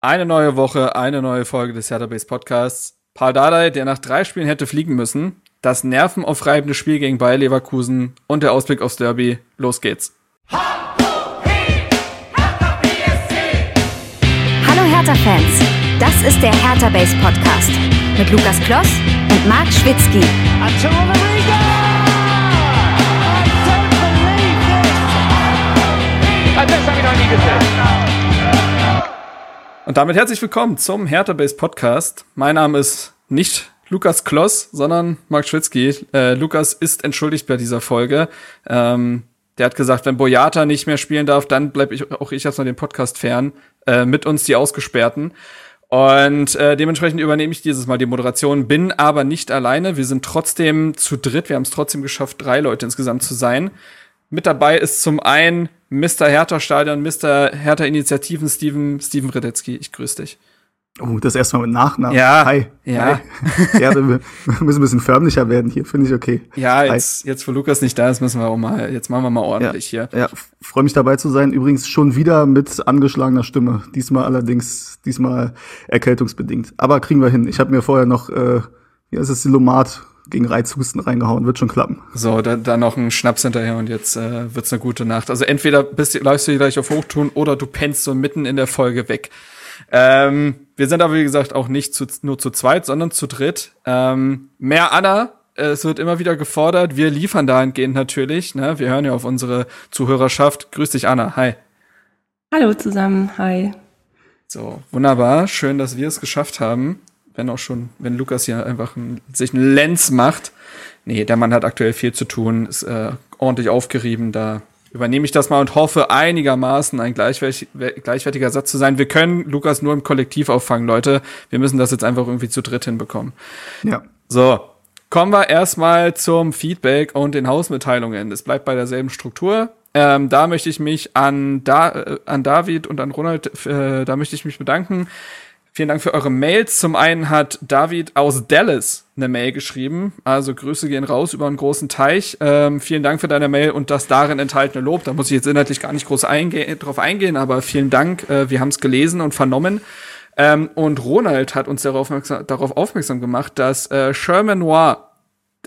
Eine neue Woche, eine neue Folge des Hertha Base Podcasts. Paul Dardai, der nach drei Spielen hätte fliegen müssen, das nervenaufreibende Spiel gegen Bayer Leverkusen und der Ausblick aufs Derby. Los geht's. Hallo Hertha-Fans, das ist der Hertha Base Podcast mit Lukas Kloss und Marc Schwitzky. Habe ich noch nie gesehen. Und damit herzlich willkommen zum Hertha Base Podcast. Mein Name ist nicht Lukas Kloss, sondern Marc Schwitzky. Äh, Lukas ist entschuldigt bei dieser Folge. Ähm, der hat gesagt, wenn Boyata nicht mehr spielen darf, dann bleibe ich auch ich erstmal den Podcast fern. Äh, mit uns die Ausgesperrten. Und äh, dementsprechend übernehme ich dieses Mal die Moderation, bin aber nicht alleine. Wir sind trotzdem zu dritt. Wir haben es trotzdem geschafft, drei Leute insgesamt zu sein. Mit dabei ist zum einen Mr. Hertha Stadion, Mr. Hertha Initiativen, Steven, Steven Redetzky. Ich grüße dich. Oh, das erstmal mit Nachnamen. Ja. Hi. Ja. Hi. ja, wir müssen ein bisschen förmlicher werden hier, finde ich okay. Ja, jetzt, jetzt, wo Lukas nicht da ist, müssen wir auch mal, jetzt machen wir mal ordentlich ja, hier. Ja, freue mich dabei zu sein. Übrigens schon wieder mit angeschlagener Stimme. Diesmal allerdings, diesmal erkältungsbedingt. Aber kriegen wir hin. Ich habe mir vorher noch, äh, wie heißt es, Silomat gegen Reizhusten reingehauen, wird schon klappen. So, dann da noch ein Schnaps hinterher und jetzt äh, wird's eine gute Nacht. Also entweder bist, läufst du gleich auf Hochtun oder du pennst so mitten in der Folge weg. Ähm, wir sind aber, wie gesagt, auch nicht zu, nur zu zweit, sondern zu dritt. Ähm, mehr Anna, es wird immer wieder gefordert. Wir liefern dahingehend natürlich. Ne? Wir hören ja auf unsere Zuhörerschaft. Grüß dich, Anna. Hi. Hallo zusammen. Hi. So, wunderbar. Schön, dass wir es geschafft haben wenn auch schon, wenn Lukas hier einfach ein, sich einen Lenz macht. Nee, der Mann hat aktuell viel zu tun, ist äh, ordentlich aufgerieben. Da übernehme ich das mal und hoffe einigermaßen ein gleichwertiger Satz zu sein. Wir können Lukas nur im Kollektiv auffangen, Leute. Wir müssen das jetzt einfach irgendwie zu dritt hinbekommen. Ja. So. Kommen wir erstmal zum Feedback und den Hausmitteilungen. Es bleibt bei derselben Struktur. Ähm, da möchte ich mich an, da, äh, an David und an Ronald, äh, da möchte ich mich bedanken. Vielen Dank für eure Mails. Zum einen hat David aus Dallas eine Mail geschrieben. Also Grüße gehen raus über einen großen Teich. Ähm, vielen Dank für deine Mail und das darin enthaltene Lob. Da muss ich jetzt inhaltlich gar nicht groß einge drauf eingehen, aber vielen Dank. Äh, wir haben es gelesen und vernommen. Ähm, und Ronald hat uns darauf aufmerksam, darauf aufmerksam gemacht, dass äh, Sherman Noir,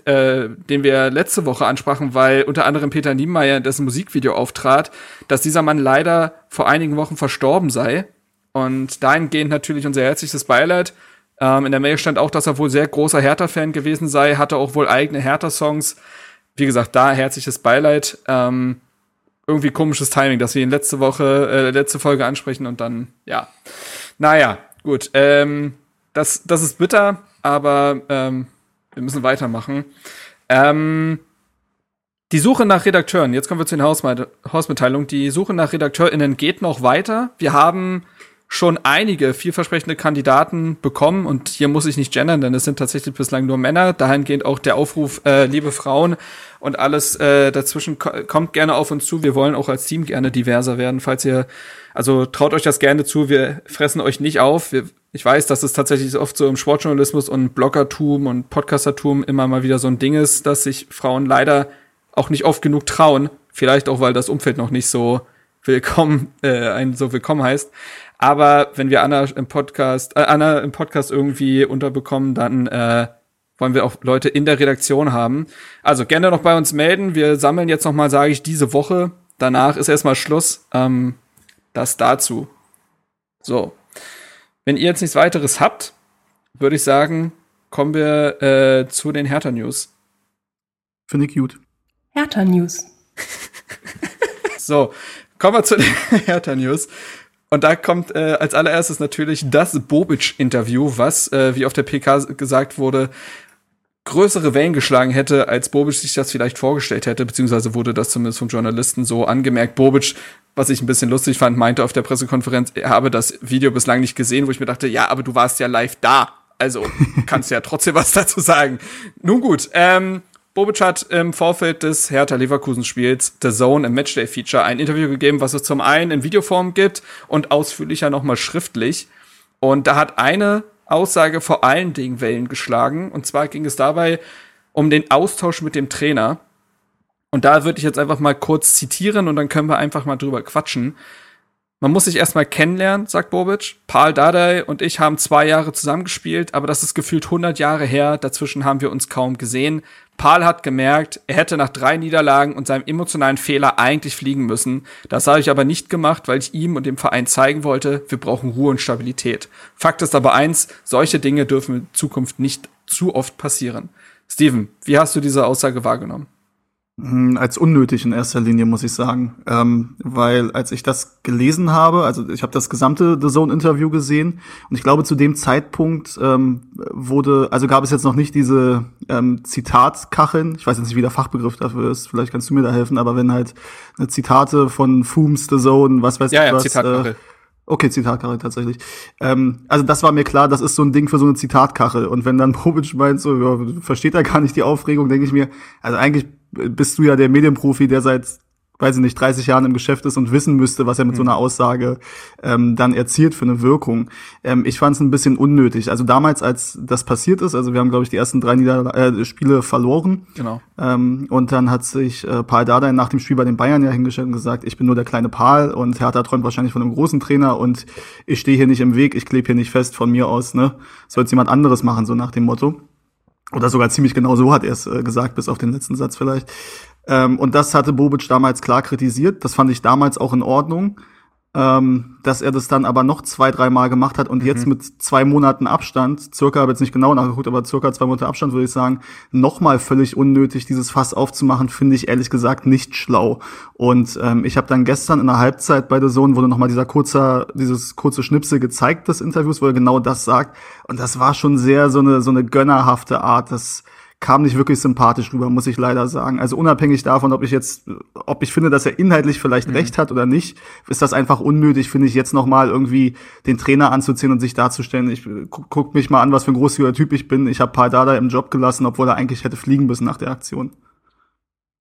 äh, den wir letzte Woche ansprachen, weil unter anderem Peter Niemeyer in dessen Musikvideo auftrat, dass dieser Mann leider vor einigen Wochen verstorben sei. Und dahingehend natürlich unser herzliches Beileid. Ähm, in der Mail stand auch, dass er wohl sehr großer Hertha-Fan gewesen sei, hatte auch wohl eigene Hertha-Songs. Wie gesagt, da herzliches Beileid. Ähm, irgendwie komisches Timing, dass wir ihn letzte Woche, äh, letzte Folge ansprechen und dann, ja. Naja, gut. Ähm, das, das ist bitter, aber ähm, wir müssen weitermachen. Ähm, die Suche nach Redakteuren, jetzt kommen wir zu den Hausmitteilungen. Die Suche nach RedakteurInnen geht noch weiter. Wir haben schon einige vielversprechende Kandidaten bekommen und hier muss ich nicht gendern, denn es sind tatsächlich bislang nur Männer. Dahingehend auch der Aufruf, äh, liebe Frauen und alles äh, dazwischen kommt gerne auf uns zu. Wir wollen auch als Team gerne diverser werden, falls ihr also traut euch das gerne zu. Wir fressen euch nicht auf. Wir, ich weiß, dass es tatsächlich oft so im Sportjournalismus und Bloggertum und Podcastertum immer mal wieder so ein Ding ist, dass sich Frauen leider auch nicht oft genug trauen. Vielleicht auch, weil das Umfeld noch nicht so willkommen, äh, einen so willkommen heißt. Aber wenn wir Anna im Podcast, äh, Anna im Podcast irgendwie unterbekommen, dann äh, wollen wir auch Leute in der Redaktion haben. Also gerne noch bei uns melden. Wir sammeln jetzt noch mal, sage ich, diese Woche. Danach ist erstmal Schluss. Ähm, das dazu. So. Wenn ihr jetzt nichts weiteres habt, würde ich sagen, kommen wir äh, zu den Hertha News. Finde ich gut. Hertha News. so, kommen wir zu den Hertha News. Und da kommt äh, als allererstes natürlich das Bobic-Interview, was, äh, wie auf der PK gesagt wurde, größere Wellen geschlagen hätte, als Bobic sich das vielleicht vorgestellt hätte, beziehungsweise wurde das zumindest vom Journalisten so angemerkt. Bobic, was ich ein bisschen lustig fand, meinte auf der Pressekonferenz, er habe das Video bislang nicht gesehen, wo ich mir dachte, ja, aber du warst ja live da. Also kannst du ja trotzdem was dazu sagen. Nun gut, ähm, Bobic hat im Vorfeld des Hertha Leverkusen Spiels The Zone im Matchday Feature ein Interview gegeben, was es zum einen in Videoform gibt und ausführlicher nochmal schriftlich. Und da hat eine Aussage vor allen Dingen Wellen geschlagen. Und zwar ging es dabei um den Austausch mit dem Trainer. Und da würde ich jetzt einfach mal kurz zitieren und dann können wir einfach mal drüber quatschen. Man muss sich erstmal kennenlernen, sagt Bobic. Paul Dardai und ich haben zwei Jahre zusammengespielt, aber das ist gefühlt 100 Jahre her. Dazwischen haben wir uns kaum gesehen. Paul hat gemerkt, er hätte nach drei Niederlagen und seinem emotionalen Fehler eigentlich fliegen müssen. Das habe ich aber nicht gemacht, weil ich ihm und dem Verein zeigen wollte, wir brauchen Ruhe und Stabilität. Fakt ist aber eins, solche Dinge dürfen in Zukunft nicht zu oft passieren. Steven, wie hast du diese Aussage wahrgenommen? Hm, als unnötig in erster Linie, muss ich sagen. Ähm, weil als ich das gelesen habe, also ich habe das gesamte The Zone-Interview gesehen und ich glaube, zu dem Zeitpunkt ähm, wurde, also gab es jetzt noch nicht diese ähm, Zitatkacheln, ich weiß jetzt nicht, wie der Fachbegriff dafür ist, vielleicht kannst du mir da helfen, aber wenn halt eine Zitate von Fooms, The Zone, was weiß ja, ich ja, was. Zitatkachel. Äh, Okay, Zitatkachel tatsächlich. Ähm, also das war mir klar, das ist so ein Ding für so eine Zitatkachel. Und wenn dann Bobic meint, so ja, versteht er gar nicht die Aufregung, denke ich mir, also eigentlich bist du ja der Medienprofi, der seit, weiß ich nicht, 30 Jahren im Geschäft ist und wissen müsste, was er mit mhm. so einer Aussage ähm, dann erzielt für eine Wirkung. Ähm, ich fand es ein bisschen unnötig. Also damals, als das passiert ist, also wir haben, glaube ich, die ersten drei Nieder äh, Spiele verloren. Genau. Ähm, und dann hat sich äh, Paul Dardai nach dem Spiel bei den Bayern ja hingestellt und gesagt, ich bin nur der kleine Paul und Hertha träumt wahrscheinlich von einem großen Trainer und ich stehe hier nicht im Weg, ich klebe hier nicht fest von mir aus, ne? Soll jemand anderes machen, so nach dem Motto. Oder sogar ziemlich genau so hat er es äh, gesagt, bis auf den letzten Satz vielleicht. Ähm, und das hatte Bobic damals klar kritisiert. Das fand ich damals auch in Ordnung. Ähm, dass er das dann aber noch zwei, dreimal gemacht hat und mhm. jetzt mit zwei Monaten Abstand, circa, habe jetzt nicht genau nachgeguckt, aber circa zwei Monate Abstand, würde ich sagen, nochmal völlig unnötig, dieses Fass aufzumachen, finde ich ehrlich gesagt nicht schlau. Und ähm, ich habe dann gestern in der Halbzeit bei der Sohn wurde nochmal dieser kurzer, dieses kurze Schnipsel gezeigt des Interviews, wo er genau das sagt. Und das war schon sehr so eine, so eine gönnerhafte Art, das kam nicht wirklich sympathisch rüber, muss ich leider sagen. Also unabhängig davon, ob ich jetzt, ob ich finde, dass er inhaltlich vielleicht mhm. recht hat oder nicht, ist das einfach unnötig, finde ich, jetzt nochmal irgendwie den Trainer anzuziehen und sich darzustellen. Ich guck, guck mich mal an, was für ein großzügiger Typ ich bin. Ich habe Dada im Job gelassen, obwohl er eigentlich hätte fliegen müssen nach der Aktion.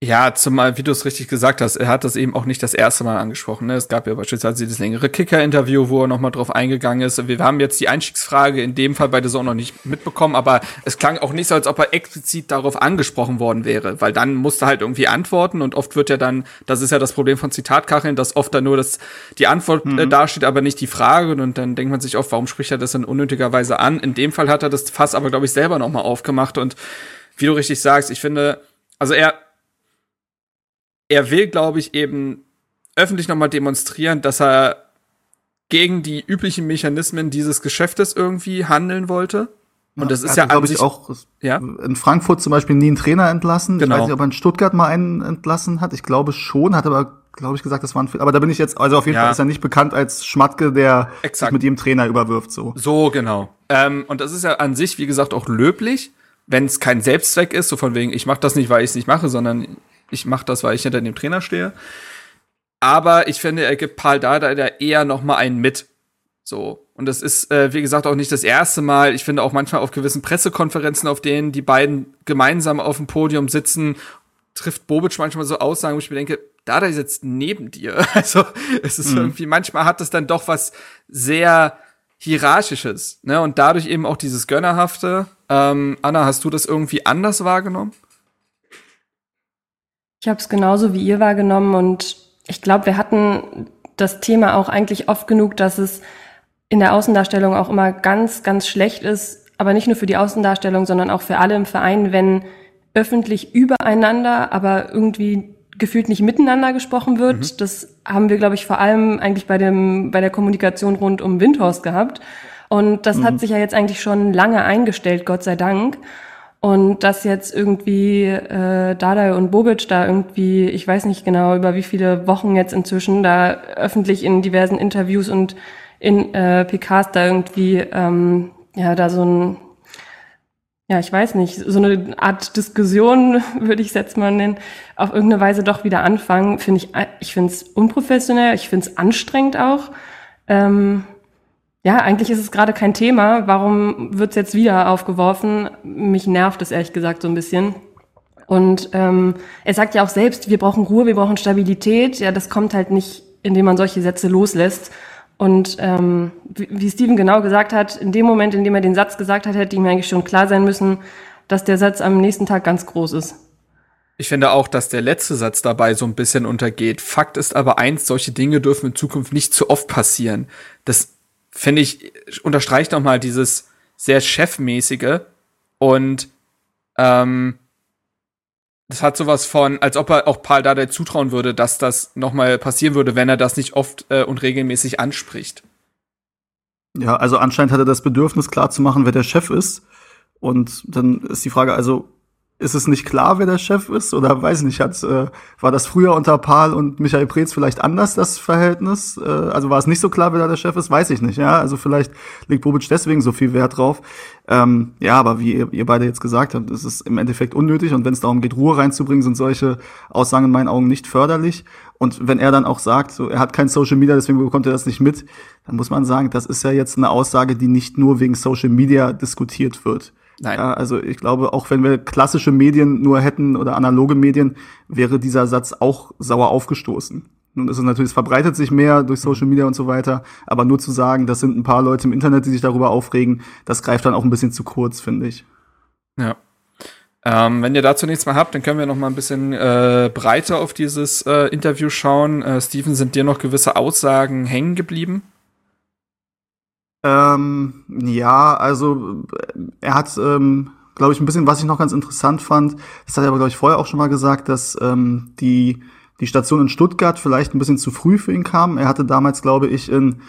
Ja, zumal, wie du es richtig gesagt hast, er hat das eben auch nicht das erste Mal angesprochen. Ne? Es gab ja beispielsweise dieses längere Kicker-Interview, wo er nochmal drauf eingegangen ist. Wir haben jetzt die Einstiegsfrage in dem Fall bei der Saison noch nicht mitbekommen, aber es klang auch nicht so, als ob er explizit darauf angesprochen worden wäre, weil dann musste halt irgendwie antworten und oft wird ja dann, das ist ja das Problem von Zitatkacheln, dass oft dann nur das, die Antwort äh, mhm. äh, dasteht, aber nicht die Frage und dann denkt man sich oft, warum spricht er das dann unnötigerweise an? In dem Fall hat er das Fass aber, glaube ich, selber nochmal aufgemacht und wie du richtig sagst, ich finde, also er, er will, glaube ich, eben öffentlich nochmal demonstrieren, dass er gegen die üblichen Mechanismen dieses Geschäftes irgendwie handeln wollte. Und das ist ja glaube ich auch ja? in Frankfurt zum Beispiel nie einen Trainer entlassen. Genau. Ich weiß nicht, ob er in Stuttgart mal einen entlassen hat. Ich glaube schon, hat aber glaube ich gesagt, das war ein Fehler. Aber da bin ich jetzt, also auf jeden ja. Fall ist er nicht bekannt als Schmatke, der Exakt. sich mit jedem Trainer überwirft. So, so genau. Ähm, und das ist ja an sich, wie gesagt, auch löblich, wenn es kein Selbstzweck ist, so von wegen, ich mache das nicht, weil ich es nicht mache, sondern ich mache das, weil ich hinter dem Trainer stehe. Aber ich finde, er gibt Paul Dada da eher noch mal einen mit. So. Und das ist, äh, wie gesagt, auch nicht das erste Mal. Ich finde auch manchmal auf gewissen Pressekonferenzen, auf denen die beiden gemeinsam auf dem Podium sitzen, trifft Bobic manchmal so Aussagen, wo ich mir denke, Dada sitzt neben dir. Also, es ist mhm. irgendwie, manchmal hat es dann doch was sehr hierarchisches, ne? Und dadurch eben auch dieses Gönnerhafte. Ähm, Anna, hast du das irgendwie anders wahrgenommen? Ich habe es genauso wie ihr wahrgenommen und ich glaube, wir hatten das Thema auch eigentlich oft genug, dass es in der Außendarstellung auch immer ganz, ganz schlecht ist, aber nicht nur für die Außendarstellung, sondern auch für alle im Verein, wenn öffentlich übereinander, aber irgendwie gefühlt nicht miteinander gesprochen wird. Mhm. Das haben wir, glaube ich, vor allem eigentlich bei dem bei der Kommunikation rund um Windhorst gehabt. Und das mhm. hat sich ja jetzt eigentlich schon lange eingestellt, Gott sei Dank. Und dass jetzt irgendwie äh, Dada und Bobic da irgendwie, ich weiß nicht genau über wie viele Wochen jetzt inzwischen, da öffentlich in diversen Interviews und in äh, PKs da irgendwie, ähm, ja, da so ein, ja, ich weiß nicht, so eine Art Diskussion, würde ich es jetzt mal nennen, auf irgendeine Weise doch wieder anfangen, finde ich, ich finde es unprofessionell, ich finde es anstrengend auch. Ähm, ja, eigentlich ist es gerade kein Thema. Warum wird es jetzt wieder aufgeworfen? Mich nervt es ehrlich gesagt so ein bisschen. Und ähm, er sagt ja auch selbst, wir brauchen Ruhe, wir brauchen Stabilität. Ja, das kommt halt nicht, indem man solche Sätze loslässt. Und ähm, wie, Steven genau gesagt hat, in dem Moment, in dem er den Satz gesagt hat, hätte ihm eigentlich schon klar sein müssen, dass der Satz am nächsten Tag ganz groß ist. Ich finde auch, dass der letzte Satz dabei so ein bisschen untergeht. Fakt ist aber eins, solche Dinge dürfen in Zukunft nicht zu oft passieren. Das finde ich, unterstreicht nochmal dieses sehr chefmäßige und ähm, das hat sowas von, als ob er auch Paul Dardai zutrauen würde, dass das nochmal passieren würde, wenn er das nicht oft äh, und regelmäßig anspricht. Ja, also anscheinend hat er das Bedürfnis klar zu machen, wer der Chef ist. Und dann ist die Frage, also ist es nicht klar, wer der Chef ist? Oder weiß ich nicht, hat, äh, war das früher unter Paul und Michael Preetz vielleicht anders, das Verhältnis? Äh, also war es nicht so klar, wer da der Chef ist? Weiß ich nicht, ja. Also vielleicht legt Bobic deswegen so viel Wert drauf. Ähm, ja, aber wie ihr, ihr beide jetzt gesagt habt, ist es im Endeffekt unnötig. Und wenn es darum geht, Ruhe reinzubringen, sind solche Aussagen in meinen Augen nicht förderlich. Und wenn er dann auch sagt, so, er hat kein Social Media, deswegen bekommt er das nicht mit, dann muss man sagen, das ist ja jetzt eine Aussage, die nicht nur wegen Social Media diskutiert wird. Nein. Ja, also ich glaube, auch wenn wir klassische Medien nur hätten oder analoge Medien, wäre dieser Satz auch sauer aufgestoßen. Nun ist es natürlich, es verbreitet sich mehr durch Social Media und so weiter, aber nur zu sagen, das sind ein paar Leute im Internet, die sich darüber aufregen, das greift dann auch ein bisschen zu kurz, finde ich. Ja. Ähm, wenn ihr dazu nichts mehr habt, dann können wir noch mal ein bisschen äh, breiter auf dieses äh, Interview schauen. Äh, Steven, sind dir noch gewisse Aussagen hängen geblieben? Ähm, ja, also äh, er hat, ähm, glaube ich, ein bisschen, was ich noch ganz interessant fand, das hat er aber, glaube ich, vorher auch schon mal gesagt, dass ähm, die, die Station in Stuttgart vielleicht ein bisschen zu früh für ihn kam. Er hatte damals, glaube ich, in,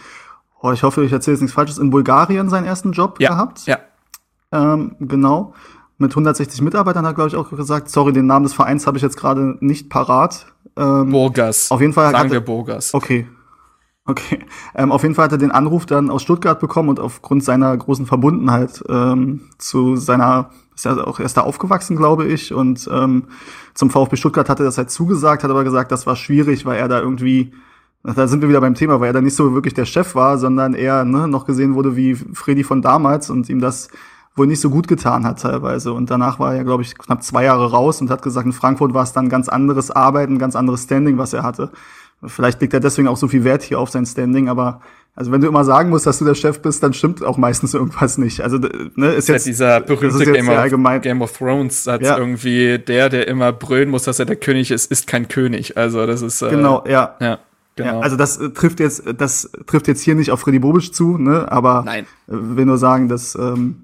oh, ich hoffe, ich erzähle jetzt nichts Falsches, in Bulgarien seinen ersten Job ja, gehabt. Ja. Ähm, genau. Mit 160 Mitarbeitern hat, glaube ich, auch gesagt, sorry, den Namen des Vereins habe ich jetzt gerade nicht parat. Ähm, Burgas. Auf jeden Fall. Sagen hatte, wir Burgas. Okay, Okay. Ähm, auf jeden Fall hat er den Anruf dann aus Stuttgart bekommen und aufgrund seiner großen Verbundenheit ähm, zu seiner, ist ja auch erst da aufgewachsen, glaube ich, und ähm, zum VfB Stuttgart hat er das halt zugesagt, hat aber gesagt, das war schwierig, weil er da irgendwie, da sind wir wieder beim Thema, weil er da nicht so wirklich der Chef war, sondern eher ne, noch gesehen wurde wie Freddy von damals und ihm das wohl nicht so gut getan hat teilweise. Und danach war er, glaube ich, knapp zwei Jahre raus und hat gesagt, in Frankfurt war es dann ganz anderes Arbeiten, ganz anderes Standing, was er hatte. Vielleicht legt er deswegen auch so viel Wert hier auf sein Standing, aber also wenn du immer sagen musst, dass du der Chef bist, dann stimmt auch meistens irgendwas nicht. Also ne, ist jetzt dieser berühmte Game of, Game, of, Thrones Satz ja. irgendwie der, der immer brüllen muss, dass er der König ist, ist kein König. Also das ist äh, genau ja. ja. Genau. Ja, also das äh, trifft jetzt, das trifft jetzt hier nicht auf Freddy Bobic zu, ne? Aber Nein. will nur sagen, dass ähm,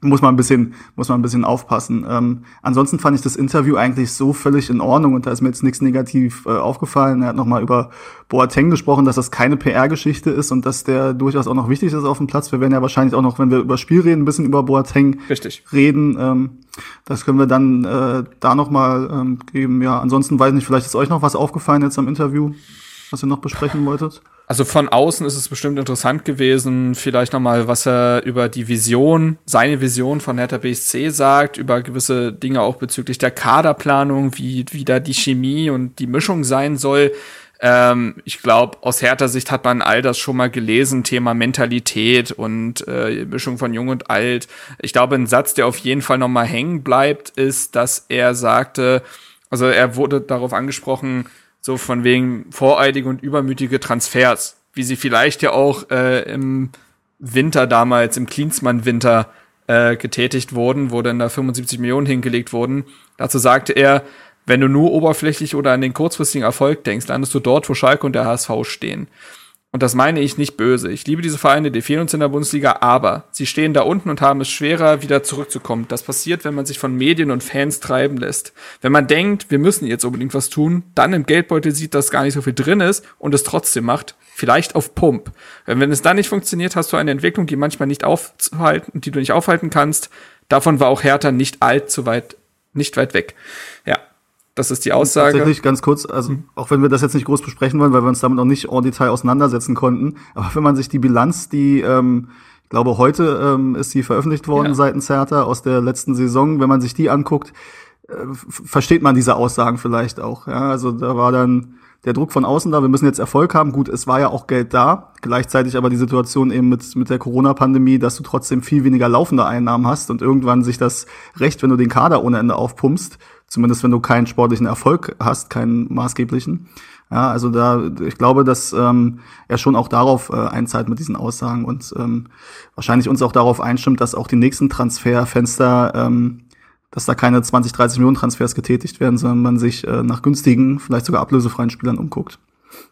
muss man ein bisschen, muss man ein bisschen aufpassen. Ähm, ansonsten fand ich das Interview eigentlich so völlig in Ordnung und da ist mir jetzt nichts negativ äh, aufgefallen. Er hat nochmal über Boateng gesprochen, dass das keine PR-Geschichte ist und dass der durchaus auch noch wichtig ist auf dem Platz. Wir werden ja wahrscheinlich auch noch, wenn wir über Spiel reden, ein bisschen über Boateng Richtig. reden. Ähm, das können wir dann äh, da nochmal ähm, geben. Ja, ansonsten weiß ich nicht, vielleicht ist euch noch was aufgefallen jetzt am Interview, was ihr noch besprechen wolltet. Also von außen ist es bestimmt interessant gewesen, vielleicht nochmal, was er über die Vision, seine Vision von Hertha BSC sagt, über gewisse Dinge auch bezüglich der Kaderplanung, wie, wie da die Chemie und die Mischung sein soll. Ähm, ich glaube, aus Hertha Sicht hat man all das schon mal gelesen, Thema Mentalität und äh, Mischung von Jung und Alt. Ich glaube, ein Satz, der auf jeden Fall nochmal hängen bleibt, ist, dass er sagte, also er wurde darauf angesprochen, so von wegen voreilige und übermütige Transfers, wie sie vielleicht ja auch äh, im Winter damals, im Klinsmann-Winter äh, getätigt wurden, wo dann da 75 Millionen hingelegt wurden. Dazu sagte er, wenn du nur oberflächlich oder an den kurzfristigen Erfolg denkst, landest du dort, wo Schalke und der HSV stehen. Und das meine ich nicht böse. Ich liebe diese Vereine, die fehlen uns in der Bundesliga, aber sie stehen da unten und haben es schwerer, wieder zurückzukommen. Das passiert, wenn man sich von Medien und Fans treiben lässt. Wenn man denkt, wir müssen jetzt unbedingt was tun, dann im Geldbeutel sieht, dass gar nicht so viel drin ist und es trotzdem macht, vielleicht auf Pump. Wenn es dann nicht funktioniert, hast du eine Entwicklung, die manchmal nicht aufhalten, die du nicht aufhalten kannst. Davon war auch Hertha nicht allzu weit, nicht weit weg. Ja. Das ist die Aussage. Tatsächlich ganz kurz, also mhm. auch wenn wir das jetzt nicht groß besprechen wollen, weil wir uns damit noch nicht en Detail auseinandersetzen konnten, aber wenn man sich die Bilanz, die ähm, ich glaube heute ähm, ist sie veröffentlicht worden ja. seitens Hertha aus der letzten Saison, wenn man sich die anguckt, äh, versteht man diese Aussagen vielleicht auch. Ja, also da war dann der Druck von außen da, wir müssen jetzt Erfolg haben. Gut, es war ja auch Geld da, gleichzeitig aber die Situation eben mit, mit der Corona-Pandemie, dass du trotzdem viel weniger laufende Einnahmen hast und irgendwann sich das recht, wenn du den Kader ohne Ende aufpumpst, zumindest wenn du keinen sportlichen Erfolg hast, keinen maßgeblichen. Ja, also da, ich glaube, dass ähm, er schon auch darauf äh, einzahlt mit diesen Aussagen und ähm, wahrscheinlich uns auch darauf einstimmt, dass auch die nächsten Transferfenster ähm, dass da keine 20, 30 Millionen Transfers getätigt werden, sondern man sich äh, nach günstigen, vielleicht sogar ablösefreien Spielern umguckt.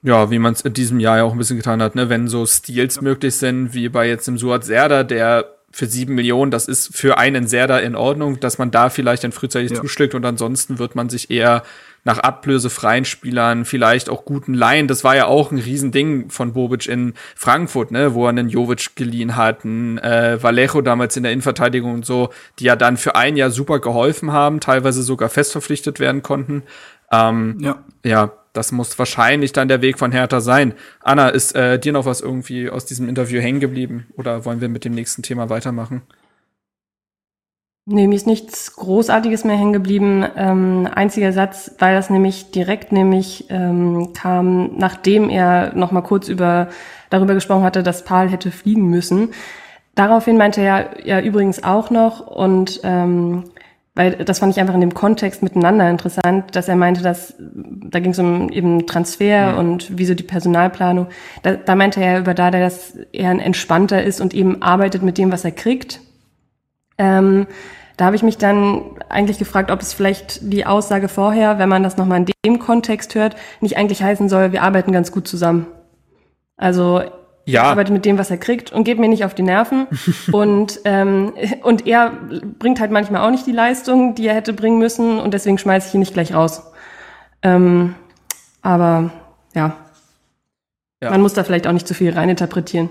Ja, wie man es in diesem Jahr ja auch ein bisschen getan hat, ne? wenn so Steals möglich sind, wie bei jetzt dem Suat Serda, der für sieben Millionen, das ist für einen Serda in Ordnung, dass man da vielleicht dann frühzeitig ja. zuschlägt und ansonsten wird man sich eher nach ablösefreien Spielern, vielleicht auch guten Laien. Das war ja auch ein Riesending von Bobic in Frankfurt, ne, wo er einen Jovic geliehen hat, einen äh, Vallejo damals in der Innenverteidigung und so, die ja dann für ein Jahr super geholfen haben, teilweise sogar fest verpflichtet werden konnten. Ähm, ja. ja, das muss wahrscheinlich dann der Weg von Hertha sein. Anna, ist äh, dir noch was irgendwie aus diesem Interview hängen geblieben oder wollen wir mit dem nächsten Thema weitermachen? Nee, mir ist nichts Großartiges mehr hängen geblieben. Ähm, einziger Satz, weil das nämlich direkt nämlich ähm, kam, nachdem er noch mal kurz über darüber gesprochen hatte, dass Paul hätte fliegen müssen. Daraufhin meinte er ja übrigens auch noch und ähm, weil das fand ich einfach in dem Kontext miteinander interessant, dass er meinte, dass da ging es um eben Transfer mhm. und wieso die Personalplanung. Da, da meinte er über Dada, dass er ein entspannter ist und eben arbeitet mit dem, was er kriegt. Ähm, da habe ich mich dann eigentlich gefragt, ob es vielleicht die Aussage vorher, wenn man das nochmal in dem Kontext hört, nicht eigentlich heißen soll, wir arbeiten ganz gut zusammen. Also ja. ich arbeite mit dem, was er kriegt und geht mir nicht auf die Nerven. und, ähm, und er bringt halt manchmal auch nicht die Leistung, die er hätte bringen müssen und deswegen schmeiße ich ihn nicht gleich raus. Ähm, aber ja. ja. man muss da vielleicht auch nicht zu viel reininterpretieren.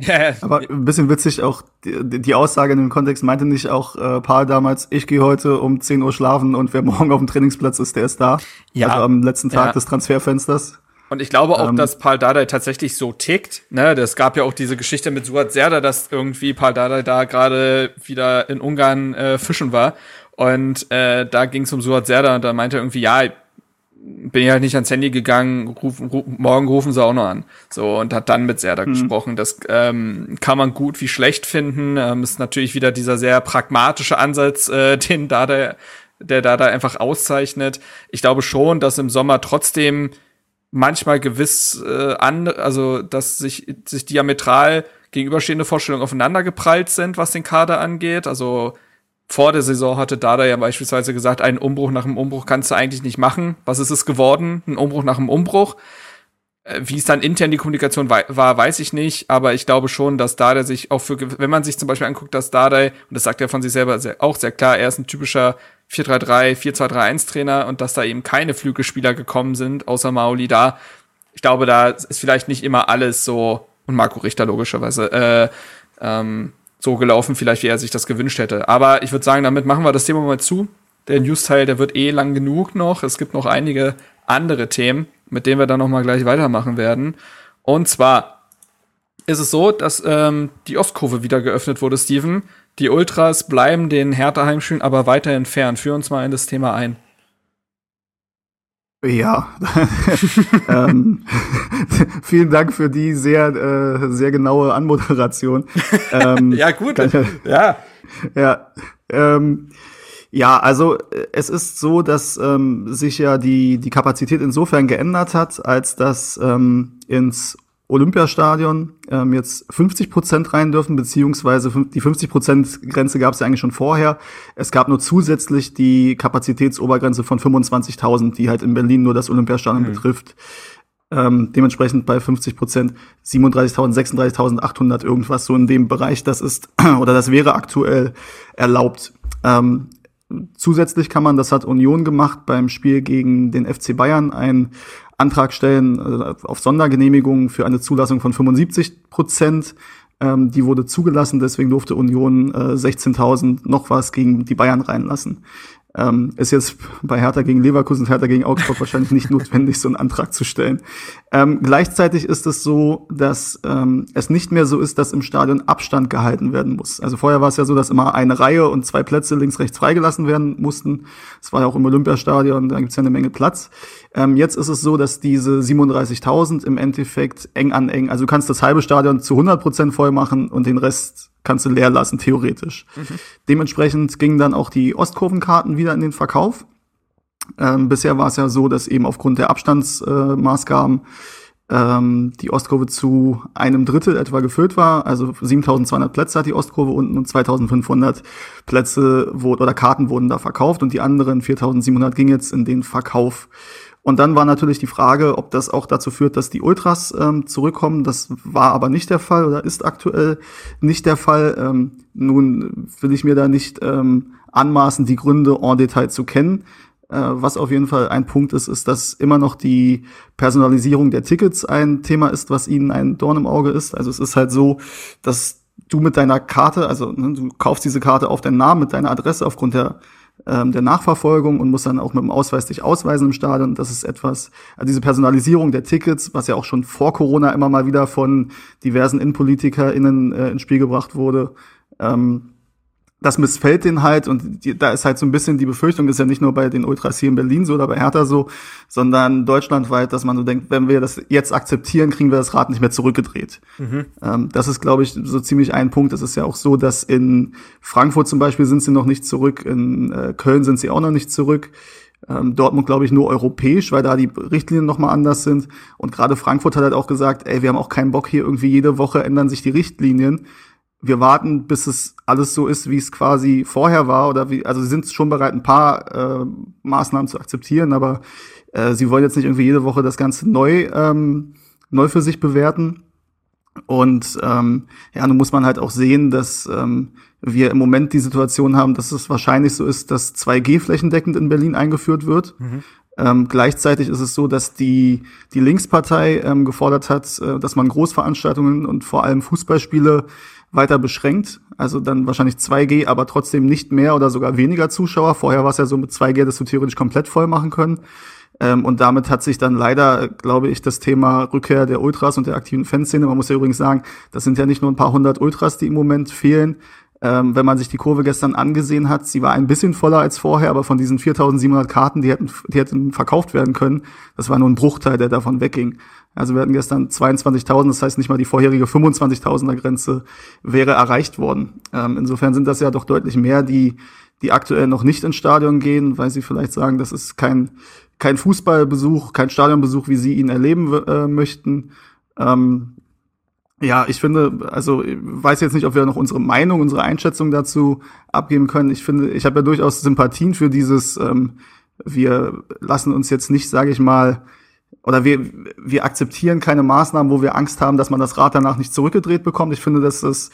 Ja, Aber ein bisschen witzig auch, die, die, Aussage in dem Kontext meinte nicht auch äh, Paul damals, ich gehe heute um 10 Uhr schlafen und wer morgen auf dem Trainingsplatz ist, der ist da. Ja. Also am letzten Tag ja. des Transferfensters. Und ich glaube auch, ähm, dass Paul Dardai tatsächlich so tickt. Ne, das gab ja auch diese Geschichte mit Suat Serda, dass irgendwie Paul Dardai da gerade wieder in Ungarn äh, fischen war. Und äh, da ging es um Suat Serda und da meinte er irgendwie, ja, bin ich halt nicht ans Handy gegangen, ruf, ruf, morgen rufen sie auch noch an. So, und hat dann mit Serda mhm. gesprochen. Das ähm, kann man gut wie schlecht finden. Ähm, ist natürlich wieder dieser sehr pragmatische Ansatz, äh, den da der, der da da einfach auszeichnet. Ich glaube schon, dass im Sommer trotzdem manchmal gewiss äh, an, also dass sich, sich diametral gegenüberstehende Vorstellungen aufeinander geprallt sind, was den Kader angeht. Also vor der Saison hatte Dada ja beispielsweise gesagt, einen Umbruch nach einem Umbruch kannst du eigentlich nicht machen. Was ist es geworden? Ein Umbruch nach einem Umbruch. Äh, wie es dann intern die Kommunikation war, weiß ich nicht, aber ich glaube schon, dass Dada sich auch für, wenn man sich zum Beispiel anguckt, dass Dada, und das sagt er von sich selber sehr, auch sehr klar, er ist ein typischer 4-3-3, 4-2-3-1 Trainer und dass da eben keine Flügelspieler gekommen sind, außer Mauli da. Ich glaube, da ist vielleicht nicht immer alles so, und Marco Richter logischerweise, äh, ähm, so gelaufen, vielleicht wie er sich das gewünscht hätte. Aber ich würde sagen, damit machen wir das Thema mal zu. Der News-Teil, der wird eh lang genug noch. Es gibt noch einige andere Themen, mit denen wir dann noch mal gleich weitermachen werden. Und zwar ist es so, dass ähm, die Ostkurve wieder geöffnet wurde, Steven. Die Ultras bleiben den Hertha-Heimspielen aber weiter entfernt. Führ uns mal in das Thema ein. Ja, ähm, vielen Dank für die sehr, äh, sehr genaue Anmoderation. Ähm, ja, gut. Kann, ja. Ja, ähm, ja, also äh, es ist so, dass ähm, sich ja die, die Kapazität insofern geändert hat, als dass ähm, ins Olympiastadion ähm, jetzt 50 Prozent rein dürfen, beziehungsweise die 50 Prozent Grenze gab es ja eigentlich schon vorher. Es gab nur zusätzlich die Kapazitätsobergrenze von 25.000, die halt in Berlin nur das Olympiastadion mhm. betrifft. Ähm, dementsprechend bei 50 Prozent 37.000, 36.800 irgendwas so in dem Bereich. Das ist oder das wäre aktuell erlaubt. Ähm, zusätzlich kann man, das hat Union gemacht beim Spiel gegen den FC Bayern, ein Antrag stellen äh, auf Sondergenehmigung für eine Zulassung von 75 Prozent. Ähm, die wurde zugelassen, deswegen durfte Union äh, 16.000 noch was gegen die Bayern reinlassen. Ähm, ist jetzt bei Hertha gegen Leverkusen, Hertha gegen Augsburg wahrscheinlich nicht notwendig, so einen Antrag zu stellen. Ähm, gleichzeitig ist es so, dass ähm, es nicht mehr so ist, dass im Stadion Abstand gehalten werden muss. Also vorher war es ja so, dass immer eine Reihe und zwei Plätze links, rechts freigelassen werden mussten. Das war ja auch im Olympiastadion, da gibt's ja eine Menge Platz. Ähm, jetzt ist es so, dass diese 37.000 im Endeffekt eng an eng, also du kannst das halbe Stadion zu 100 Prozent voll machen und den Rest kannst du leer lassen, theoretisch. Mhm. Dementsprechend gingen dann auch die Ostkurvenkarten wieder in den Verkauf. Ähm, bisher war es ja so, dass eben aufgrund der Abstandsmaßgaben ähm, die Ostkurve zu einem Drittel etwa gefüllt war. Also 7200 Plätze hat die Ostkurve unten und 2500 Plätze wurde, oder Karten wurden da verkauft und die anderen 4700 ging jetzt in den Verkauf. Und dann war natürlich die Frage, ob das auch dazu führt, dass die Ultras ähm, zurückkommen. Das war aber nicht der Fall oder ist aktuell nicht der Fall. Ähm, nun will ich mir da nicht ähm, anmaßen, die Gründe en Detail zu kennen. Äh, was auf jeden Fall ein Punkt ist, ist, dass immer noch die Personalisierung der Tickets ein Thema ist, was ihnen ein Dorn im Auge ist. Also es ist halt so, dass du mit deiner Karte, also ne, du kaufst diese Karte auf deinen Namen, mit deiner Adresse aufgrund der ähm, der Nachverfolgung und musst dann auch mit dem Ausweis dich ausweisen im Stadion. Das ist etwas, also diese Personalisierung der Tickets, was ja auch schon vor Corona immer mal wieder von diversen InnenpolitikerInnen äh, ins Spiel gebracht wurde. Ähm, das missfällt den halt und die, da ist halt so ein bisschen die Befürchtung, ist ja nicht nur bei den Ultras hier in Berlin so oder bei Hertha so, sondern deutschlandweit, dass man so denkt, wenn wir das jetzt akzeptieren, kriegen wir das Rad nicht mehr zurückgedreht. Mhm. Ähm, das ist, glaube ich, so ziemlich ein Punkt. Es ist ja auch so, dass in Frankfurt zum Beispiel sind sie noch nicht zurück, in äh, Köln sind sie auch noch nicht zurück. Ähm, Dortmund, glaube ich, nur europäisch, weil da die Richtlinien nochmal anders sind. Und gerade Frankfurt hat halt auch gesagt, ey, wir haben auch keinen Bock hier irgendwie jede Woche ändern sich die Richtlinien wir warten, bis es alles so ist, wie es quasi vorher war, oder wie, also sie sind schon bereit, ein paar äh, Maßnahmen zu akzeptieren, aber äh, sie wollen jetzt nicht irgendwie jede Woche das Ganze neu, ähm, neu für sich bewerten. Und ähm, ja, nun muss man halt auch sehen, dass ähm, wir im Moment die Situation haben, dass es wahrscheinlich so ist, dass 2G flächendeckend in Berlin eingeführt wird. Mhm. Ähm, gleichzeitig ist es so, dass die, die Linkspartei ähm, gefordert hat, äh, dass man Großveranstaltungen und vor allem Fußballspiele weiter beschränkt. Also dann wahrscheinlich 2G, aber trotzdem nicht mehr oder sogar weniger Zuschauer. Vorher war es ja so mit 2G, dass du theoretisch komplett voll machen können. Ähm, und damit hat sich dann leider, glaube ich, das Thema Rückkehr der Ultras und der aktiven Fanszene, man muss ja übrigens sagen, das sind ja nicht nur ein paar hundert Ultras, die im Moment fehlen. Ähm, wenn man sich die Kurve gestern angesehen hat, sie war ein bisschen voller als vorher, aber von diesen 4700 Karten, die hätten, die hätten verkauft werden können, das war nur ein Bruchteil, der davon wegging. Also wir hatten gestern 22.000, das heißt nicht mal die vorherige 25.000er Grenze wäre erreicht worden. Ähm, insofern sind das ja doch deutlich mehr, die, die aktuell noch nicht ins Stadion gehen, weil sie vielleicht sagen, das ist kein, kein Fußballbesuch, kein Stadionbesuch, wie sie ihn erleben äh, möchten. Ähm, ja, ich finde, also ich weiß jetzt nicht, ob wir noch unsere Meinung, unsere Einschätzung dazu abgeben können. Ich finde, ich habe ja durchaus Sympathien für dieses, ähm, wir lassen uns jetzt nicht, sage ich mal, oder wir, wir akzeptieren keine Maßnahmen, wo wir Angst haben, dass man das Rad danach nicht zurückgedreht bekommt. Ich finde, dass das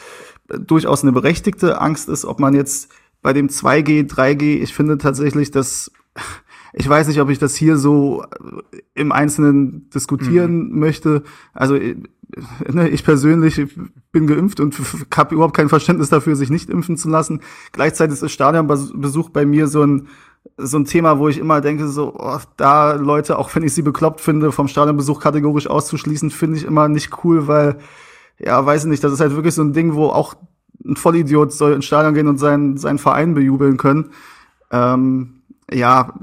durchaus eine berechtigte Angst ist, ob man jetzt bei dem 2G, 3G, ich finde tatsächlich, dass ich weiß nicht, ob ich das hier so im Einzelnen diskutieren mhm. möchte. Also ne, ich persönlich bin geimpft und habe überhaupt kein Verständnis dafür, sich nicht impfen zu lassen. Gleichzeitig ist das Stadionbesuch bei mir so ein so ein Thema, wo ich immer denke, so, oh, da Leute, auch wenn ich sie bekloppt finde, vom Stadionbesuch kategorisch auszuschließen, finde ich immer nicht cool, weil, ja, weiß ich nicht, das ist halt wirklich so ein Ding, wo auch ein Vollidiot soll ins Stadion gehen und seinen, seinen Verein bejubeln können. Ähm, ja,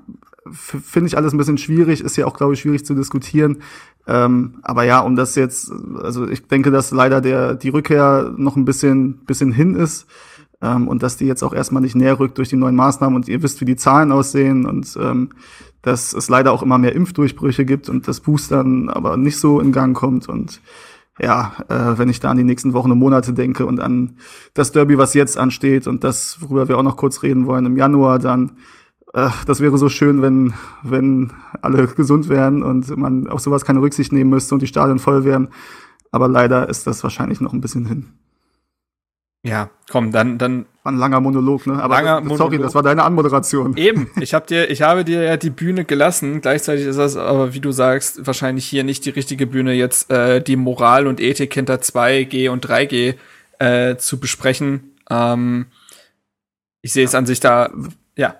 finde ich alles ein bisschen schwierig, ist ja auch, glaube ich, schwierig zu diskutieren. Ähm, aber ja, um das jetzt, also ich denke, dass leider der, die Rückkehr noch ein bisschen, bisschen hin ist ähm, und dass die jetzt auch erstmal nicht näher rückt durch die neuen Maßnahmen und ihr wisst, wie die Zahlen aussehen und ähm, dass es leider auch immer mehr Impfdurchbrüche gibt und das Boostern aber nicht so in Gang kommt und ja, äh, wenn ich da an die nächsten Wochen und Monate denke und an das Derby, was jetzt ansteht und das, worüber wir auch noch kurz reden wollen im Januar, dann äh, das wäre so schön, wenn, wenn alle gesund wären und man auf sowas keine Rücksicht nehmen müsste und die Stadien voll wären. Aber leider ist das wahrscheinlich noch ein bisschen hin. Ja, komm, dann, dann. War ein langer Monolog, ne? Aber langer sorry, Monolog. das war deine Anmoderation. Eben, ich hab dir, ich habe dir ja die Bühne gelassen. Gleichzeitig ist das aber, wie du sagst, wahrscheinlich hier nicht die richtige Bühne, jetzt äh, die Moral und Ethik hinter 2G und 3G äh, zu besprechen. Ähm, ich sehe es an sich da, ja.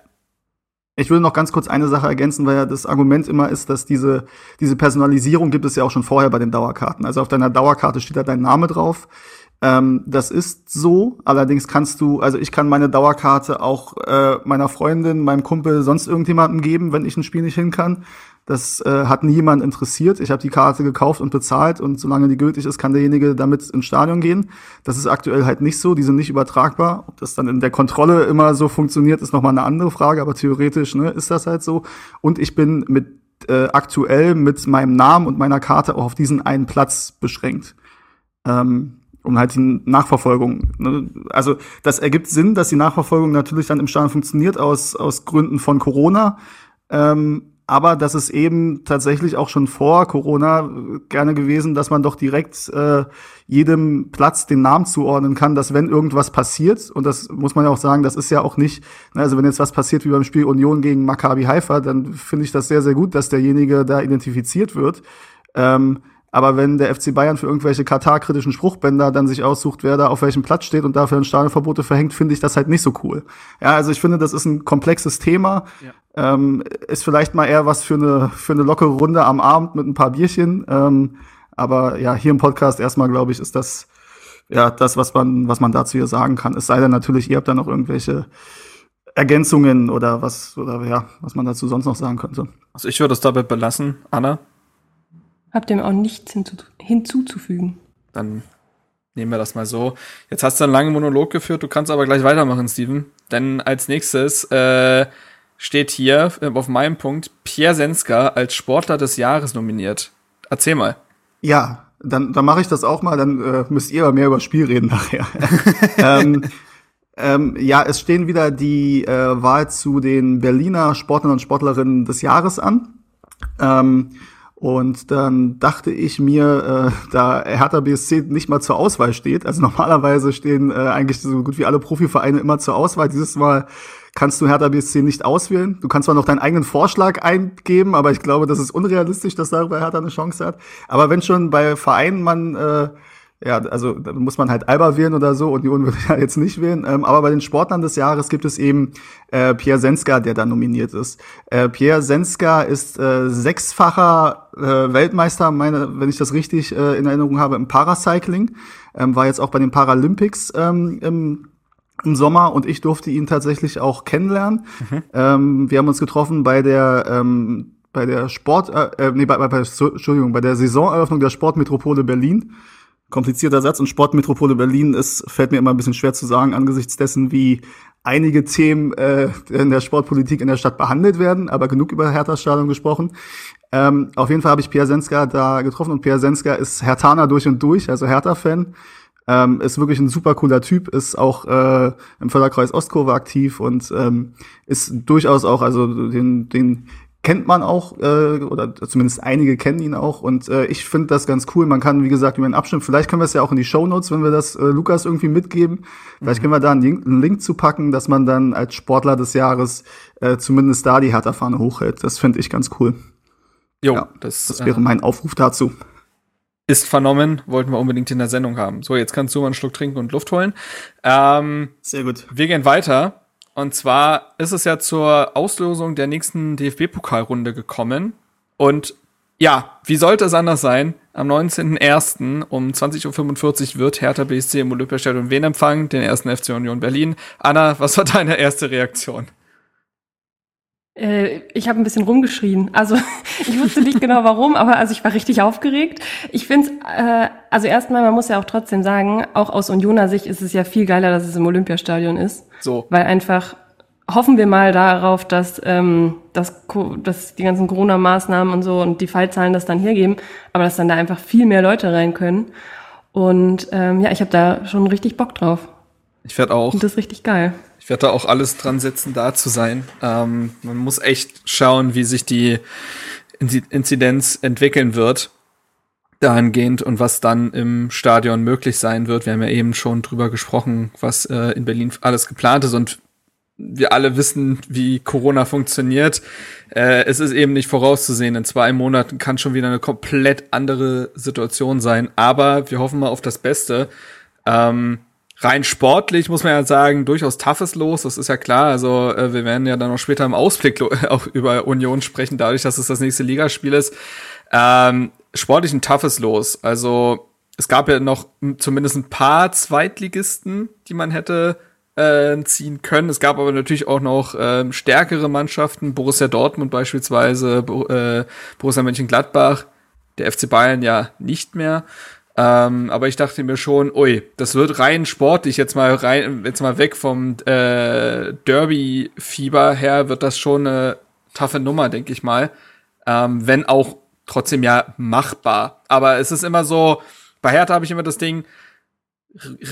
Ich will noch ganz kurz eine Sache ergänzen, weil ja das Argument immer ist, dass diese, diese Personalisierung gibt es ja auch schon vorher bei den Dauerkarten. Also auf deiner Dauerkarte steht da dein Name drauf. Ähm, das ist so. Allerdings kannst du, also ich kann meine Dauerkarte auch äh, meiner Freundin, meinem Kumpel, sonst irgendjemandem geben, wenn ich ein Spiel nicht hin kann. Das äh, hat niemand interessiert. Ich habe die Karte gekauft und bezahlt und solange die gültig ist, kann derjenige damit ins Stadion gehen. Das ist aktuell halt nicht so. Die sind nicht übertragbar. Ob das dann in der Kontrolle immer so funktioniert, ist nochmal eine andere Frage, aber theoretisch ne, ist das halt so. Und ich bin mit äh, aktuell mit meinem Namen und meiner Karte auch auf diesen einen Platz beschränkt. Ähm, um halt die Nachverfolgung. Ne? Also das ergibt Sinn, dass die Nachverfolgung natürlich dann im Stadion funktioniert aus, aus Gründen von Corona. Ähm, aber das ist eben tatsächlich auch schon vor Corona gerne gewesen, dass man doch direkt äh, jedem Platz den Namen zuordnen kann, dass wenn irgendwas passiert, und das muss man ja auch sagen, das ist ja auch nicht, ne, also wenn jetzt was passiert wie beim Spiel Union gegen Maccabi Haifa, dann finde ich das sehr, sehr gut, dass derjenige da identifiziert wird. Ähm, aber wenn der FC Bayern für irgendwelche Katar-kritischen Spruchbänder dann sich aussucht, wer da auf welchem Platz steht und dafür ein Stadionverbote verhängt, finde ich das halt nicht so cool. Ja, also ich finde, das ist ein komplexes Thema. Ja. Ähm, ist vielleicht mal eher was für eine, für eine lockere Runde am Abend mit ein paar Bierchen. Ähm, aber ja, hier im Podcast erstmal, glaube ich, ist das ja das, was man, was man dazu hier sagen kann. Es sei denn natürlich, ihr habt da noch irgendwelche Ergänzungen oder was, oder ja, was man dazu sonst noch sagen könnte. Also ich würde es dabei belassen. Anna? Hab dem auch nichts hinzu hinzuzufügen. Dann nehmen wir das mal so. Jetzt hast du einen langen Monolog geführt, du kannst aber gleich weitermachen, Steven. Denn als nächstes äh, steht hier äh, auf meinem Punkt Pierre Senska als Sportler des Jahres nominiert. Erzähl mal. Ja, dann, dann mache ich das auch mal, dann äh, müsst ihr aber mehr über Spiel reden nachher. ähm, ähm, ja, es stehen wieder die äh, Wahl zu den Berliner Sportlern und Sportlerinnen des Jahres an. Ähm, und dann dachte ich mir, äh, da Hertha BSC nicht mal zur Auswahl steht, also normalerweise stehen äh, eigentlich so gut wie alle Profivereine immer zur Auswahl. Dieses Mal kannst du Hertha BSC nicht auswählen. Du kannst zwar noch deinen eigenen Vorschlag eingeben, aber ich glaube, das ist unrealistisch, dass darüber Hertha eine Chance hat. Aber wenn schon bei Vereinen man äh, ja, also da muss man halt Alba wählen oder so und Union würde ja jetzt nicht wählen. Ähm, aber bei den Sportlern des Jahres gibt es eben äh, Pierre Senska, der da nominiert ist. Äh, Pierre Senska ist äh, sechsfacher äh, Weltmeister, meine, wenn ich das richtig äh, in Erinnerung habe, im Paracycling. Ähm, war jetzt auch bei den Paralympics ähm, im im Sommer und ich durfte ihn tatsächlich auch kennenlernen. Mhm. Ähm, wir haben uns getroffen bei der ähm, bei der Sport äh, äh nee, bei, bei, Entschuldigung, bei der Saisoneröffnung der Sportmetropole Berlin komplizierter Satz und Sportmetropole Berlin ist, fällt mir immer ein bisschen schwer zu sagen, angesichts dessen, wie einige Themen äh, in der Sportpolitik in der Stadt behandelt werden, aber genug über Hertha-Stadion gesprochen. Ähm, auf jeden Fall habe ich Pierre Senska da getroffen und Pierre Senska ist Hertaner durch und durch, also Hertha-Fan. Ähm, ist wirklich ein super cooler Typ, ist auch äh, im Förderkreis Ostkurve aktiv und ähm, ist durchaus auch, also den, den kennt man auch, äh, oder zumindest einige kennen ihn auch. Und äh, ich finde das ganz cool. Man kann, wie gesagt, über einen abstimmen. Vielleicht können wir es ja auch in die Show Notes, wenn wir das äh, Lukas irgendwie mitgeben. Vielleicht mhm. können wir da einen Link, einen Link zu packen, dass man dann als Sportler des Jahres äh, zumindest da die Hertha-Fahne hochhält. Das finde ich ganz cool. Jo, ja, das, das wäre mein Aufruf dazu. Ist vernommen, wollten wir unbedingt in der Sendung haben. So, jetzt kannst du mal einen Schluck trinken und Luft holen. Ähm, Sehr gut. Wir gehen weiter und zwar ist es ja zur Auslosung der nächsten DFB-Pokalrunde gekommen. Und ja, wie sollte es anders sein? Am 19.01. um 20.45 Uhr wird Hertha BSC im Olympiastadion Wen empfangen? Den ersten FC Union Berlin. Anna, was war deine erste Reaktion? Äh, ich habe ein bisschen rumgeschrien. Also ich wusste nicht genau warum, aber also ich war richtig aufgeregt. Ich finde äh, also erstmal, man muss ja auch trotzdem sagen, auch aus Unioner Sicht ist es ja viel geiler, dass es im Olympiastadion ist. So. Weil einfach hoffen wir mal darauf, dass, ähm, dass, dass die ganzen Corona-Maßnahmen und so und die Fallzahlen das dann hergeben, aber dass dann da einfach viel mehr Leute rein können. Und ähm, ja, ich habe da schon richtig Bock drauf. Ich werde auch. Und das ist richtig geil. Ich werde da auch alles dran setzen, da zu sein. Ähm, man muss echt schauen, wie sich die Inzidenz entwickeln wird dahingehend und was dann im Stadion möglich sein wird. Wir haben ja eben schon drüber gesprochen, was äh, in Berlin alles geplant ist und wir alle wissen, wie Corona funktioniert. Äh, es ist eben nicht vorauszusehen. In zwei Monaten kann schon wieder eine komplett andere Situation sein. Aber wir hoffen mal auf das Beste. Ähm, rein sportlich muss man ja sagen, durchaus toughes Los, das ist ja klar. Also äh, wir werden ja dann noch später im Ausblick auch über Union sprechen, dadurch, dass es das nächste Ligaspiel ist. Ähm, sportlich ein toughes Los. Also es gab ja noch zumindest ein paar Zweitligisten, die man hätte äh, ziehen können. Es gab aber natürlich auch noch äh, stärkere Mannschaften, Borussia Dortmund beispielsweise, Bo äh, Borussia Mönchengladbach, der FC Bayern ja nicht mehr. Ähm, aber ich dachte mir schon, ui, das wird rein sportlich, jetzt mal rein, jetzt mal weg vom äh, Derby-Fieber her, wird das schon eine taffe Nummer, denke ich mal. Ähm, wenn auch trotzdem ja machbar. Aber es ist immer so, bei Hertha habe ich immer das Ding,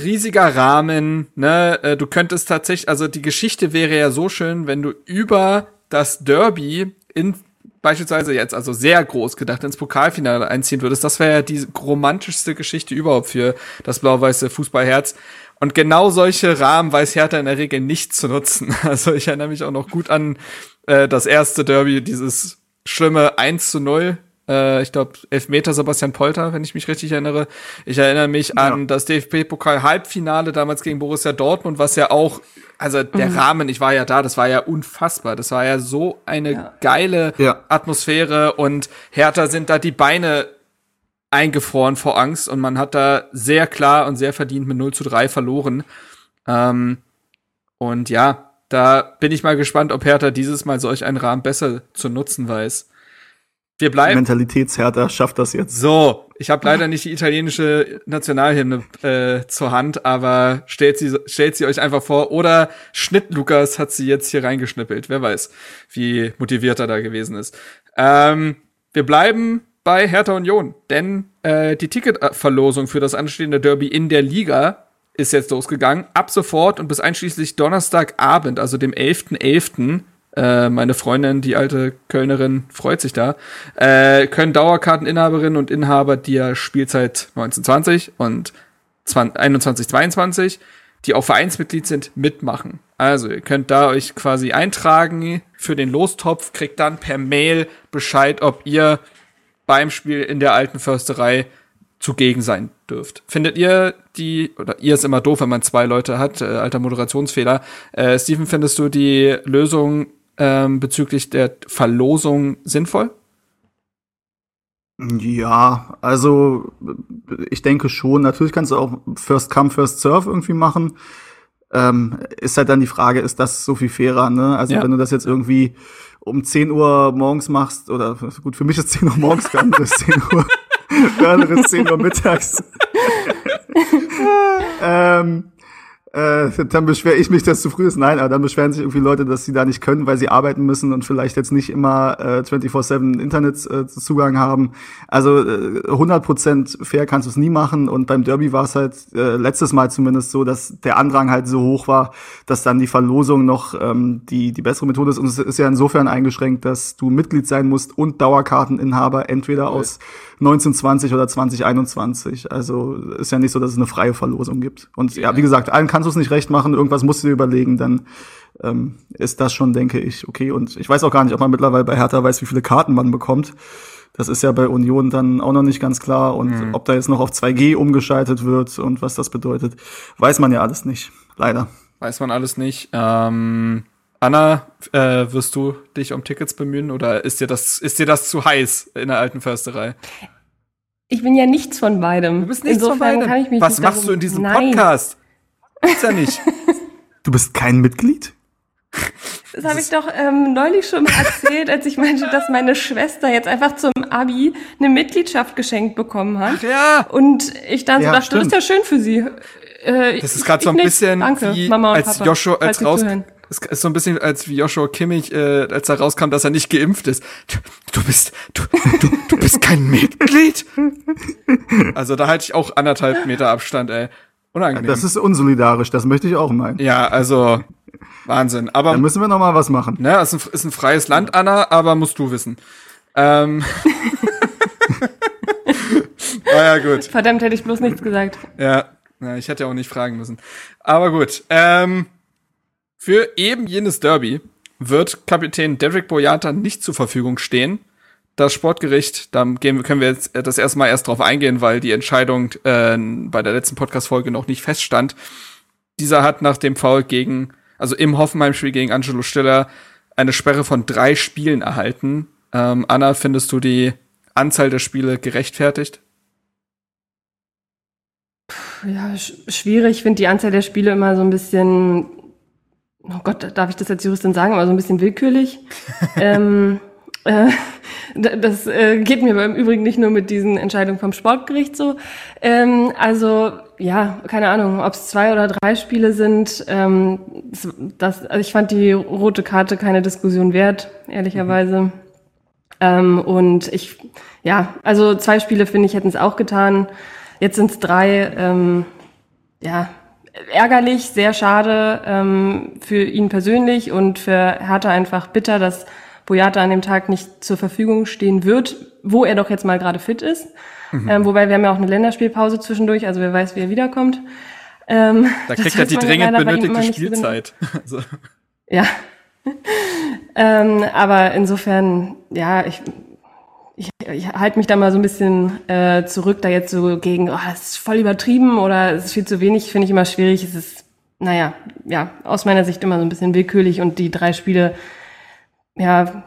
riesiger Rahmen, ne, äh, du könntest tatsächlich, also die Geschichte wäre ja so schön, wenn du über das Derby in beispielsweise jetzt, also sehr groß gedacht, ins Pokalfinale einziehen würdest, das wäre ja die romantischste Geschichte überhaupt für das blau-weiße Fußballherz. Und genau solche Rahmen weiß Hertha in der Regel nicht zu nutzen. Also ich erinnere mich auch noch gut an äh, das erste Derby, dieses schlimme 1 zu 0 äh, ich glaube, Elfmeter Sebastian Polter, wenn ich mich richtig erinnere. Ich erinnere mich ja. an das DFB-Pokal-Halbfinale damals gegen Borussia Dortmund, was ja auch, also der mhm. Rahmen, ich war ja da, das war ja unfassbar. Das war ja so eine ja. geile ja. Atmosphäre und Hertha sind da die Beine eingefroren vor Angst und man hat da sehr klar und sehr verdient mit 0 zu 3 verloren. Ähm, und ja, da bin ich mal gespannt, ob Hertha dieses Mal solch einen Rahmen besser zu nutzen weiß. Wir bleiben. Mentalitätshärter schafft das jetzt. So, ich habe leider nicht die italienische Nationalhymne äh, zur Hand, aber stellt sie, stellt sie euch einfach vor. Oder Schnitt Lukas hat sie jetzt hier reingeschnippelt. Wer weiß, wie motiviert er da gewesen ist. Ähm, wir bleiben bei Hertha Union, denn äh, die Ticketverlosung für das anstehende Derby in der Liga ist jetzt losgegangen. Ab sofort und bis einschließlich Donnerstagabend, also dem 11.11., .11., äh, meine Freundin, die alte Kölnerin, freut sich da. Äh, können Dauerkarteninhaberinnen und Inhaber der Spielzeit 1920 und 2122, die auch Vereinsmitglied sind, mitmachen. Also ihr könnt da euch quasi eintragen für den Lostopf, kriegt dann per Mail Bescheid, ob ihr beim Spiel in der alten Försterei zugegen sein dürft. Findet ihr die, oder ihr ist immer doof, wenn man zwei Leute hat, äh, alter Moderationsfehler. Äh, Steven, findest du die Lösung ähm, bezüglich der Verlosung sinnvoll? Ja, also ich denke schon. Natürlich kannst du auch First Come, First Serve irgendwie machen. Ähm, ist halt dann die Frage, ist das so viel fairer, ne? Also ja. wenn du das jetzt irgendwie um 10 Uhr morgens machst, oder gut, für mich ist 10 Uhr morgens, für andere ist 10 Uhr, für andere ist 10 Uhr mittags. ähm, äh, dann beschwere ich mich, dass zu früh ist. Nein, aber dann beschweren sich irgendwie Leute, dass sie da nicht können, weil sie arbeiten müssen und vielleicht jetzt nicht immer äh, 24-7 Internetzugang äh, haben. Also äh, 100% fair kannst du es nie machen. Und beim Derby war es halt äh, letztes Mal zumindest so, dass der Andrang halt so hoch war, dass dann die Verlosung noch ähm, die, die bessere Methode ist. Und es ist ja insofern eingeschränkt, dass du Mitglied sein musst und Dauerkarteninhaber entweder okay. aus 1920 oder 2021. Also ist ja nicht so, dass es eine freie Verlosung gibt. Und ja, wie gesagt, allen kannst du es nicht recht machen, irgendwas musst du dir überlegen, dann ähm, ist das schon, denke ich, okay. Und ich weiß auch gar nicht, ob man mittlerweile bei Hertha weiß, wie viele Karten man bekommt. Das ist ja bei Union dann auch noch nicht ganz klar. Und mhm. ob da jetzt noch auf 2G umgeschaltet wird und was das bedeutet, weiß man ja alles nicht. Leider. Weiß man alles nicht. Ähm, Anna, äh, wirst du dich um Tickets bemühen oder ist dir das, ist dir das zu heiß in der alten Försterei? Ich bin ja nichts von beidem. Du bist nichts Insofern von beidem. Was machst du in diesem Nein. Podcast? Ist ja nicht. Du bist kein Mitglied? Das habe ich doch ähm, neulich schon mal erzählt, als ich meinte, dass meine Schwester jetzt einfach zum Abi eine Mitgliedschaft geschenkt bekommen hat. Ach ja. Und ich dann ja, so dachte, stimmt. das ist ja schön für sie. Äh, das ist gerade so ein bisschen Danke, wie Mama als Papa, Joshua als raus es ist so ein bisschen als wie Joshua Kimmich, äh, als er rauskam, dass er nicht geimpft ist. Du, du bist, du, du, du bist kein Mitglied. Also da halte ich auch anderthalb Meter Abstand, ey. Unangenehm. Das ist unsolidarisch, das möchte ich auch meinen. Ja, also Wahnsinn. Aber da müssen wir noch mal was machen. Ne, ist ein, ist ein freies Land, Anna, aber musst du wissen. Ähm. naja, gut. Verdammt, hätte ich bloß nichts gesagt. Ja, ja ich hätte ja auch nicht fragen müssen. Aber gut. Ähm, für eben jenes Derby wird Kapitän Derek Boyata nicht zur Verfügung stehen. Das Sportgericht, da können wir jetzt das erstmal erst drauf eingehen, weil die Entscheidung äh, bei der letzten Podcast-Folge noch nicht feststand. Dieser hat nach dem Foul gegen, also im Hoffenheim-Spiel gegen Angelo Stiller, eine Sperre von drei Spielen erhalten. Ähm, Anna, findest du die Anzahl der Spiele gerechtfertigt? Ja, schwierig. Ich finde die Anzahl der Spiele immer so ein bisschen oh Gott, darf ich das als Juristin sagen, aber so ein bisschen willkürlich. ähm, äh, das äh, geht mir im Übrigen nicht nur mit diesen Entscheidungen vom Sportgericht so. Ähm, also ja, keine Ahnung, ob es zwei oder drei Spiele sind. Ähm, das, also ich fand die rote Karte keine Diskussion wert, ehrlicherweise. Ähm, und ich, ja, also zwei Spiele finde ich hätten es auch getan. Jetzt sind es drei. Ja, ärgerlich, sehr schade für ihn persönlich und für Hertha einfach bitter, dass Boyata an dem Tag nicht zur Verfügung stehen wird, wo er doch jetzt mal gerade fit ist. Mhm. Ähm, wobei wir haben ja auch eine Länderspielpause zwischendurch, also wer weiß, wie er wiederkommt. Ähm, da kriegt er die dringend benötigte Spielzeit. So also. Ja. ähm, aber insofern, ja, ich, ich, ich halte mich da mal so ein bisschen äh, zurück, da jetzt so gegen, oh, es ist voll übertrieben oder es ist viel zu wenig, finde ich immer schwierig. Es ist, naja, ja, aus meiner Sicht immer so ein bisschen willkürlich und die drei Spiele, ja,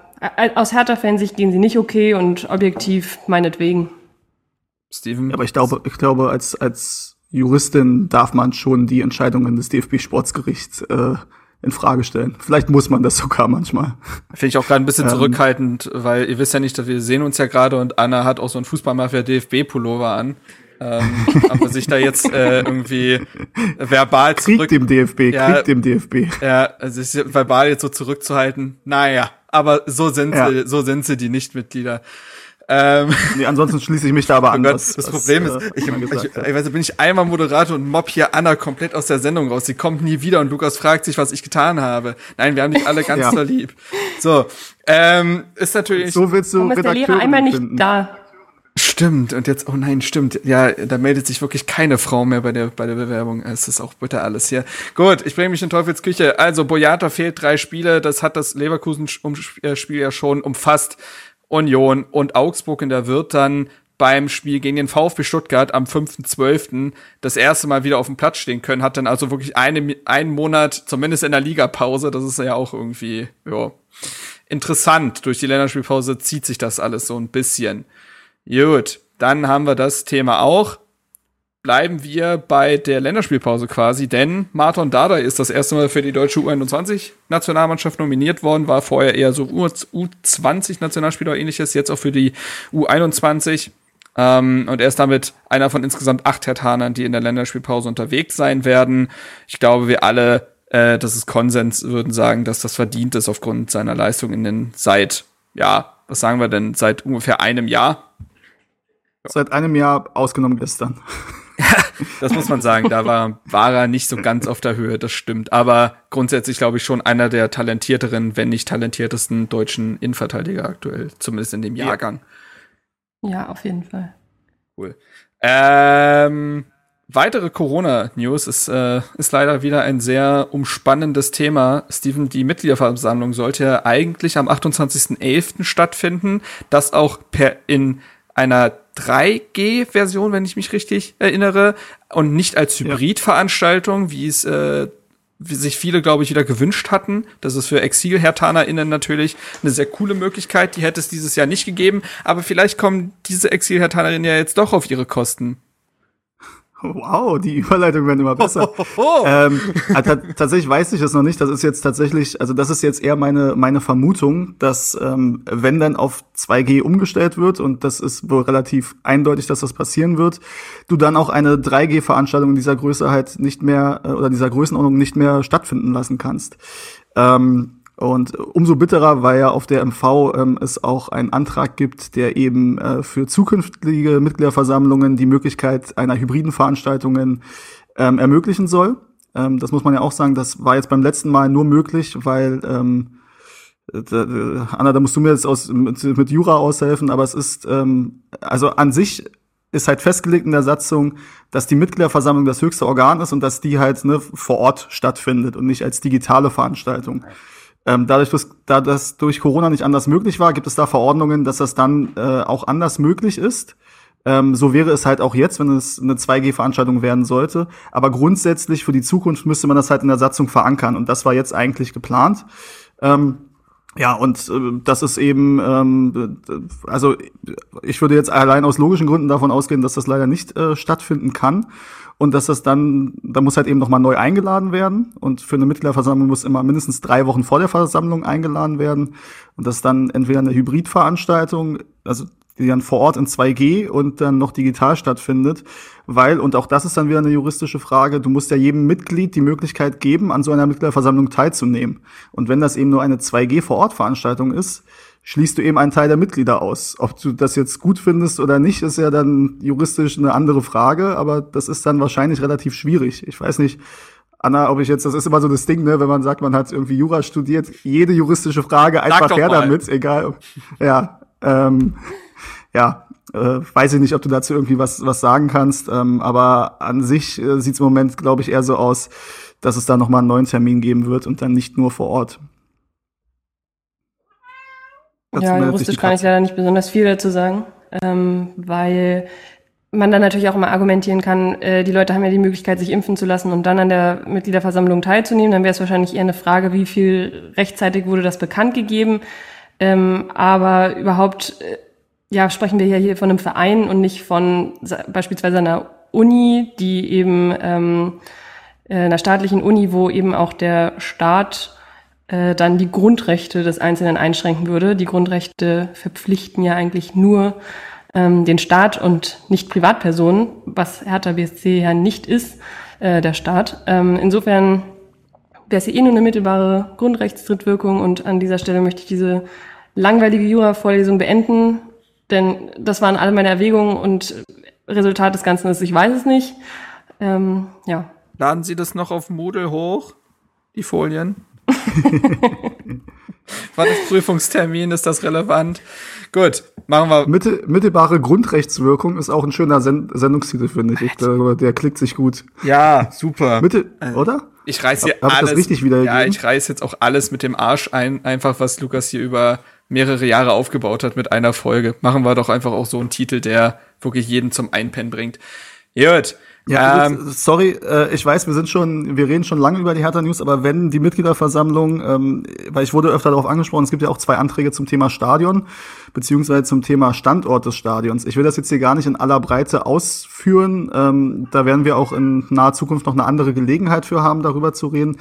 aus Hertha-Fansicht gehen sie nicht okay und objektiv meinetwegen. Steven? Aber ich glaube, ich glaube, als, als Juristin darf man schon die Entscheidungen des DFB-Sportsgerichts äh, in Frage stellen. Vielleicht muss man das sogar manchmal. Finde ich auch gerade ein bisschen ähm, zurückhaltend, weil ihr wisst ja nicht, dass wir sehen uns ja gerade und Anna hat auch so einen Fußballmafia DFB Pullover an. Ähm, aber sich da jetzt äh, irgendwie verbal Krieg zurück dem DFB, ja, Krieg dem DFB. Ja, also sich verbal jetzt so zurückzuhalten. Naja, aber so sind ja. sie, so sind sie die Nichtmitglieder. Ähm, nee, ansonsten schließe ich mich da aber oh an. Gott, das, das Problem ist, äh, ich, ich, ich, ich weiß, bin ich einmal Moderator und mob hier Anna komplett aus der Sendung raus. Sie kommt nie wieder und Lukas fragt sich, was ich getan habe. Nein, wir haben dich alle ganz ja. so lieb. So, ähm, ist natürlich. So willst du Warum ist der Lehrer einmal nicht finden. da? Stimmt, und jetzt, oh nein, stimmt. Ja, da meldet sich wirklich keine Frau mehr bei der, bei der Bewerbung. Es ist auch bitter alles hier. Gut, ich bringe mich in Teufelsküche. Also, Boyata fehlt drei Spiele. Das hat das Leverkusen-Spiel ja schon umfasst. Union und Augsburg in der wird dann beim Spiel gegen den VfB Stuttgart am 5.12. das erste Mal wieder auf dem Platz stehen können, hat dann also wirklich eine, einen Monat, zumindest in der Ligapause, das ist ja auch irgendwie, ja, interessant. Durch die Länderspielpause zieht sich das alles so ein bisschen. Gut, dann haben wir das Thema auch bleiben wir bei der Länderspielpause quasi, denn Martin Dada ist das erste Mal für die deutsche U21-Nationalmannschaft nominiert worden, war vorher eher so U20-Nationalspieler oder ähnliches, jetzt auch für die U21. Ähm, und er ist damit einer von insgesamt acht Hertanern, die in der Länderspielpause unterwegs sein werden. Ich glaube, wir alle, äh, das ist Konsens, würden sagen, dass das verdient ist aufgrund seiner Leistung in den seit, ja, was sagen wir denn, seit ungefähr einem Jahr. Seit einem Jahr, ausgenommen gestern. das muss man sagen. Da war, war er nicht so ganz auf der Höhe, das stimmt. Aber grundsätzlich glaube ich schon einer der talentierteren, wenn nicht talentiertesten deutschen Innenverteidiger aktuell, zumindest in dem Jahrgang. Ja, auf jeden Fall. Cool. Ähm, weitere Corona-News ist, äh, ist leider wieder ein sehr umspannendes Thema. Steven, die Mitgliederversammlung sollte ja eigentlich am 28.11. stattfinden, das auch per in einer 3G-Version, wenn ich mich richtig erinnere, und nicht als Hybrid-Veranstaltung, wie es äh, wie sich viele, glaube ich, wieder gewünscht hatten. Das ist für Exil-HertanerInnen natürlich eine sehr coole Möglichkeit. Die hätte es dieses Jahr nicht gegeben. Aber vielleicht kommen diese Exil-HertanerInnen ja jetzt doch auf ihre Kosten. Wow, die Überleitung werden immer besser. ähm, tatsächlich weiß ich das noch nicht. Das ist jetzt tatsächlich, also das ist jetzt eher meine meine Vermutung, dass ähm, wenn dann auf 2G umgestellt wird und das ist wohl relativ eindeutig, dass das passieren wird, du dann auch eine 3G-Veranstaltung in dieser Größe halt nicht mehr äh, oder dieser Größenordnung nicht mehr stattfinden lassen kannst. Ähm, und umso bitterer, weil ja auf der MV ähm, es auch einen Antrag gibt, der eben äh, für zukünftige Mitgliederversammlungen die Möglichkeit einer hybriden Veranstaltungen ähm, ermöglichen soll. Ähm, das muss man ja auch sagen, das war jetzt beim letzten Mal nur möglich, weil ähm, Anna, da musst du mir jetzt aus, mit, mit Jura aushelfen, aber es ist ähm, also an sich ist halt festgelegt in der Satzung, dass die Mitgliederversammlung das höchste Organ ist und dass die halt ne, vor Ort stattfindet und nicht als digitale Veranstaltung. Ähm, dadurch, dass, da das durch Corona nicht anders möglich war, gibt es da Verordnungen, dass das dann äh, auch anders möglich ist. Ähm, so wäre es halt auch jetzt, wenn es eine 2G-Veranstaltung werden sollte. Aber grundsätzlich für die Zukunft müsste man das halt in der Satzung verankern. Und das war jetzt eigentlich geplant. Ähm, ja, und äh, das ist eben, ähm, also ich würde jetzt allein aus logischen Gründen davon ausgehen, dass das leider nicht äh, stattfinden kann und dass das dann, da muss halt eben nochmal neu eingeladen werden. Und für eine Mitgliederversammlung muss immer mindestens drei Wochen vor der Versammlung eingeladen werden. Und das ist dann entweder eine Hybridveranstaltung, also die dann vor Ort in 2G und dann noch digital stattfindet, weil, und auch das ist dann wieder eine juristische Frage, du musst ja jedem Mitglied die Möglichkeit geben, an so einer Mitgliederversammlung teilzunehmen. Und wenn das eben nur eine 2G vor Ort Veranstaltung ist, schließt du eben einen Teil der Mitglieder aus. Ob du das jetzt gut findest oder nicht, ist ja dann juristisch eine andere Frage, aber das ist dann wahrscheinlich relativ schwierig. Ich weiß nicht, Anna, ob ich jetzt, das ist immer so das Ding, ne, wenn man sagt, man hat irgendwie Jura studiert, jede juristische Frage einfach her damit, egal. Ja, ähm, ja, äh, weiß ich nicht, ob du dazu irgendwie was, was sagen kannst, ähm, aber an sich äh, sieht es im Moment, glaube ich, eher so aus, dass es da nochmal einen neuen Termin geben wird und dann nicht nur vor Ort. Dazu ja, juristisch kann ich leider nicht besonders viel dazu sagen, ähm, weil man dann natürlich auch immer argumentieren kann, äh, die Leute haben ja die Möglichkeit, sich impfen zu lassen und dann an der Mitgliederversammlung teilzunehmen. Dann wäre es wahrscheinlich eher eine Frage, wie viel rechtzeitig wurde das bekannt gegeben. Ähm, aber überhaupt, äh, ja, sprechen wir ja hier von einem Verein und nicht von beispielsweise einer Uni, die eben ähm, äh, einer staatlichen Uni, wo eben auch der Staat äh, dann die Grundrechte des Einzelnen einschränken würde. Die Grundrechte verpflichten ja eigentlich nur ähm, den Staat und nicht Privatpersonen, was Hertha BSC ja nicht ist, äh, der Staat. Ähm, insofern wäre es ja eh nur eine mittelbare Grundrechtstrittwirkung und an dieser Stelle möchte ich diese langweilige Jura-Vorlesung beenden, denn das waren alle meine Erwägungen und Resultat des Ganzen ist, ich weiß es nicht. Ähm, ja. Laden Sie das noch auf Moodle hoch, die Folien? War das Prüfungstermin? Ist das relevant? Gut, machen wir. Mitte, mittelbare Grundrechtswirkung ist auch ein schöner Send Sendungstitel, finde ich. der, der klickt sich gut. Ja, super. Mitte, äh, oder? Ich reiß hier Hab alles. Das richtig wieder ja, ich reiß jetzt auch alles mit dem Arsch ein, einfach was Lukas hier über mehrere Jahre aufgebaut hat mit einer Folge. Machen wir doch einfach auch so einen Titel, der wirklich jeden zum Einpennen bringt. Gut. Ja, ähm, sorry, äh, ich weiß, wir sind schon, wir reden schon lange über die Hertha News, aber wenn die Mitgliederversammlung, ähm, weil ich wurde öfter darauf angesprochen, es gibt ja auch zwei Anträge zum Thema Stadion, beziehungsweise zum Thema Standort des Stadions. Ich will das jetzt hier gar nicht in aller Breite ausführen. Ähm, da werden wir auch in naher Zukunft noch eine andere Gelegenheit für haben, darüber zu reden.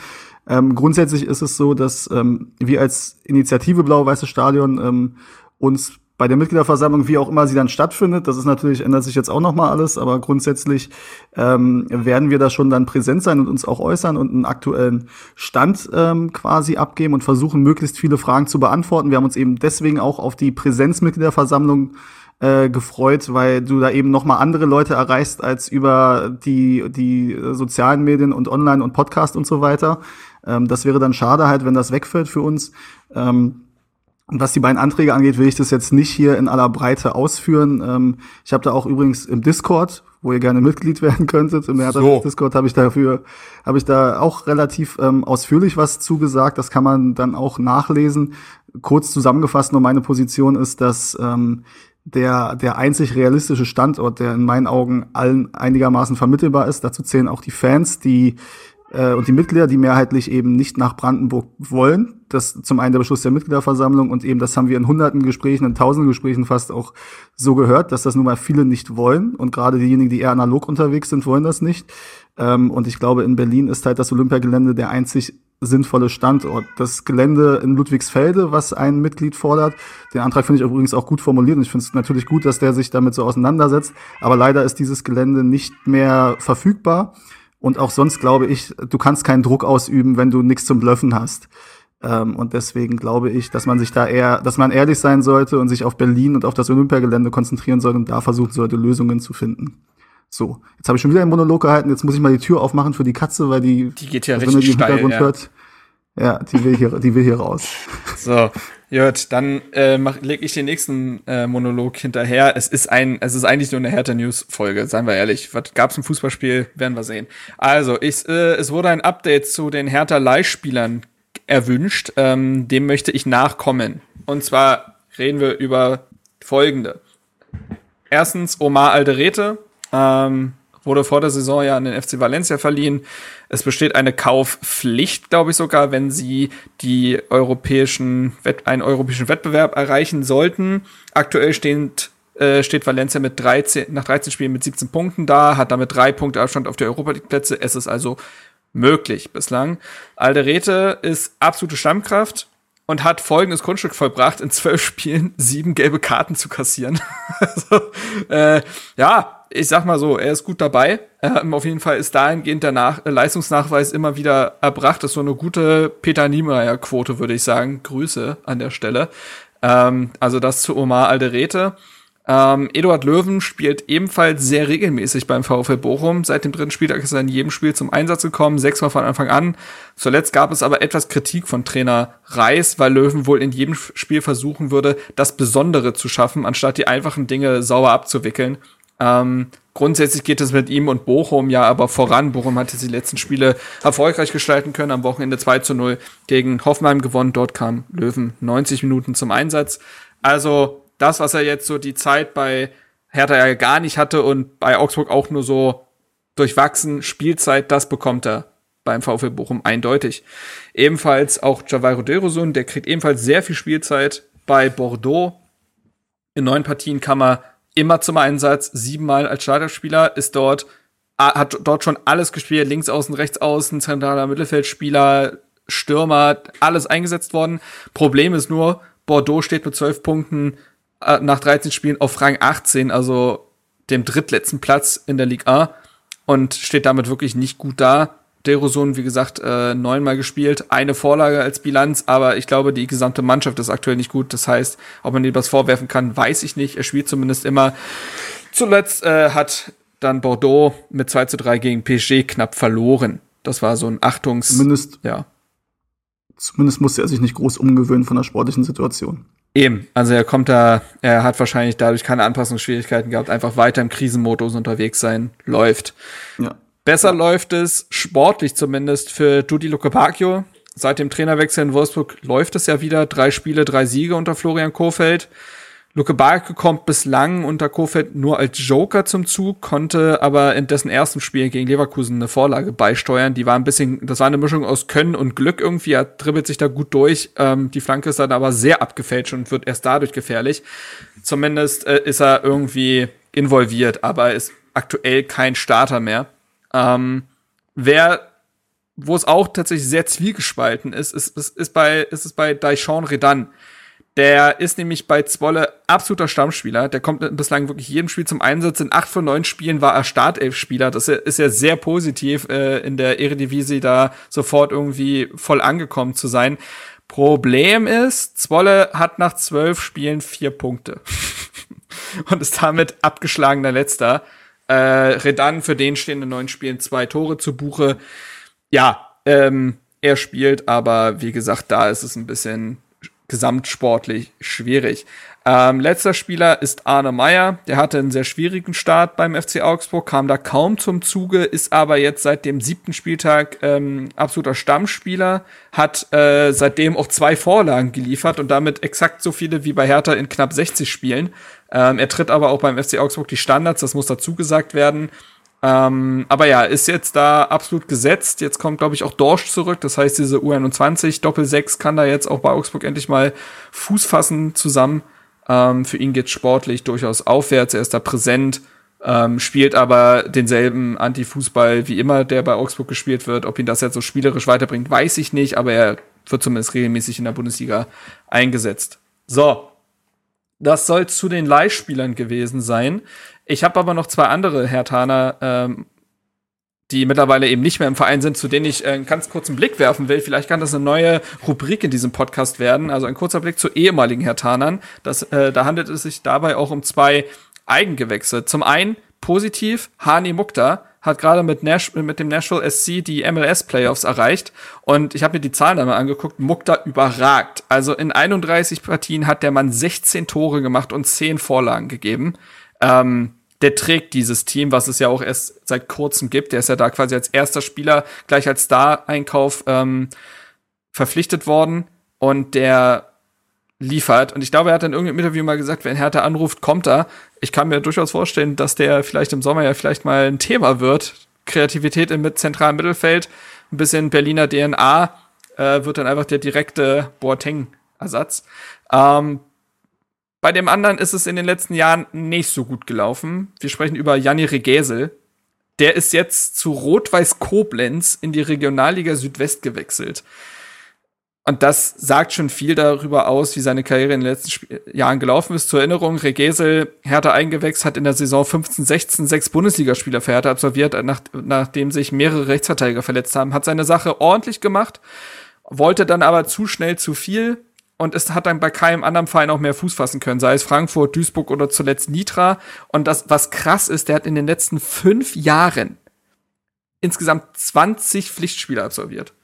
Ähm, grundsätzlich ist es so, dass ähm, wir als Initiative Blau-Weiße Stadion ähm, uns bei der Mitgliederversammlung, wie auch immer sie dann stattfindet, das ist natürlich, ändert sich jetzt auch nochmal alles, aber grundsätzlich ähm, werden wir da schon dann präsent sein und uns auch äußern und einen aktuellen Stand ähm, quasi abgeben und versuchen, möglichst viele Fragen zu beantworten. Wir haben uns eben deswegen auch auf die Präsenzmitgliederversammlung äh, gefreut, weil du da eben noch mal andere Leute erreichst als über die die sozialen Medien und Online und Podcast und so weiter. Ähm, das wäre dann schade halt, wenn das wegfällt für uns. Ähm, und was die beiden Anträge angeht, will ich das jetzt nicht hier in aller Breite ausführen. Ähm, ich habe da auch übrigens im Discord, wo ihr gerne Mitglied werden könntet, im so. Discord habe ich dafür, habe ich da auch relativ ähm, ausführlich was zugesagt. Das kann man dann auch nachlesen. Kurz zusammengefasst, nur meine Position ist, dass ähm, der, der einzig realistische Standort, der in meinen Augen allen einigermaßen vermittelbar ist. Dazu zählen auch die Fans, die äh, und die Mitglieder, die mehrheitlich eben nicht nach Brandenburg wollen. Das zum einen der Beschluss der Mitgliederversammlung und eben, das haben wir in hunderten Gesprächen, in tausenden Gesprächen fast auch so gehört, dass das nun mal viele nicht wollen. Und gerade diejenigen, die eher analog unterwegs sind, wollen das nicht. Ähm, und ich glaube, in Berlin ist halt das Olympiagelände der einzig sinnvolle Standort. Das Gelände in Ludwigsfelde, was ein Mitglied fordert, den Antrag finde ich übrigens auch gut formuliert und ich finde es natürlich gut, dass der sich damit so auseinandersetzt. Aber leider ist dieses Gelände nicht mehr verfügbar. Und auch sonst glaube ich, du kannst keinen Druck ausüben, wenn du nichts zum Blöffen hast. Ähm, und deswegen glaube ich, dass man sich da eher, dass man ehrlich sein sollte und sich auf Berlin und auf das Olympiagelände konzentrieren sollte und da versuchen sollte, Lösungen zu finden. So, jetzt habe ich schon wieder einen Monolog gehalten. Jetzt muss ich mal die Tür aufmachen für die Katze, weil die, die geht ja richtig die steil, ja. hört. Ja, die will hier, die will hier raus. So, Jört, dann äh, lege ich den nächsten äh, Monolog hinterher. Es ist ein, es ist eigentlich nur eine Hertha News Folge, seien wir ehrlich. Was gab's im Fußballspiel? Werden wir sehen. Also, ich, äh, es wurde ein Update zu den Hertha Leihspielern erwünscht. Ähm, dem möchte ich nachkommen. Und zwar reden wir über folgende. Erstens Omar Alderete. Ähm, wurde vor der Saison ja an den FC Valencia verliehen. Es besteht eine Kaufpflicht, glaube ich sogar, wenn sie die europäischen, einen europäischen Wettbewerb erreichen sollten. Aktuell steht, äh, steht Valencia mit 13, nach 13 Spielen mit 17 Punkten da, hat damit drei Punkte Abstand auf die Europa League Plätze. Es ist also möglich bislang. Alderete ist absolute Stammkraft und hat folgendes Grundstück vollbracht, in zwölf Spielen sieben gelbe Karten zu kassieren. also, äh, ja, ich sag mal so, er ist gut dabei. Ähm, auf jeden Fall ist dahingehend der Nach Leistungsnachweis immer wieder erbracht. Das ist so eine gute Peter Niemeyer-Quote, würde ich sagen. Grüße an der Stelle. Ähm, also das zu Omar Alderete. Ähm, Eduard Löwen spielt ebenfalls sehr regelmäßig beim VfL Bochum. Seit dem dritten Spieltag ist er in jedem Spiel zum Einsatz gekommen, sechsmal von Anfang an. Zuletzt gab es aber etwas Kritik von Trainer Reis, weil Löwen wohl in jedem Spiel versuchen würde, das Besondere zu schaffen, anstatt die einfachen Dinge sauer abzuwickeln. Ähm, grundsätzlich geht es mit ihm und Bochum ja aber voran. Bochum hat jetzt die letzten Spiele erfolgreich gestalten können. Am Wochenende 2 zu 0 gegen Hoffenheim gewonnen. Dort kam Löwen 90 Minuten zum Einsatz. Also das, was er jetzt so die Zeit bei Hertha ja gar nicht hatte und bei Augsburg auch nur so durchwachsen Spielzeit, das bekommt er beim VfL Bochum eindeutig. Ebenfalls auch Javairo Derosun, der kriegt ebenfalls sehr viel Spielzeit bei Bordeaux. In neun Partien kam er immer zum Einsatz, siebenmal als Starterspieler, ist dort, hat dort schon alles gespielt, links außen, rechts außen, zentraler Mittelfeldspieler, Stürmer, alles eingesetzt worden. Problem ist nur, Bordeaux steht mit zwölf Punkten äh, nach 13 Spielen auf Rang 18, also dem drittletzten Platz in der Liga A und steht damit wirklich nicht gut da. Derosun, wie gesagt, äh, neunmal gespielt, eine Vorlage als Bilanz, aber ich glaube, die gesamte Mannschaft ist aktuell nicht gut. Das heißt, ob man ihm was vorwerfen kann, weiß ich nicht. Er spielt zumindest immer. Zuletzt äh, hat dann Bordeaux mit 2 zu 3 gegen PSG knapp verloren. Das war so ein Achtungs... Zumindest, ja. zumindest musste er sich nicht groß umgewöhnen von der sportlichen Situation. Eben, also er kommt da, er hat wahrscheinlich dadurch keine Anpassungsschwierigkeiten gehabt, einfach weiter im Krisenmodus unterwegs sein, läuft. Ja. Besser ja. läuft es, sportlich zumindest, für Dudi Lukebakio. Seit dem Trainerwechsel in Wolfsburg läuft es ja wieder. Drei Spiele, drei Siege unter Florian Kofeld. Luke Barke kommt bislang unter Kofeld nur als Joker zum Zug, konnte aber in dessen ersten Spiel gegen Leverkusen eine Vorlage beisteuern. Die war ein bisschen, das war eine Mischung aus Können und Glück irgendwie. Er dribbelt sich da gut durch. Ähm, die Flanke ist dann aber sehr abgefälscht und wird erst dadurch gefährlich. Zumindest äh, ist er irgendwie involviert, aber ist aktuell kein Starter mehr. Ähm, wer wo es auch tatsächlich sehr zwiegespalten ist, ist, ist, ist bei, ist es bei Daishon Redan. Der ist nämlich bei Zwolle absoluter Stammspieler. Der kommt bislang wirklich jedem Spiel zum Einsatz. In acht von neun Spielen war er Startelf-Spieler. Das ist ja sehr positiv, äh, in der Eredivisie da sofort irgendwie voll angekommen zu sein. Problem ist, Zwolle hat nach zwölf Spielen vier Punkte. Und ist damit abgeschlagener Letzter. Äh, Redan, für den stehen in neun Spielen zwei Tore zu Buche. Ja, ähm, er spielt, aber wie gesagt, da ist es ein bisschen gesamtsportlich schwierig. Ähm, letzter Spieler ist Arne Meyer. Der hatte einen sehr schwierigen Start beim FC Augsburg, kam da kaum zum Zuge, ist aber jetzt seit dem siebten Spieltag ähm, absoluter Stammspieler, hat äh, seitdem auch zwei Vorlagen geliefert und damit exakt so viele wie bei Hertha in knapp 60 Spielen. Ähm, er tritt aber auch beim FC Augsburg die Standards, das muss dazu gesagt werden. Ähm, aber ja, ist jetzt da absolut gesetzt. Jetzt kommt, glaube ich, auch Dorsch zurück. Das heißt, diese U21 Doppel 6 kann da jetzt auch bei Augsburg endlich mal Fuß fassen zusammen. Ähm, für ihn geht sportlich durchaus aufwärts. Er ist da präsent, ähm, spielt aber denselben Anti-Fußball wie immer, der bei Augsburg gespielt wird. Ob ihn das jetzt so spielerisch weiterbringt, weiß ich nicht, aber er wird zumindest regelmäßig in der Bundesliga eingesetzt. So. Das soll zu den Leihspielern gewesen sein. Ich habe aber noch zwei andere Hertaner, ähm, die mittlerweile eben nicht mehr im Verein sind, zu denen ich äh, einen ganz kurzen Blick werfen will. Vielleicht kann das eine neue Rubrik in diesem Podcast werden. Also ein kurzer Blick zu ehemaligen Hertanern. Das, äh, da handelt es sich dabei auch um zwei Eigengewächse. Zum einen positiv, Hani Mukta hat gerade mit, Nash mit dem Nashville SC die MLS Playoffs erreicht und ich habe mir die Zahlen einmal angeguckt. Mukta überragt. Also in 31 Partien hat der Mann 16 Tore gemacht und 10 Vorlagen gegeben. Ähm, der trägt dieses Team, was es ja auch erst seit kurzem gibt. Der ist ja da quasi als erster Spieler gleich als Star-Einkauf ähm, verpflichtet worden und der liefert. Und ich glaube, er hat in irgendeinem Interview mal gesagt, wenn Hertha anruft, kommt er. Ich kann mir durchaus vorstellen, dass der vielleicht im Sommer ja vielleicht mal ein Thema wird. Kreativität im zentralen Mittelfeld, ein bisschen Berliner DNA, äh, wird dann einfach der direkte Boateng-Ersatz. Ähm, bei dem anderen ist es in den letzten Jahren nicht so gut gelaufen. Wir sprechen über Janni Regesel. Der ist jetzt zu Rot-Weiß Koblenz in die Regionalliga Südwest gewechselt. Und das sagt schon viel darüber aus, wie seine Karriere in den letzten Sp Jahren gelaufen ist. Zur Erinnerung, Regesel, Hertha eingewechselt, hat in der Saison 15, 16 sechs Bundesligaspieler für Hertha absolviert, nach, nachdem sich mehrere Rechtsverteidiger verletzt haben, hat seine Sache ordentlich gemacht, wollte dann aber zu schnell zu viel und es hat dann bei keinem anderen Verein auch mehr Fuß fassen können, sei es Frankfurt, Duisburg oder zuletzt Nitra. Und das, was krass ist, der hat in den letzten fünf Jahren insgesamt 20 Pflichtspiele absolviert.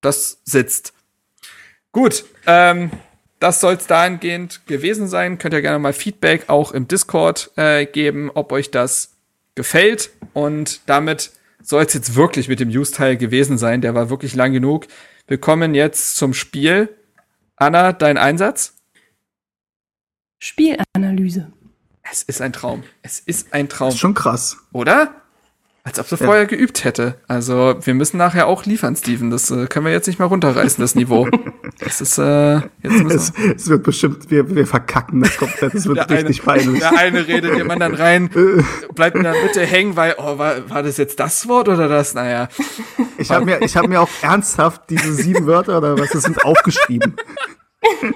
Das sitzt. Gut, ähm, das soll es dahingehend gewesen sein. Könnt ihr gerne mal Feedback auch im Discord äh, geben, ob euch das gefällt. Und damit soll es jetzt wirklich mit dem News-Teil gewesen sein. Der war wirklich lang genug. Wir kommen jetzt zum Spiel. Anna, dein Einsatz? Spielanalyse. Es ist ein Traum. Es ist ein Traum. Ist schon krass. Oder? Als ob sie ja. vorher geübt hätte. Also, wir müssen nachher auch liefern, Steven. Das äh, können wir jetzt nicht mal runterreißen, das Niveau. Das ist, äh, jetzt es, es wird bestimmt, wir, wir verkacken das komplett. Es wird der richtig eine, peinlich. Der eine redet dem anderen rein, bleibt in der Mitte hängen, weil, oh, war, war das jetzt das Wort oder das? Naja. Ich habe mir, ich hab mir auch ernsthaft diese sieben Wörter oder was das sind aufgeschrieben.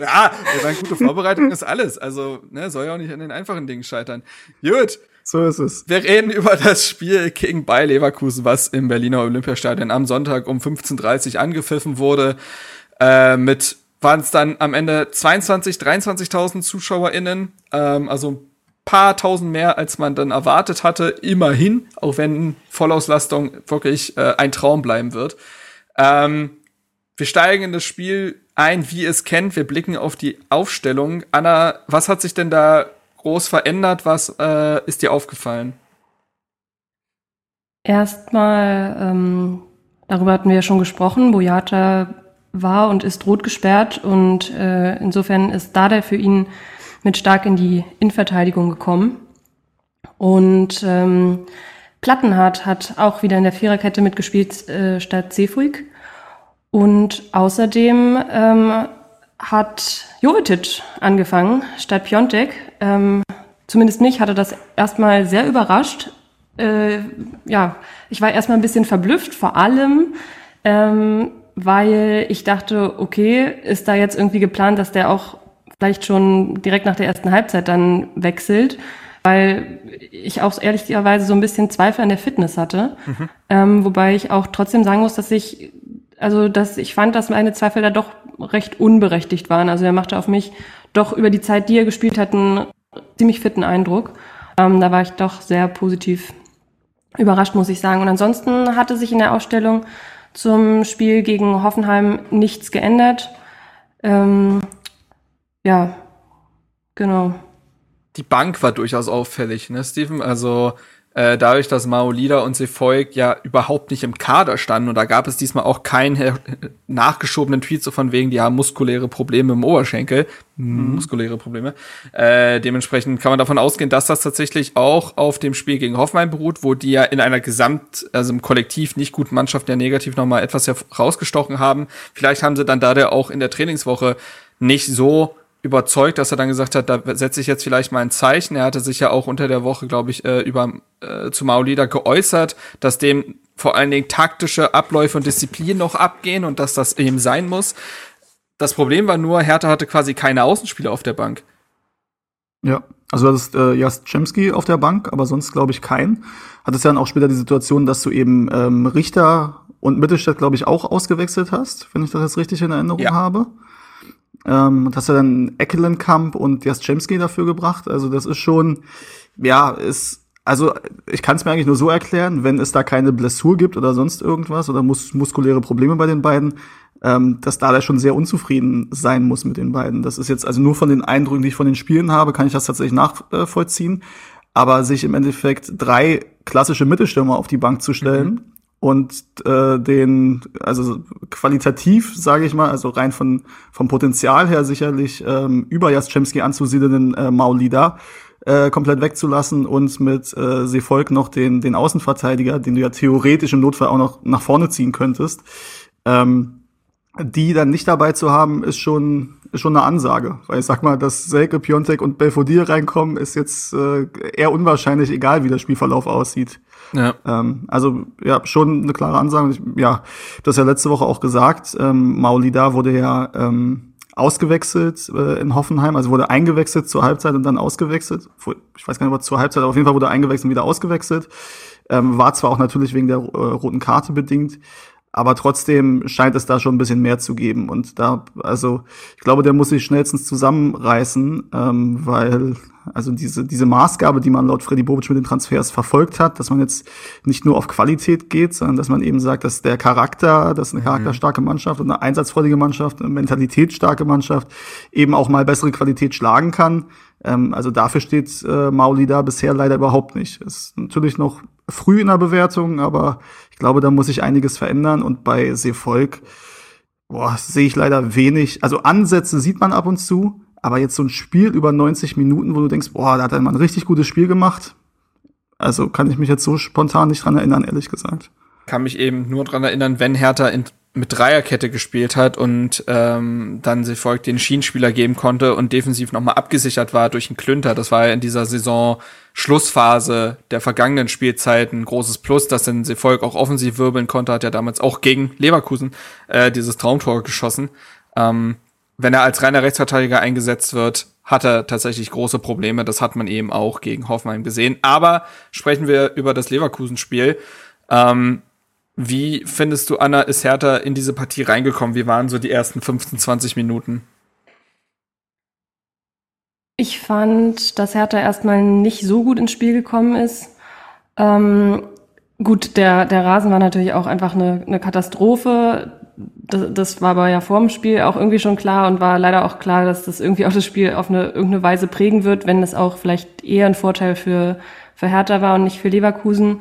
Ja, eine gute Vorbereitung ist alles. Also, ne, soll ja auch nicht an den einfachen Dingen scheitern. Gut. So ist es. Wir reden über das Spiel gegen Bayer Leverkusen, was im Berliner Olympiastadion am Sonntag um 15.30 Uhr angepfiffen wurde. Äh, mit waren es dann am Ende 22, 23.000 ZuschauerInnen, ähm, also ein paar tausend mehr, als man dann erwartet hatte, immerhin, auch wenn Vollauslastung wirklich äh, ein Traum bleiben wird. Ähm, wir steigen in das Spiel ein, wie es kennt. Wir blicken auf die Aufstellung. Anna, was hat sich denn da groß verändert? Was äh, ist dir aufgefallen? Erstmal, ähm, darüber hatten wir ja schon gesprochen, Boyata war und ist rot gesperrt und äh, insofern ist Dada für ihn mit stark in die Innenverteidigung gekommen. Und ähm, Plattenhardt hat auch wieder in der Viererkette mitgespielt äh, statt Sefuig. Und außerdem ähm, hat Jovetic angefangen statt Piontek. Ähm, zumindest mich hatte das erstmal sehr überrascht. Äh, ja, ich war erstmal ein bisschen verblüfft, vor allem, ähm, weil ich dachte, okay, ist da jetzt irgendwie geplant, dass der auch vielleicht schon direkt nach der ersten Halbzeit dann wechselt, weil ich auch ehrlicherweise so ein bisschen Zweifel an der Fitness hatte. Mhm. Ähm, wobei ich auch trotzdem sagen muss, dass ich, also dass ich fand, dass meine Zweifel da doch recht unberechtigt waren. Also er machte auf mich doch über die Zeit, die er gespielt hat, einen ziemlich fitten Eindruck. Ähm, da war ich doch sehr positiv überrascht, muss ich sagen. Und ansonsten hatte sich in der Ausstellung zum Spiel gegen Hoffenheim nichts geändert. Ähm, ja, genau. Die Bank war durchaus auffällig, ne, Steven? Also äh, dadurch, dass Maolida und Sefolk ja überhaupt nicht im Kader standen und da gab es diesmal auch keinen nachgeschobenen Tweet so von wegen, die haben muskuläre Probleme im Oberschenkel, mhm. muskuläre Probleme. Äh, dementsprechend kann man davon ausgehen, dass das tatsächlich auch auf dem Spiel gegen Hoffenheim beruht, wo die ja in einer Gesamt, also im Kollektiv nicht guten Mannschaft ja negativ nochmal etwas rausgestochen haben. Vielleicht haben sie dann da auch in der Trainingswoche nicht so überzeugt, dass er dann gesagt hat, da setze ich jetzt vielleicht mal ein Zeichen. Er hatte sich ja auch unter der Woche, glaube ich, äh, über äh, zu Maulida geäußert, dass dem vor allen Dingen taktische Abläufe und Disziplin noch abgehen und dass das eben sein muss. Das Problem war nur, Hertha hatte quasi keine Außenspieler auf der Bank. Ja, also das ist äh, Jastrzemski auf der Bank, aber sonst glaube ich keinen. Hat es ja dann auch später die Situation, dass du eben ähm, Richter und Mittelstädt, glaube ich, auch ausgewechselt hast, wenn ich das jetzt richtig in Erinnerung ja. habe. Ähm, und hast du dann Eckelenkamp und Jastrzemski dafür gebracht. Also das ist schon, ja, ist, also ich kann es mir eigentlich nur so erklären, wenn es da keine Blessur gibt oder sonst irgendwas oder mus muskuläre Probleme bei den beiden, ähm, dass da der schon sehr unzufrieden sein muss mit den beiden. Das ist jetzt also nur von den Eindrücken, die ich von den Spielen habe, kann ich das tatsächlich nachvollziehen. Aber sich im Endeffekt drei klassische Mittelstürmer auf die Bank zu stellen, mhm und äh, den, also qualitativ, sage ich mal, also rein von vom Potenzial her sicherlich ähm, über Jaschemski anzusiedelnden äh, Maulida äh, komplett wegzulassen und mit äh, Seevolk noch den den Außenverteidiger, den du ja theoretisch im Notfall auch noch nach vorne ziehen könntest, ähm, die dann nicht dabei zu haben, ist schon ist schon eine Ansage, weil ich sag mal, dass Selke, Piontek und Belfodil reinkommen, ist jetzt äh, eher unwahrscheinlich, egal wie der Spielverlauf aussieht. Ja. Ähm, also ja, schon eine klare Ansage. Ich, ja, das ja letzte Woche auch gesagt. Ähm, Maulida wurde ja ähm, ausgewechselt äh, in Hoffenheim, also wurde eingewechselt zur Halbzeit und dann ausgewechselt. Ich weiß gar nicht, ob zur Halbzeit, aber auf jeden Fall wurde eingewechselt und wieder ausgewechselt. Ähm, war zwar auch natürlich wegen der äh, roten Karte bedingt, Aber trotzdem scheint es da schon ein bisschen mehr zu geben. Und da, also, ich glaube, der muss sich schnellstens zusammenreißen, ähm, weil, also diese, diese Maßgabe, die man laut Freddy Bobic mit den Transfers verfolgt hat, dass man jetzt nicht nur auf Qualität geht, sondern dass man eben sagt, dass der Charakter, dass eine mhm. charakterstarke Mannschaft und eine einsatzfreudige Mannschaft, eine mentalitätsstarke Mannschaft eben auch mal bessere Qualität schlagen kann. Ähm, also dafür steht äh, Mauli da bisher leider überhaupt nicht. Ist natürlich noch früh in der Bewertung, aber ich glaube, da muss sich einiges verändern. Und bei Seevolk, boah, sehe ich leider wenig. Also Ansätze sieht man ab und zu, aber jetzt so ein Spiel über 90 Minuten, wo du denkst, boah, da hat er mal ein richtig gutes Spiel gemacht. Also kann ich mich jetzt so spontan nicht dran erinnern, ehrlich gesagt. Kann mich eben nur dran erinnern, wenn Hertha in mit Dreierkette gespielt hat und ähm, dann sie folgt den Schienenspieler geben konnte und defensiv nochmal abgesichert war durch einen Klünter. Das war ja in dieser Saison Schlussphase der vergangenen Spielzeit ein großes Plus, dass dann Seevolk auch offensiv wirbeln konnte, hat ja damals auch gegen Leverkusen äh, dieses Traumtor geschossen. Ähm, wenn er als reiner Rechtsverteidiger eingesetzt wird, hat er tatsächlich große Probleme. Das hat man eben auch gegen Hoffenheim gesehen. Aber sprechen wir über das Leverkusen-Spiel. Ähm, wie findest du, Anna, ist Hertha in diese Partie reingekommen? Wie waren so die ersten 15, 20 Minuten? Ich fand, dass Hertha erstmal nicht so gut ins Spiel gekommen ist. Ähm, gut, der, der Rasen war natürlich auch einfach eine, eine Katastrophe. Das, das war aber ja vor dem Spiel auch irgendwie schon klar und war leider auch klar, dass das irgendwie auch das Spiel auf eine irgendeine Weise prägen wird, wenn es auch vielleicht eher ein Vorteil für, für Hertha war und nicht für Leverkusen.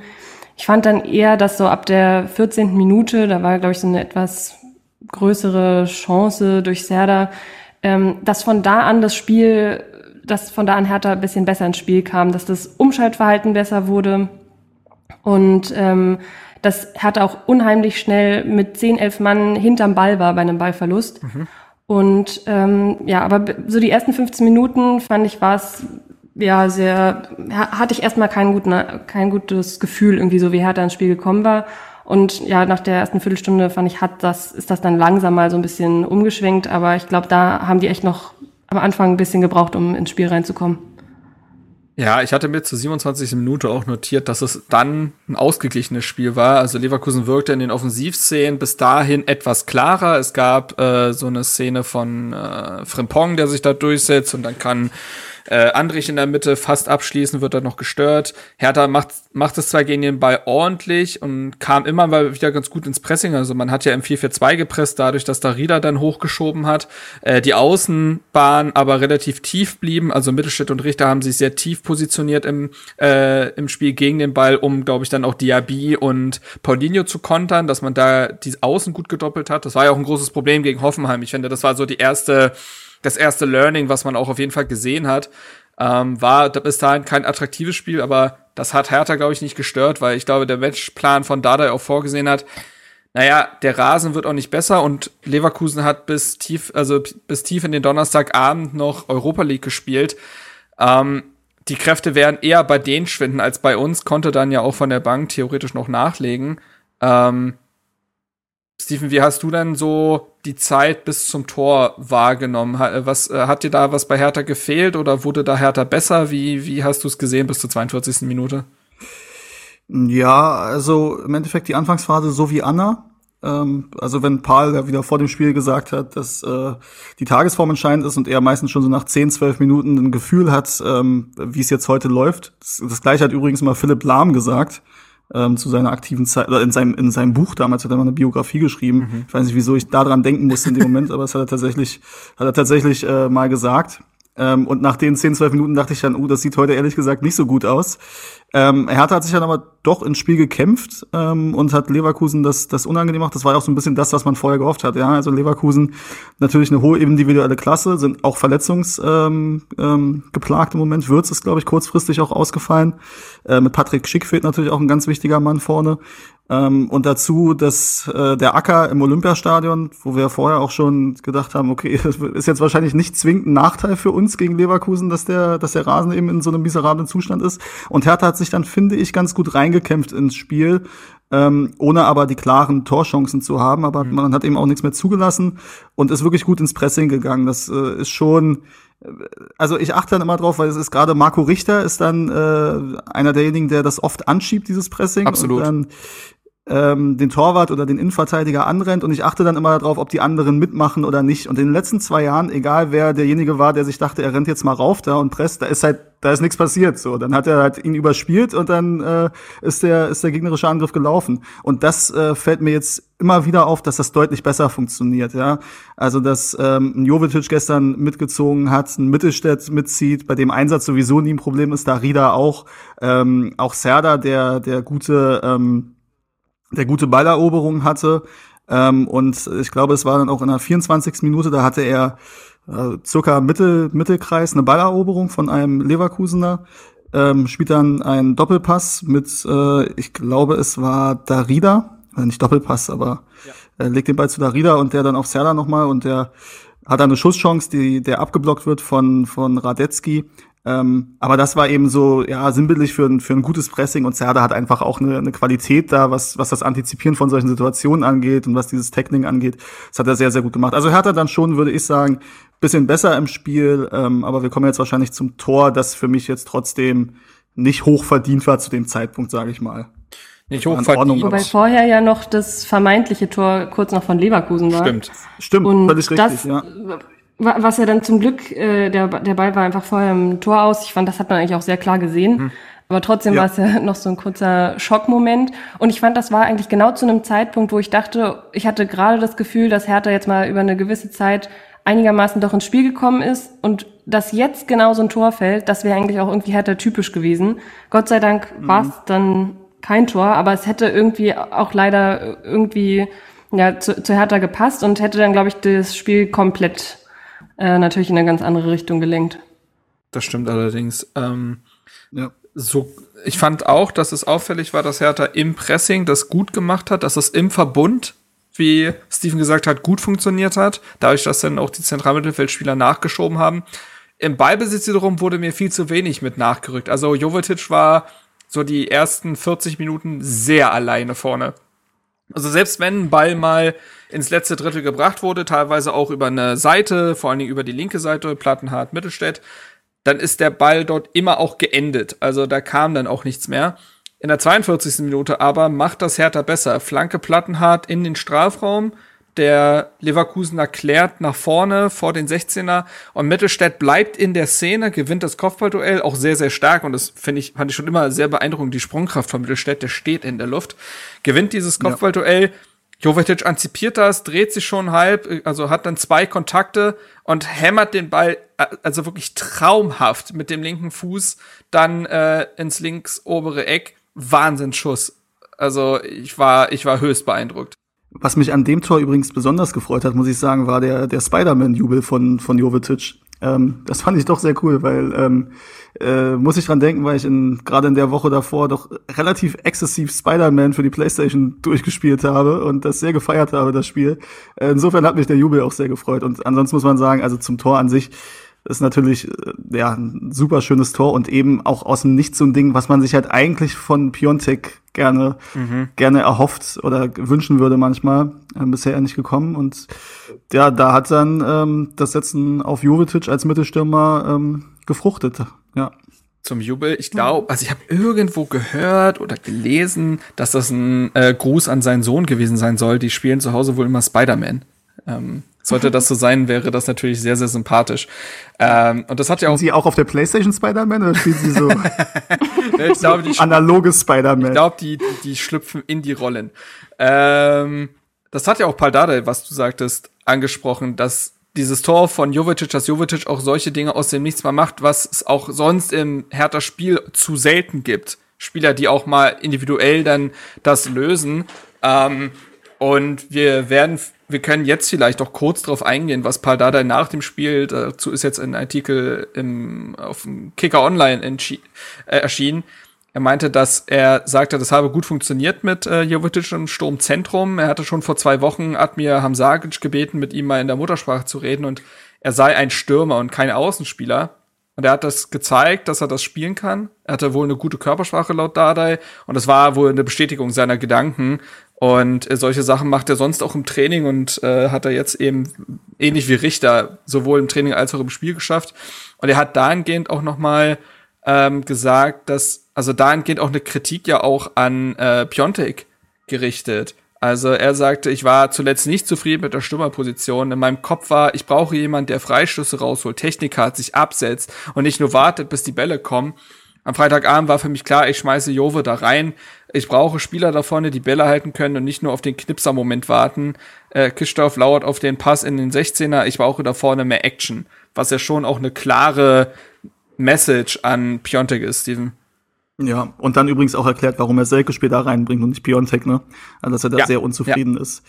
Ich fand dann eher, dass so ab der 14. Minute, da war, glaube ich, so eine etwas größere Chance durch Serda, ähm, dass von da an das Spiel, dass von da an Hertha ein bisschen besser ins Spiel kam, dass das Umschaltverhalten besser wurde und ähm, dass Hertha auch unheimlich schnell mit 10, 11 Mann hinterm Ball war bei einem Ballverlust. Mhm. Und ähm, ja, aber so die ersten 15 Minuten fand ich, war es ja, sehr, hatte ich erstmal kein, guten, kein gutes Gefühl, irgendwie so wie Hertha ins Spiel gekommen war. Und ja, nach der ersten Viertelstunde fand ich, hat das, ist das dann langsam mal so ein bisschen umgeschwenkt. Aber ich glaube, da haben die echt noch am Anfang ein bisschen gebraucht, um ins Spiel reinzukommen. Ja, ich hatte mir zur 27. Minute auch notiert, dass es dann ein ausgeglichenes Spiel war. Also Leverkusen wirkte in den Offensivszenen bis dahin etwas klarer. Es gab äh, so eine Szene von äh, Frimpong, der sich da durchsetzt und dann kann äh, Andrich in der Mitte fast abschließen, wird dann noch gestört. Hertha macht, macht es zwar gegen den Ball ordentlich und kam immer mal wieder ganz gut ins Pressing. Also man hat ja im 4-4-2 gepresst, dadurch, dass Darida dann hochgeschoben hat. Äh, die Außenbahn aber relativ tief blieben. Also Mittelstädt und Richter haben sich sehr tief positioniert im, äh, im Spiel gegen den Ball, um, glaube ich, dann auch Diaby und Paulinho zu kontern, dass man da die Außen gut gedoppelt hat. Das war ja auch ein großes Problem gegen Hoffenheim. Ich finde, das war so die erste das erste Learning, was man auch auf jeden Fall gesehen hat. Ähm, war bis dahin kein attraktives Spiel, aber das hat Hertha, glaube ich, nicht gestört, weil ich glaube, der Matchplan von Dada auch vorgesehen hat, naja, der Rasen wird auch nicht besser und Leverkusen hat bis tief, also bis tief in den Donnerstagabend noch Europa League gespielt. Ähm, die Kräfte werden eher bei denen schwinden als bei uns, konnte dann ja auch von der Bank theoretisch noch nachlegen. Ähm, Steven, wie hast du denn so die Zeit bis zum Tor wahrgenommen? Äh, was, äh, hat dir da was bei Hertha gefehlt oder wurde da Hertha besser? Wie, wie hast du es gesehen bis zur 42. Minute? Ja, also im Endeffekt die Anfangsphase so wie Anna. Ähm, also wenn Paul ja wieder vor dem Spiel gesagt hat, dass äh, die Tagesform entscheidend ist und er meistens schon so nach 10, 12 Minuten ein Gefühl hat, ähm, wie es jetzt heute läuft. Das, das gleiche hat übrigens mal Philipp Lahm gesagt ähm, zu seiner aktiven Zeit, oder in seinem, in seinem Buch damals hat er mal eine Biografie geschrieben. Mhm. Ich weiß nicht, wieso ich daran denken musste in dem Moment, aber das hat er tatsächlich, hat er tatsächlich äh, mal gesagt. Ähm, und nach den 10, 12 Minuten dachte ich dann, uh, das sieht heute ehrlich gesagt nicht so gut aus. Ähm, Hertha hat sich dann aber doch ins Spiel gekämpft ähm, und hat Leverkusen das, das unangenehm gemacht. Das war ja auch so ein bisschen das, was man vorher gehofft hat. Ja, also Leverkusen natürlich eine hohe individuelle Klasse, sind auch verletzungsgeplagt ähm, ähm, im Moment. Würz ist, glaube ich, kurzfristig auch ausgefallen. Äh, mit Patrick Schick fehlt natürlich auch ein ganz wichtiger Mann vorne. Ähm, und dazu dass äh, der Acker im Olympiastadion, wo wir vorher auch schon gedacht haben, okay, ist jetzt wahrscheinlich nicht zwingend ein Nachteil für uns gegen Leverkusen, dass der, dass der Rasen eben in so einem miserablen Zustand ist. Und Hertha hat sich dann, finde ich, ganz gut reingekämpft ins Spiel, ähm, ohne aber die klaren Torchancen zu haben. Aber mhm. man hat eben auch nichts mehr zugelassen und ist wirklich gut ins Pressing gegangen. Das äh, ist schon äh, also ich achte dann immer drauf, weil es ist gerade Marco Richter ist dann äh, einer derjenigen, der das oft anschiebt, dieses Pressing. Absolut. Und dann ähm, den Torwart oder den Innenverteidiger anrennt und ich achte dann immer darauf, ob die anderen mitmachen oder nicht. Und in den letzten zwei Jahren, egal wer derjenige war, der sich dachte, er rennt jetzt mal rauf da und presst, da ist halt, da ist nichts passiert. So, dann hat er halt ihn überspielt und dann äh, ist der ist der gegnerische Angriff gelaufen. Und das äh, fällt mir jetzt immer wieder auf, dass das deutlich besser funktioniert. Ja, also dass ähm, Jovetic gestern mitgezogen hat, ein Mittelstädt mitzieht, bei dem Einsatz sowieso nie ein Problem ist, da Rida auch, ähm, auch Serda, der der gute ähm, der gute Balleroberung hatte. Ähm, und ich glaube, es war dann auch in der 24. Minute, da hatte er äh, circa Mittel, Mittelkreis eine Balleroberung von einem Leverkusener. Ähm, spielt dann einen Doppelpass mit, äh, ich glaube, es war Darida, äh, nicht Doppelpass, aber ja. äh, legt den Ball zu Darida und der dann auf Serda nochmal und der hat dann eine Schusschance, die der abgeblockt wird von von Radetzky. Ähm, aber das war eben so, ja, sinnbildlich für ein, für ein gutes Pressing und Zerda hat einfach auch eine, eine Qualität da, was, was das Antizipieren von solchen Situationen angeht und was dieses Tackling angeht. Das hat er sehr, sehr gut gemacht. Also Hertha dann schon, würde ich sagen, bisschen besser im Spiel, ähm, aber wir kommen jetzt wahrscheinlich zum Tor, das für mich jetzt trotzdem nicht hoch verdient war zu dem Zeitpunkt, sage ich mal. Nicht hoch verdient. Wobei vorher ja noch das vermeintliche Tor kurz noch von Leverkusen war. Stimmt. Stimmt, und völlig richtig, das, ja was ja dann zum Glück, äh, der, der Ball war einfach vorher im Tor aus. Ich fand, das hat man eigentlich auch sehr klar gesehen. Mhm. Aber trotzdem ja. war es ja noch so ein kurzer Schockmoment. Und ich fand, das war eigentlich genau zu einem Zeitpunkt, wo ich dachte, ich hatte gerade das Gefühl, dass Hertha jetzt mal über eine gewisse Zeit einigermaßen doch ins Spiel gekommen ist und dass jetzt genau so ein Tor fällt, das wäre eigentlich auch irgendwie Hertha typisch gewesen. Gott sei Dank mhm. war es dann kein Tor, aber es hätte irgendwie auch leider irgendwie ja, zu, zu Hertha gepasst und hätte dann, glaube ich, das Spiel komplett äh, natürlich in eine ganz andere Richtung gelenkt. Das stimmt allerdings. Ähm, ja. So, ich fand auch, dass es auffällig war, dass Hertha im Pressing das gut gemacht hat, dass es im Verbund, wie Steven gesagt hat, gut funktioniert hat, dadurch, dass dann auch die Zentralmittelfeldspieler nachgeschoben haben. Im Ballbesitz wiederum wurde mir viel zu wenig mit nachgerückt. Also Jovetic war so die ersten 40 Minuten sehr alleine vorne. Also selbst wenn ein Ball mal ins letzte Drittel gebracht wurde, teilweise auch über eine Seite, vor allen Dingen über die linke Seite, Plattenhardt, Mittelstädt, dann ist der Ball dort immer auch geendet. Also da kam dann auch nichts mehr. In der 42. Minute aber macht das Hertha besser. Flanke Plattenhardt in den Strafraum. Der Leverkusener klärt nach vorne vor den 16er und Mittelstädt bleibt in der Szene, gewinnt das Kopfballduell auch sehr, sehr stark und das finde ich, fand ich schon immer sehr beeindruckend, die Sprungkraft von Mittelstädt, der steht in der Luft, gewinnt dieses Kopfballduell. Ja Jovetic antizipiert das, dreht sich schon halb, also hat dann zwei Kontakte und hämmert den Ball also wirklich traumhaft mit dem linken Fuß dann äh, ins links obere Eck. Wahnsinnsschuss. Also ich war ich war höchst beeindruckt. Was mich an dem Tor übrigens besonders gefreut hat, muss ich sagen, war der der Spider-Man-Jubel von von Jovetic. Ähm, das fand ich doch sehr cool, weil ähm, äh, muss ich dran denken, weil ich in gerade in der Woche davor doch relativ exzessiv Spider-Man für die PlayStation durchgespielt habe und das sehr gefeiert habe, das Spiel. Äh, insofern hat mich der Jubel auch sehr gefreut. Und ansonsten muss man sagen, also zum Tor an sich ist natürlich äh, ja ein super schönes Tor und eben auch aus dem Nichts so ein Ding, was man sich halt eigentlich von Piontek gerne mhm. gerne erhofft oder wünschen würde manchmal. Äh, bisher nicht gekommen und ja, da hat dann ähm, das Setzen auf Jovetic als Mittelstürmer ähm, gefruchtet. Ja. Zum Jubel. Ich glaube, also ich habe irgendwo gehört oder gelesen, dass das ein äh, Gruß an seinen Sohn gewesen sein soll. Die spielen zu Hause wohl immer Spider-Man. Ähm, sollte das so sein, wäre das natürlich sehr, sehr sympathisch. Ähm, und das hat ja auch. Sind Sie auch auf der PlayStation Spider-Man oder spielen Sie so ich glaube, die analoges Spider-Man? Ich glaube, die, die, schlüpfen in die Rollen. Ähm, das hat ja auch Paul Dardai, was du sagtest, angesprochen, dass dieses Tor von Jovetic, dass Jovetic auch solche Dinge aus dem Nichts mal macht, was es auch sonst im härter Spiel zu selten gibt. Spieler, die auch mal individuell dann das lösen. Ähm, und wir werden wir können jetzt vielleicht auch kurz darauf eingehen, was Paldada nach dem Spiel, dazu ist jetzt ein Artikel im, auf dem Kicker Online äh, erschienen. Er meinte, dass er sagte, das habe gut funktioniert mit äh, Jovetic im Sturmzentrum. Er hatte schon vor zwei Wochen Admir Hamzagic gebeten, mit ihm mal in der Muttersprache zu reden und er sei ein Stürmer und kein Außenspieler. Und er hat das gezeigt, dass er das spielen kann. Er hatte wohl eine gute Körpersprache laut Dardai und es war wohl eine Bestätigung seiner Gedanken. Und äh, solche Sachen macht er sonst auch im Training und äh, hat er jetzt eben ähnlich wie Richter sowohl im Training als auch im Spiel geschafft. Und er hat dahingehend auch noch mal ähm, gesagt, dass also dahingehend auch eine Kritik ja auch an äh, Piontek gerichtet. Also er sagte, ich war zuletzt nicht zufrieden mit der Stürmerposition. In meinem Kopf war, ich brauche jemanden, der Freischüsse rausholt, Technik hat, sich absetzt und nicht nur wartet, bis die Bälle kommen. Am Freitagabend war für mich klar, ich schmeiße Jove da rein. Ich brauche Spieler da vorne, die Bälle halten können und nicht nur auf den Knipser-Moment warten. Äh, Kistorf lauert auf den Pass in den 16er. Ich brauche da vorne mehr Action. Was ja schon auch eine klare Message an Piontek ist, Steven. Ja, und dann übrigens auch erklärt, warum er Selke später reinbringt und nicht Piontek, ne? Also, dass er da ja, sehr unzufrieden ja. ist.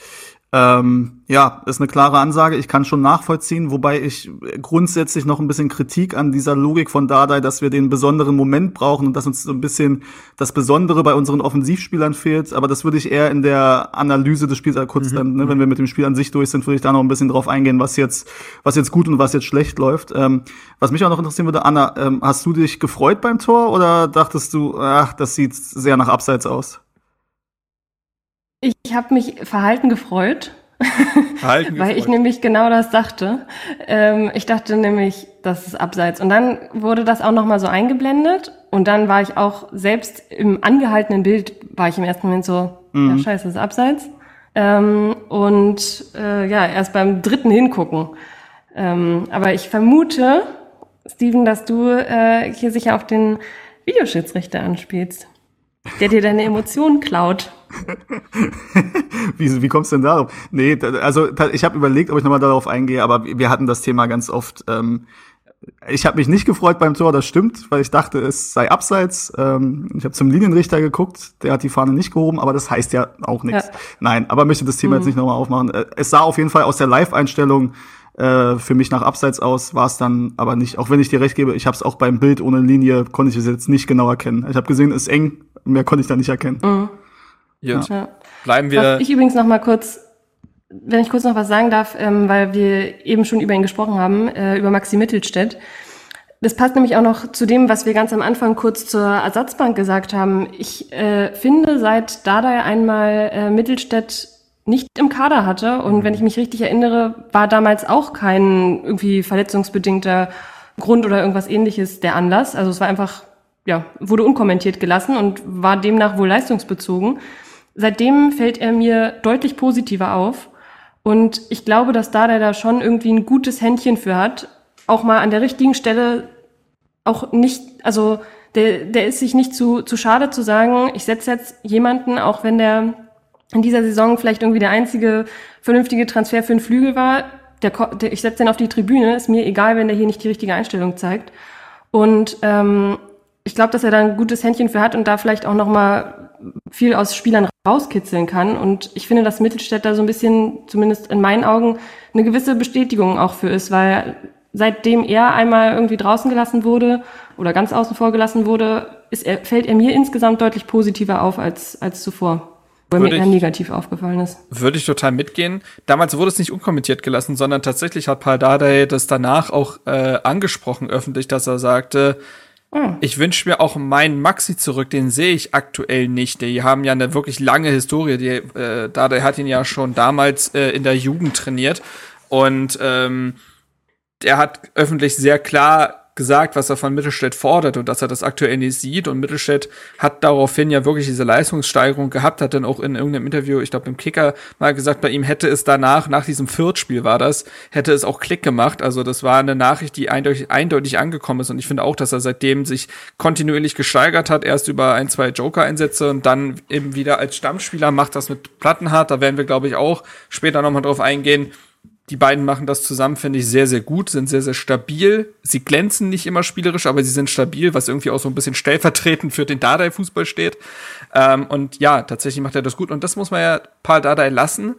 Ähm, ja, ist eine klare Ansage. Ich kann schon nachvollziehen, wobei ich grundsätzlich noch ein bisschen Kritik an dieser Logik von Dardai, dass wir den besonderen Moment brauchen und dass uns so ein bisschen das Besondere bei unseren Offensivspielern fehlt. Aber das würde ich eher in der Analyse des Spiels äh, kurz mhm. dann, ne, wenn wir mit dem Spiel an sich durch sind, würde ich da noch ein bisschen drauf eingehen, was jetzt, was jetzt gut und was jetzt schlecht läuft. Ähm, was mich auch noch interessieren würde, Anna, ähm, hast du dich gefreut beim Tor oder dachtest du, ach, das sieht sehr nach Abseits aus? Ich habe mich verhalten gefreut. Verhalten weil ich nämlich genau das dachte. Ähm, ich dachte nämlich, das ist abseits. Und dann wurde das auch nochmal so eingeblendet. Und dann war ich auch selbst im angehaltenen Bild, war ich im ersten Moment so, mhm. ja scheiße, das ist abseits. Ähm, und äh, ja, erst beim dritten hingucken. Ähm, aber ich vermute, Steven, dass du äh, hier sicher auf den Videoschiedsrichter anspielst, der dir deine Emotionen klaut. wie, wie kommst du denn darauf? Nee, also ich habe überlegt, ob ich nochmal darauf eingehe, aber wir hatten das Thema ganz oft. Ähm, ich habe mich nicht gefreut beim Tor, das stimmt, weil ich dachte, es sei abseits. Ähm, ich habe zum Linienrichter geguckt, der hat die Fahne nicht gehoben, aber das heißt ja auch nichts. Ja. Nein, aber möchte das Thema mhm. jetzt nicht nochmal aufmachen. Äh, es sah auf jeden Fall aus der Live-Einstellung äh, für mich nach Abseits aus, war es dann aber nicht. Auch wenn ich dir recht gebe, ich habe es auch beim Bild ohne Linie, konnte ich es jetzt nicht genau erkennen. Ich habe gesehen, es ist eng, mehr konnte ich da nicht erkennen. Mhm. Gut. Ja. Bleiben wir. Was ich übrigens noch mal kurz, wenn ich kurz noch was sagen darf, ähm, weil wir eben schon über ihn gesprochen haben, äh, über Maxi Mittelstädt. Das passt nämlich auch noch zu dem, was wir ganz am Anfang kurz zur Ersatzbank gesagt haben. Ich äh, finde, seit Dada einmal äh, Mittelstädt nicht im Kader hatte und wenn ich mich richtig erinnere, war damals auch kein irgendwie verletzungsbedingter Grund oder irgendwas ähnliches der Anlass. Also es war einfach, ja, wurde unkommentiert gelassen und war demnach wohl leistungsbezogen. Seitdem fällt er mir deutlich positiver auf. Und ich glaube, dass da der da schon irgendwie ein gutes Händchen für hat, auch mal an der richtigen Stelle auch nicht, also der, der ist sich nicht zu, zu schade zu sagen, ich setze jetzt jemanden, auch wenn der in dieser Saison vielleicht irgendwie der einzige vernünftige Transfer für den Flügel war, der, der, ich setze den auf die Tribüne, ist mir egal, wenn der hier nicht die richtige Einstellung zeigt. Und ähm, ich glaube, dass er da ein gutes Händchen für hat und da vielleicht auch noch mal viel aus Spielern rauskitzeln kann. Und ich finde, dass Mittelstädt da so ein bisschen, zumindest in meinen Augen, eine gewisse Bestätigung auch für ist, weil seitdem er einmal irgendwie draußen gelassen wurde oder ganz außen vor gelassen wurde, ist er, fällt er mir insgesamt deutlich positiver auf als, als zuvor. Weil mir eher negativ aufgefallen ist. Würde ich total mitgehen. Damals wurde es nicht unkommentiert gelassen, sondern tatsächlich hat Paul Dardai das danach auch äh, angesprochen öffentlich, dass er sagte, hm. Ich wünsche mir auch meinen Maxi zurück, den sehe ich aktuell nicht. Die haben ja eine wirklich lange Historie. Die, äh, Dada hat ihn ja schon damals äh, in der Jugend trainiert. Und ähm, der hat öffentlich sehr klar gesagt, was er von Mittelstädt fordert und dass er das aktuell nicht sieht. Und Mittelstädt hat daraufhin ja wirklich diese Leistungssteigerung gehabt, hat dann auch in irgendeinem Interview, ich glaube im Kicker, mal gesagt, bei ihm hätte es danach, nach diesem Viertspiel war das, hätte es auch Klick gemacht. Also das war eine Nachricht, die eindeutig, eindeutig angekommen ist. Und ich finde auch, dass er seitdem sich kontinuierlich gesteigert hat, erst über ein, zwei Joker-Einsätze und dann eben wieder als Stammspieler macht das mit Plattenhardt. Da werden wir, glaube ich, auch später nochmal drauf eingehen die beiden machen das zusammen, finde ich, sehr, sehr gut, sind sehr, sehr stabil. Sie glänzen nicht immer spielerisch, aber sie sind stabil, was irgendwie auch so ein bisschen stellvertretend für den Dardai-Fußball steht. Ähm, und ja, tatsächlich macht er das gut. Und das muss man ja Paul Dardai lassen.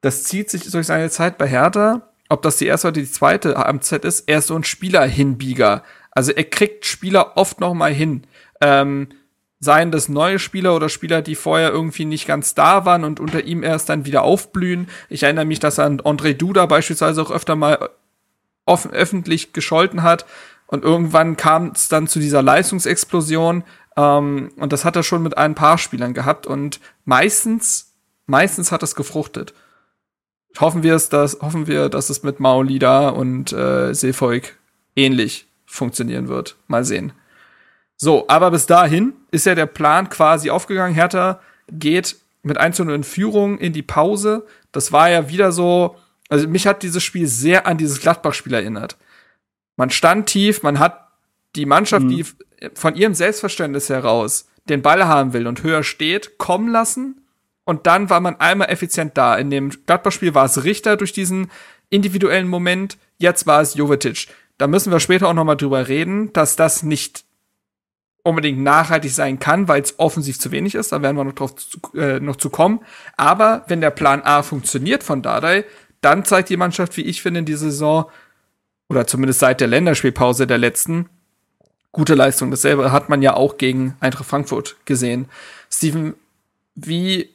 Das zieht sich durch seine Zeit bei Hertha. Ob das die erste oder die zweite am Z ist, er ist so ein Spieler-Hinbieger. Also er kriegt Spieler oft noch mal hin. Ähm, seien das neue Spieler oder Spieler, die vorher irgendwie nicht ganz da waren und unter ihm erst dann wieder aufblühen. Ich erinnere mich, dass er an André Duda beispielsweise auch öfter mal offen, öffentlich gescholten hat. Und irgendwann kam es dann zu dieser Leistungsexplosion. Ähm, und das hat er schon mit ein paar Spielern gehabt. Und meistens, meistens hat es gefruchtet. Hoffen wir es, dass, hoffen wir, dass es mit Maolida und äh, Seefolk ähnlich funktionieren wird. Mal sehen. So, aber bis dahin ist ja der Plan quasi aufgegangen. Hertha geht mit 1 zu 0 in Führung in die Pause. Das war ja wieder so, also mich hat dieses Spiel sehr an dieses Gladbach-Spiel erinnert. Man stand tief, man hat die Mannschaft, mhm. die von ihrem Selbstverständnis heraus den Ball haben will und höher steht, kommen lassen. Und dann war man einmal effizient da. In dem Gladbach-Spiel war es Richter durch diesen individuellen Moment. Jetzt war es Jovetic. Da müssen wir später auch noch mal drüber reden, dass das nicht unbedingt nachhaltig sein kann, weil es offensiv zu wenig ist. Da werden wir noch drauf zu, äh, noch zu kommen. Aber wenn der Plan A funktioniert von Dardai, dann zeigt die Mannschaft, wie ich finde, in dieser Saison oder zumindest seit der Länderspielpause der letzten gute Leistung. Dasselbe hat man ja auch gegen Eintracht Frankfurt gesehen. Steven, wie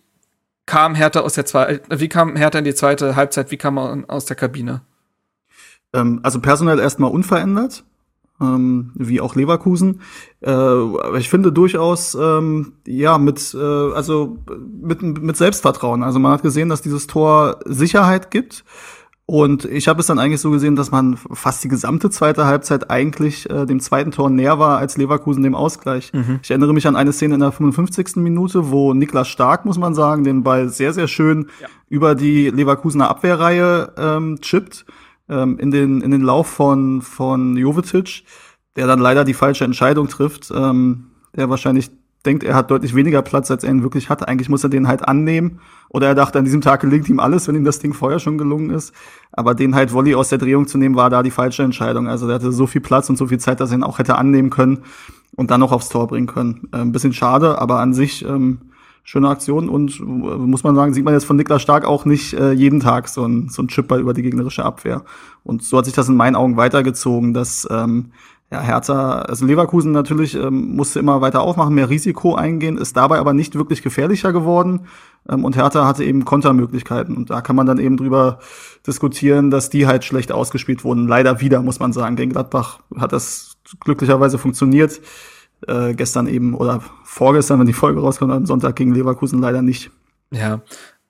kam Hertha aus der zweiten, wie kam Hertha in die zweite Halbzeit? Wie kam man aus der Kabine? Ähm, also personell erstmal unverändert, ähm, wie auch Leverkusen. Äh, aber ich finde durchaus, ähm, ja, mit, äh, also mit, mit Selbstvertrauen. Also man hat gesehen, dass dieses Tor Sicherheit gibt. Und ich habe es dann eigentlich so gesehen, dass man fast die gesamte zweite Halbzeit eigentlich äh, dem zweiten Tor näher war als Leverkusen dem Ausgleich. Mhm. Ich erinnere mich an eine Szene in der 55. Minute, wo Niklas Stark, muss man sagen, den Ball sehr, sehr schön ja. über die Leverkusener Abwehrreihe ähm, chippt, ähm, in, den, in den Lauf von, von Jovetic, der dann leider die falsche Entscheidung trifft, ähm, der wahrscheinlich denkt, er hat deutlich weniger Platz, als er ihn wirklich hat. Eigentlich muss er den halt annehmen. Oder er dachte, an diesem Tag gelingt ihm alles, wenn ihm das Ding vorher schon gelungen ist. Aber den halt Volley aus der Drehung zu nehmen, war da die falsche Entscheidung. Also der hatte so viel Platz und so viel Zeit, dass er ihn auch hätte annehmen können und dann noch aufs Tor bringen können. Äh, ein bisschen schade, aber an sich ähm, schöne Aktion und äh, muss man sagen, sieht man jetzt von Niklas Stark auch nicht äh, jeden Tag so ein, so ein Chipball über die gegnerische Abwehr. Und so hat sich das in meinen Augen weitergezogen, dass ähm, ja, Hertha, also Leverkusen natürlich ähm, musste immer weiter aufmachen, mehr Risiko eingehen, ist dabei aber nicht wirklich gefährlicher geworden. Ähm, und Hertha hatte eben Kontermöglichkeiten. Und da kann man dann eben drüber diskutieren, dass die halt schlecht ausgespielt wurden. Leider wieder, muss man sagen. Gegen Gladbach hat das glücklicherweise funktioniert. Äh, gestern eben oder vorgestern, wenn die Folge rauskommt, am Sonntag gegen Leverkusen leider nicht. Ja,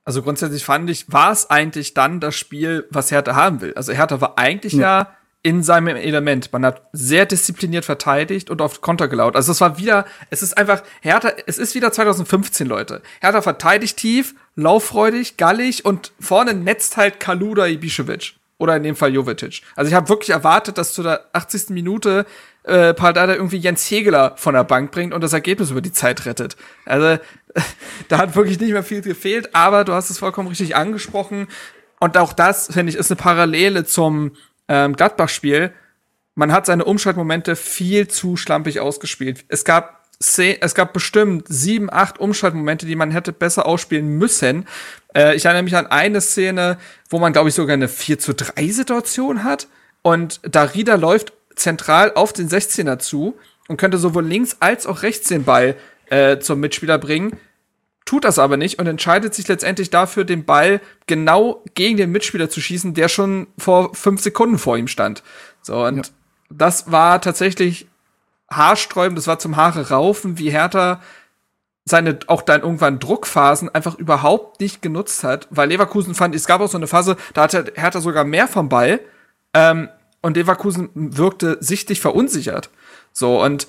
also grundsätzlich fand ich, war es eigentlich dann das Spiel, was Hertha haben will. Also Hertha war eigentlich ja, ja in seinem Element. Man hat sehr diszipliniert verteidigt und auf Konter gelaut. Also es war wieder, es ist einfach, Hertha, es ist wieder 2015, Leute. Hertha verteidigt tief, lauffreudig, gallig und vorne netzt halt Kaluda Ibišević. Oder in dem Fall Jovetic. Also ich habe wirklich erwartet, dass zu der 80. Minute äh, Pardada irgendwie Jens Hegeler von der Bank bringt und das Ergebnis über die Zeit rettet. Also da hat wirklich nicht mehr viel gefehlt, aber du hast es vollkommen richtig angesprochen. Und auch das, finde ich, ist eine Parallele zum ähm, Gladbach-Spiel, man hat seine Umschaltmomente viel zu schlampig ausgespielt. Es gab es gab bestimmt sieben, acht Umschaltmomente, die man hätte besser ausspielen müssen. Äh, ich erinnere mich an eine Szene, wo man, glaube ich, sogar eine 4 zu 3 Situation hat. Und Darida läuft zentral auf den 16er zu und könnte sowohl links als auch rechts den Ball äh, zum Mitspieler bringen tut das aber nicht und entscheidet sich letztendlich dafür, den Ball genau gegen den Mitspieler zu schießen, der schon vor fünf Sekunden vor ihm stand. So, und ja. das war tatsächlich haarsträubend, das war zum Haare raufen, wie Hertha seine auch dann irgendwann Druckphasen einfach überhaupt nicht genutzt hat, weil Leverkusen fand, es gab auch so eine Phase, da hatte Hertha sogar mehr vom Ball ähm, und Leverkusen wirkte sichtlich verunsichert. So, und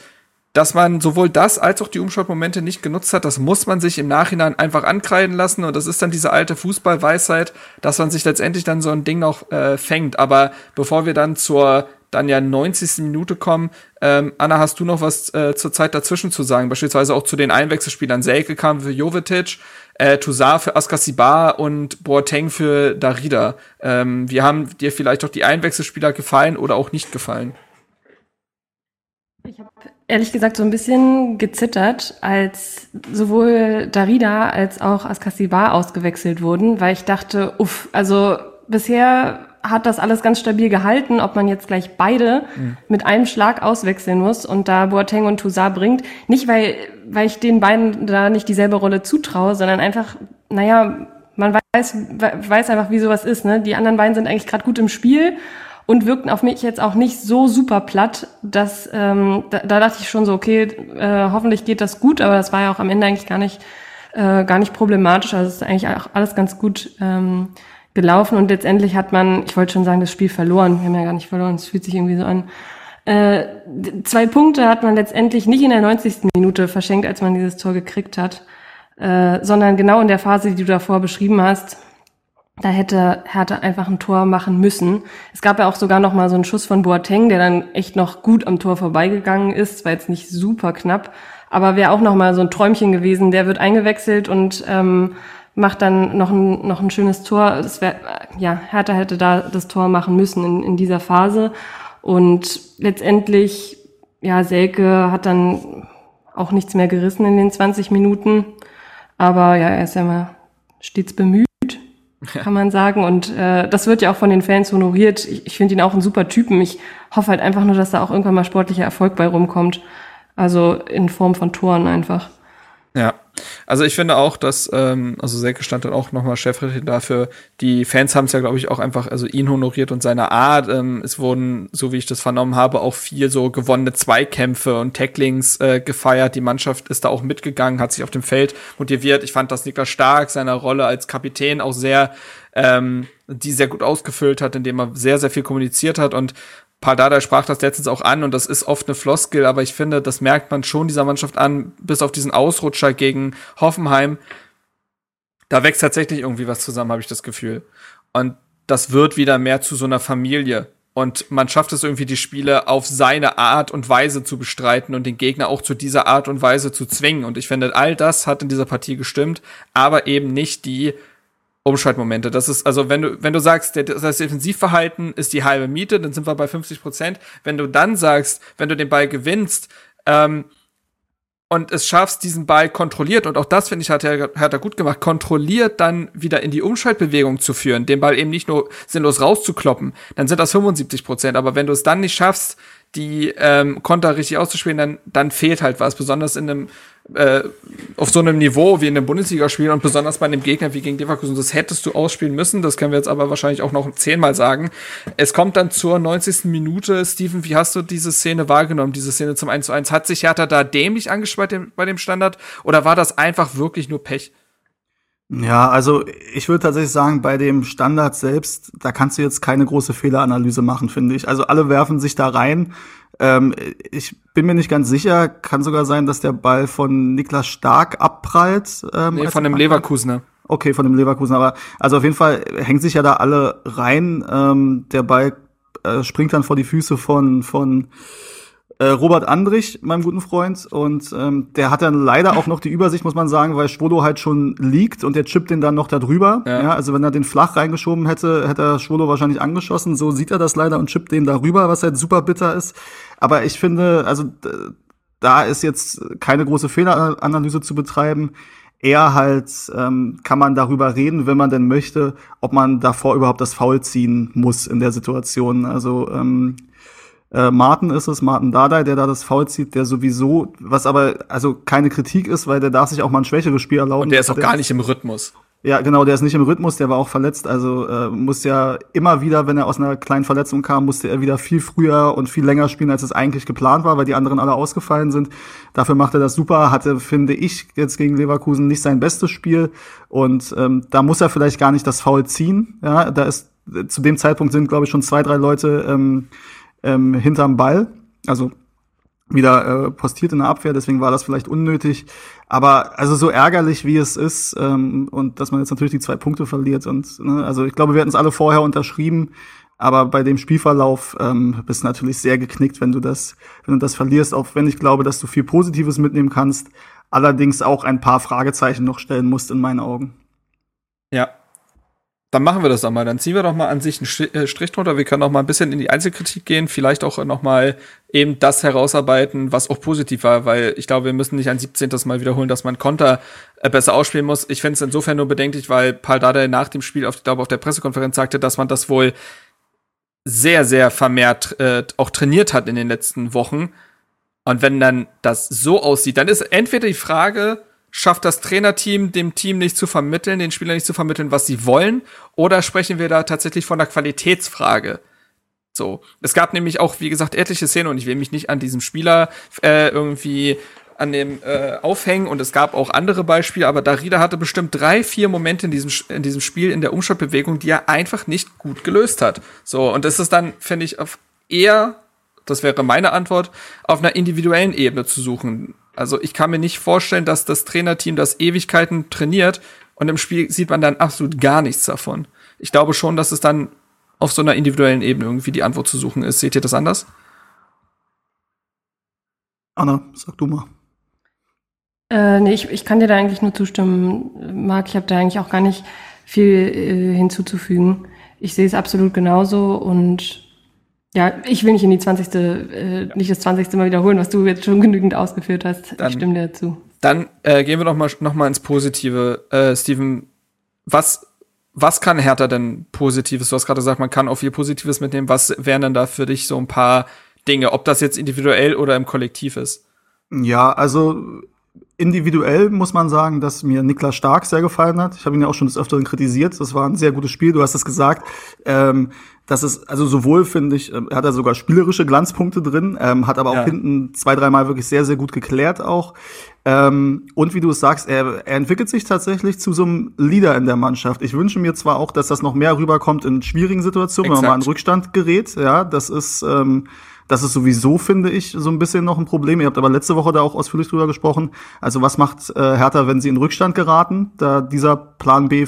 dass man sowohl das als auch die Umschaltmomente nicht genutzt hat, das muss man sich im Nachhinein einfach ankreiden lassen. Und das ist dann diese alte Fußballweisheit, dass man sich letztendlich dann so ein Ding noch äh, fängt. Aber bevor wir dann zur dann ja 90. Minute kommen, ähm, Anna, hast du noch was äh, zur Zeit dazwischen zu sagen? Beispielsweise auch zu den Einwechselspielern. Selke kam für Jovetic, äh, Toussaint für Askasibar und Boateng für Darida. Ähm, wie haben dir vielleicht auch die Einwechselspieler gefallen oder auch nicht gefallen? Ich habe ehrlich gesagt so ein bisschen gezittert, als sowohl Darida als auch Askasibar ausgewechselt wurden, weil ich dachte, uff, also bisher hat das alles ganz stabil gehalten, ob man jetzt gleich beide mhm. mit einem Schlag auswechseln muss und da Boateng und Toussaint bringt. Nicht, weil, weil ich den beiden da nicht dieselbe Rolle zutraue, sondern einfach, naja, man weiß, weiß einfach, wie sowas ist. Ne? Die anderen beiden sind eigentlich gerade gut im Spiel und wirkten auf mich jetzt auch nicht so super platt, dass ähm, da, da dachte ich schon so, okay, äh, hoffentlich geht das gut, aber das war ja auch am Ende eigentlich gar nicht äh, gar nicht problematisch. Also es ist eigentlich auch alles ganz gut ähm, gelaufen und letztendlich hat man, ich wollte schon sagen, das Spiel verloren. Wir haben ja gar nicht verloren, es fühlt sich irgendwie so an. Äh, zwei Punkte hat man letztendlich nicht in der 90. Minute verschenkt, als man dieses Tor gekriegt hat. äh, sondern genau in der Phase, die du davor beschrieben hast, da hätte Hertha einfach ein Tor machen müssen. Es gab ja auch sogar noch mal so einen Schuss von Boateng, der dann echt noch gut am Tor vorbeigegangen ist. War jetzt nicht super knapp, aber wäre auch noch mal so ein Träumchen gewesen. Der wird eingewechselt und ähm, macht dann noch ein, noch ein schönes Tor. Das wär, ja, Hertha hätte da das Tor machen müssen in, in dieser Phase. Und letztendlich, ja, Selke hat dann auch nichts mehr gerissen in den 20 Minuten. Aber ja, er ist ja mal stets bemüht, kann man sagen. Und äh, das wird ja auch von den Fans honoriert. Ich, ich finde ihn auch ein super Typen. Ich hoffe halt einfach nur, dass da auch irgendwann mal sportlicher Erfolg bei rumkommt. Also in Form von Toren einfach. Ja, also ich finde auch, dass, ähm, also Selke stand dann auch nochmal Chefredakteur dafür, die Fans haben es ja, glaube ich, auch einfach, also ihn honoriert und seine Art. Ähm, es wurden, so wie ich das vernommen habe, auch viel so gewonnene Zweikämpfe und Tacklings äh, gefeiert. Die Mannschaft ist da auch mitgegangen, hat sich auf dem Feld motiviert. Ich fand, dass Niklas Stark seiner Rolle als Kapitän auch sehr ähm, die sehr gut ausgefüllt hat, indem er sehr, sehr viel kommuniziert hat und Paul Dada sprach das letztens auch an und das ist oft eine Floskel, aber ich finde, das merkt man schon dieser Mannschaft an, bis auf diesen Ausrutscher gegen Hoffenheim. Da wächst tatsächlich irgendwie was zusammen, habe ich das Gefühl. Und das wird wieder mehr zu so einer Familie. Und man schafft es irgendwie, die Spiele auf seine Art und Weise zu bestreiten und den Gegner auch zu dieser Art und Weise zu zwingen. Und ich finde, all das hat in dieser Partie gestimmt, aber eben nicht die Umschaltmomente. Das ist, also wenn du, wenn du sagst, das Defensivverhalten ist die halbe Miete, dann sind wir bei 50 Prozent. Wenn du dann sagst, wenn du den Ball gewinnst, ähm, und es schaffst, diesen Ball kontrolliert, und auch das finde ich hat er, hat er gut gemacht, kontrolliert dann wieder in die Umschaltbewegung zu führen, den Ball eben nicht nur sinnlos rauszukloppen, dann sind das 75 Prozent. Aber wenn du es dann nicht schaffst, die ähm, Konter richtig auszuspielen, dann, dann fehlt halt was, besonders in einem äh, auf so einem Niveau wie in einem Bundesligaspiel und besonders bei einem Gegner wie gegen Leverkusen. Das hättest du ausspielen müssen, das können wir jetzt aber wahrscheinlich auch noch zehnmal sagen. Es kommt dann zur 90. Minute. Steven, wie hast du diese Szene wahrgenommen, diese Szene zum 1 zu 1? Hat sich Hertha da dämlich angespannt bei dem Standard oder war das einfach wirklich nur Pech? Ja, also ich würde tatsächlich sagen, bei dem Standard selbst, da kannst du jetzt keine große Fehleranalyse machen, finde ich. Also alle werfen sich da rein. Ähm, ich bin mir nicht ganz sicher, kann sogar sein, dass der Ball von Niklas Stark abprallt. Ähm, nee, von dem Leverkusener. Okay, von dem Leverkusen, aber also auf jeden Fall hängt sich ja da alle rein. Ähm, der Ball äh, springt dann vor die Füße von von äh, Robert Andrich, meinem guten Freund. Und ähm, der hat dann leider auch noch die Übersicht, muss man sagen, weil Schwolo halt schon liegt und der chippt den dann noch da drüber. Ja. ja. also wenn er den flach reingeschoben hätte, hätte er Schwolo wahrscheinlich angeschossen. So sieht er das leider und chippt den darüber, was halt super bitter ist. Aber ich finde, also da ist jetzt keine große Fehleranalyse zu betreiben. Eher halt ähm, kann man darüber reden, wenn man denn möchte, ob man davor überhaupt das Foul ziehen muss in der Situation. Also ähm, äh, Martin ist es, Martin Dardai, der da das Foul zieht, der sowieso, was aber also keine Kritik ist, weil der darf sich auch mal ein schwächeres Spiel erlauben. Und der ist auch gar nicht im Rhythmus. Ja, genau, der ist nicht im Rhythmus, der war auch verletzt, also äh, muss ja immer wieder, wenn er aus einer kleinen Verletzung kam, musste er wieder viel früher und viel länger spielen, als es eigentlich geplant war, weil die anderen alle ausgefallen sind. Dafür macht er das super, hatte, finde ich, jetzt gegen Leverkusen nicht sein bestes Spiel und ähm, da muss er vielleicht gar nicht das Foul ziehen. Ja, da ist zu dem Zeitpunkt sind, glaube ich, schon zwei, drei Leute ähm, ähm, hinterm Ball. Also wieder äh, postiert in der Abwehr, deswegen war das vielleicht unnötig. Aber also so ärgerlich wie es ist ähm, und dass man jetzt natürlich die zwei Punkte verliert und ne, also ich glaube, wir hätten es alle vorher unterschrieben, aber bei dem Spielverlauf ähm, bist natürlich sehr geknickt, wenn du das, wenn du das verlierst, auch wenn ich glaube, dass du viel Positives mitnehmen kannst, allerdings auch ein paar Fragezeichen noch stellen musst in meinen Augen. Ja, dann machen wir das doch mal. Dann ziehen wir doch mal an sich einen äh, Strich drunter. Wir können auch mal ein bisschen in die Einzelkritik gehen, vielleicht auch noch mal eben das herausarbeiten, was auch positiv war, weil ich glaube, wir müssen nicht ein 17. Mal wiederholen, dass man Konter äh, besser ausspielen muss. Ich finde es insofern nur bedenklich, weil Paul Dardai nach dem Spiel, auf, ich glaube, auf der Pressekonferenz sagte, dass man das wohl sehr, sehr vermehrt äh, auch trainiert hat in den letzten Wochen. Und wenn dann das so aussieht, dann ist entweder die Frage, schafft das Trainerteam dem Team nicht zu vermitteln, den Spielern nicht zu vermitteln, was sie wollen? Oder sprechen wir da tatsächlich von der Qualitätsfrage? So, es gab nämlich auch, wie gesagt, etliche Szenen und ich will mich nicht an diesem Spieler äh, irgendwie an dem äh, aufhängen und es gab auch andere Beispiele, aber Darida hatte bestimmt drei, vier Momente in diesem, in diesem Spiel in der Umschaltbewegung, die er einfach nicht gut gelöst hat. So, und das ist dann, finde ich, auf eher, das wäre meine Antwort, auf einer individuellen Ebene zu suchen Also ich kann mir nicht vorstellen, dass das Trainerteam das Ewigkeiten trainiert und im Spiel sieht man dann absolut gar nichts davon. Ich glaube schon, dass es dann auf so einer individuellen Ebene irgendwie die Antwort zu suchen ist. Seht ihr das anders? Anna, sag du mal. Äh, nee, ich, ich kann dir da eigentlich nur zustimmen, Marc. Ich habe da eigentlich auch gar nicht viel äh, hinzuzufügen. Ich sehe es absolut genauso und ja, ich will nicht in die 20. Äh, nicht das 20. Mal wiederholen, was du jetzt schon genügend ausgeführt hast. Dann, ich stimme dir dazu. Dann äh, gehen wir noch mal, noch mal ins Positive. Äh, Steven, was, was kann Hertha denn Positives? Du hast gerade gesagt, man kann auch viel Positives mitnehmen. Was wären denn da für dich so ein paar Dinge, ob das jetzt individuell oder im Kollektiv ist? Ja, also individuell muss man sagen, dass mir Niklas Stark sehr gefallen hat. Ich habe ihn ja auch schon des Öfteren kritisiert. Das war ein sehr gutes Spiel. Du hast es gesagt. Ähm, das ist also sowohl finde ich, äh, hat er sogar spielerische Glanzpunkte drin, ähm, hat aber auch ja. hinten zwei, dreimal wirklich sehr, sehr gut geklärt auch. Ähm, und wie du es sagst, er, er entwickelt sich tatsächlich zu so einem Leader in der Mannschaft. Ich wünsche mir zwar auch, dass das noch mehr rüberkommt in schwierigen Situationen, Exakt. wenn man mal in Rückstand gerät. Ja, das ist ähm, das ist sowieso, finde ich, so ein bisschen noch ein Problem. Ihr habt aber letzte Woche da auch ausführlich drüber gesprochen. Also was macht äh, Hertha, wenn sie in Rückstand geraten? Da dieser Plan B,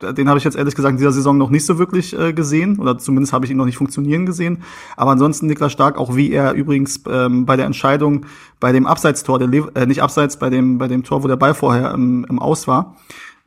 den habe ich jetzt ehrlich gesagt in dieser Saison noch nicht so wirklich äh, gesehen. Oder zumindest habe ich ihn noch nicht funktionieren gesehen. Aber ansonsten Niklas Stark, auch wie er übrigens ähm, bei der Entscheidung bei dem Abseitstor, der Le äh, nicht Abseits, bei dem, bei dem Tor, wo der Ball vorher im, im Aus war,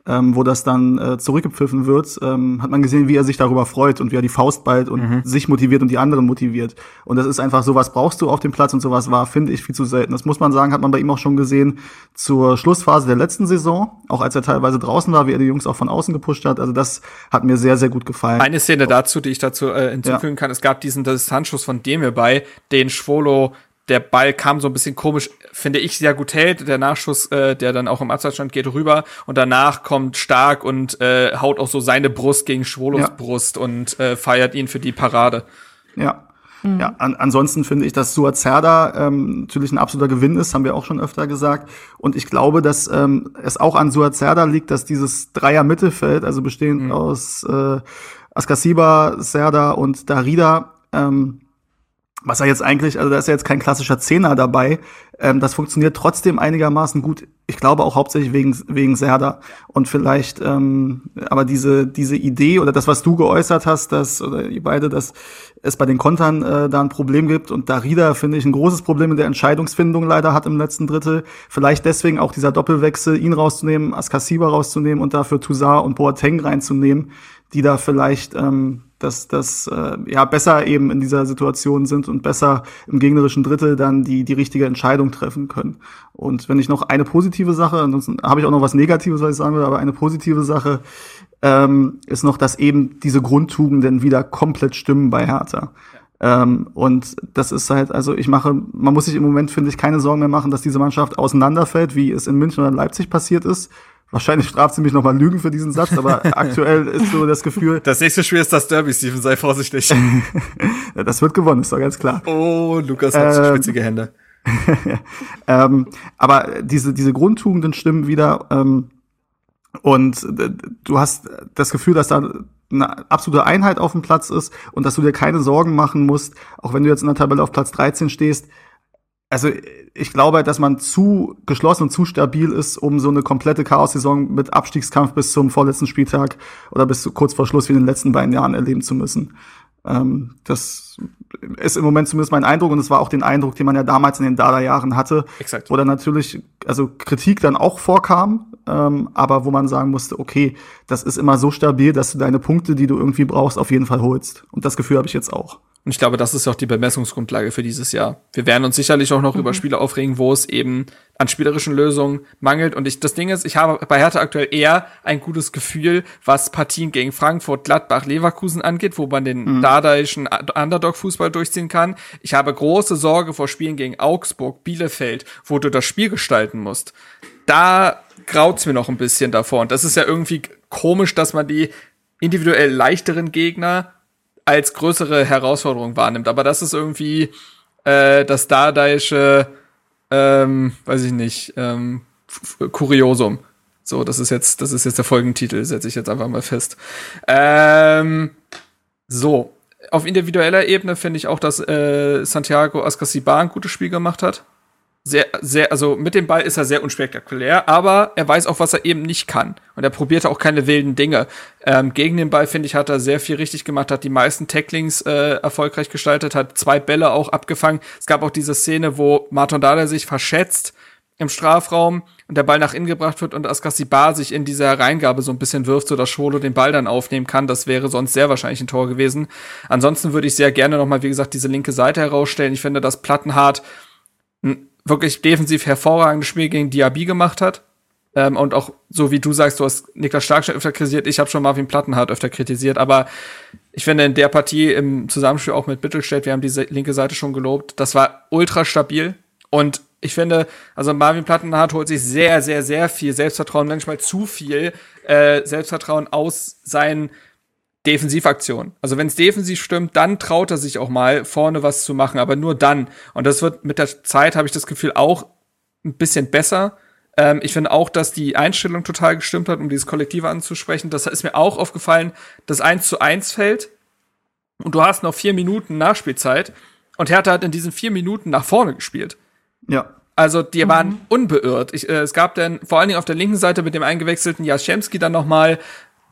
ähm, wo das dann äh, zurückgepfiffen wird, ähm, hat man gesehen, wie er sich darüber freut und wie er die Faust ballt und mhm. sich motiviert und die anderen motiviert. Und das ist einfach, sowas brauchst du auf dem Platz und sowas war, finde ich, viel zu selten. Das muss man sagen, hat man bei ihm auch schon gesehen zur Schlussphase der letzten Saison, auch als er teilweise draußen war, wie er die Jungs auch von außen gepusht hat. Also das hat mir sehr, sehr gut gefallen. Eine Szene dazu, die ich dazu äh, hinzufügen ja. kann, es gab diesen Distanzschuss von Demir bei, den Schwolo der Ball kam so ein bisschen komisch, finde ich, sehr gut hält. Der Nachschuss, äh, der dann auch im Abseitsstand geht, rüber und danach kommt stark und äh, haut auch so seine Brust gegen Schwolos ja. Brust und äh, feiert ihn für die Parade. Ja. Mhm. Ja, an, ansonsten finde ich, dass Suazerda ähm, natürlich ein absoluter Gewinn ist, haben wir auch schon öfter gesagt. Und ich glaube, dass ähm, es auch an Suazerda liegt, dass dieses Dreier-Mittelfeld, also bestehend mhm. aus äh, Askasiba, Serda und Darida, ähm, was er jetzt eigentlich, also da ist ja jetzt kein klassischer Zehner dabei. Ähm, das funktioniert trotzdem einigermaßen gut. Ich glaube auch hauptsächlich wegen wegen Serda und vielleicht, ähm, aber diese diese Idee oder das, was du geäußert hast, dass oder ihr beide, dass es bei den Kontern äh, da ein Problem gibt und Darida finde ich ein großes Problem in der Entscheidungsfindung leider hat im letzten Drittel. Vielleicht deswegen auch dieser Doppelwechsel, ihn rauszunehmen, Askasiba rauszunehmen und dafür Toussaint und Boateng reinzunehmen, die da vielleicht ähm, dass das äh, ja besser eben in dieser Situation sind und besser im gegnerischen Drittel dann die die richtige Entscheidung treffen können. Und wenn ich noch eine positive Sache, ansonsten habe ich auch noch was Negatives, was ich sagen will, aber eine positive Sache ähm, ist noch, dass eben diese Grundtugenden wieder komplett stimmen bei Hertha. Ähm, und das ist halt, also ich mache, man muss sich im Moment, finde ich, keine Sorgen mehr machen, dass diese Mannschaft auseinanderfällt, wie es in München oder Leipzig passiert ist. Wahrscheinlich straft sie mich nochmal Lügen für diesen Satz, aber aktuell ist so das Gefühl. Das nächste Spiel ist das Derby, Steven, sei vorsichtig. das wird gewonnen, ist doch ganz klar. Oh, Lukas hat ähm, spitzige Hände. ähm, aber diese, diese Grundtugenden stimmen wieder. Ähm, und äh, du hast das Gefühl, dass da eine absolute Einheit auf dem Platz ist und dass du dir keine Sorgen machen musst, auch wenn du jetzt in der Tabelle auf Platz 13 stehst, also ich glaube, dass man zu geschlossen und zu stabil ist, um so eine komplette Chaos-Saison mit Abstiegskampf bis zum vorletzten Spieltag oder bis kurz vor Schluss wie in den letzten beiden Jahren erleben zu müssen. Ähm, das ist im Moment zumindest mein Eindruck und es war auch den Eindruck, den man ja damals in den Dada-Jahren hatte, Exakt. wo dann natürlich also Kritik dann auch vorkam, ähm, aber wo man sagen musste, okay, das ist immer so stabil, dass du deine Punkte, die du irgendwie brauchst, auf jeden Fall holst. Und das Gefühl habe ich jetzt auch. Und ich glaube, das ist auch die Bemessungsgrundlage für dieses Jahr. Wir werden uns sicherlich auch noch mhm. über Spiele aufregen, wo es eben an spielerischen Lösungen mangelt. Und ich, das Ding ist, ich habe bei Hertha aktuell eher ein gutes Gefühl, was Partien gegen Frankfurt, Gladbach, Leverkusen angeht, wo man den mhm. dadaischen Underdog-Fußball durchziehen kann. Ich habe große Sorge vor Spielen gegen Augsburg, Bielefeld, wo du das Spiel gestalten musst. Da graut's mir noch ein bisschen davor. Und das ist ja irgendwie komisch, dass man die individuell leichteren Gegner als größere Herausforderung wahrnimmt. Aber das ist irgendwie äh, das Dadaische, ähm, weiß ich nicht, ähm, Kuriosum. So, das ist jetzt, das ist jetzt der Folgentitel, setze ich jetzt einfach mal fest. Ähm, so, auf individueller Ebene finde ich auch, dass äh, Santiago Ascasibar ein gutes Spiel gemacht hat. Sehr, sehr, also mit dem Ball ist er sehr unspektakulär, aber er weiß auch, was er eben nicht kann. Und er probiert auch keine wilden Dinge. Ähm, gegen den Ball, finde ich, hat er sehr viel richtig gemacht, hat die meisten Tacklings äh, erfolgreich gestaltet, hat zwei Bälle auch abgefangen. Es gab auch diese Szene, wo Martin Dada sich verschätzt im Strafraum und der Ball nach innen gebracht wird und Askasibar sich in dieser Reingabe so ein bisschen wirft, so dass Scholo den Ball dann aufnehmen kann. Das wäre sonst sehr wahrscheinlich ein Tor gewesen. Ansonsten würde ich sehr gerne nochmal, wie gesagt, diese linke Seite herausstellen. Ich finde, dass Plattenhardt wirklich defensiv hervorragendes Spiel gegen Diaby gemacht hat. Ähm, und auch so wie du sagst, du hast Niklas Stark schon öfter kritisiert, ich habe schon Marvin Plattenhardt öfter kritisiert, aber ich finde in der Partie im Zusammenspiel auch mit Bittelstedt, wir haben diese linke Seite schon gelobt, das war ultra stabil. Und ich finde, also Marvin Plattenhardt holt sich sehr, sehr, sehr viel Selbstvertrauen, manchmal zu viel äh, Selbstvertrauen aus seinen Defensivaktionen. Also wenn es defensiv stimmt, dann traut er sich auch mal vorne was zu machen, aber nur dann. Und das wird mit der Zeit, habe ich das Gefühl, auch ein bisschen besser. Ähm, ich finde auch, dass die Einstellung total gestimmt hat, um dieses Kollektive anzusprechen. Das ist mir auch aufgefallen, das 1 zu 1 fällt und du hast noch vier Minuten Nachspielzeit und Hertha hat in diesen vier Minuten nach vorne gespielt. Ja. Also die waren mhm. unbeirrt. Ich, äh, es gab dann vor allen Dingen auf der linken Seite mit dem eingewechselten Jaschemski dann noch mal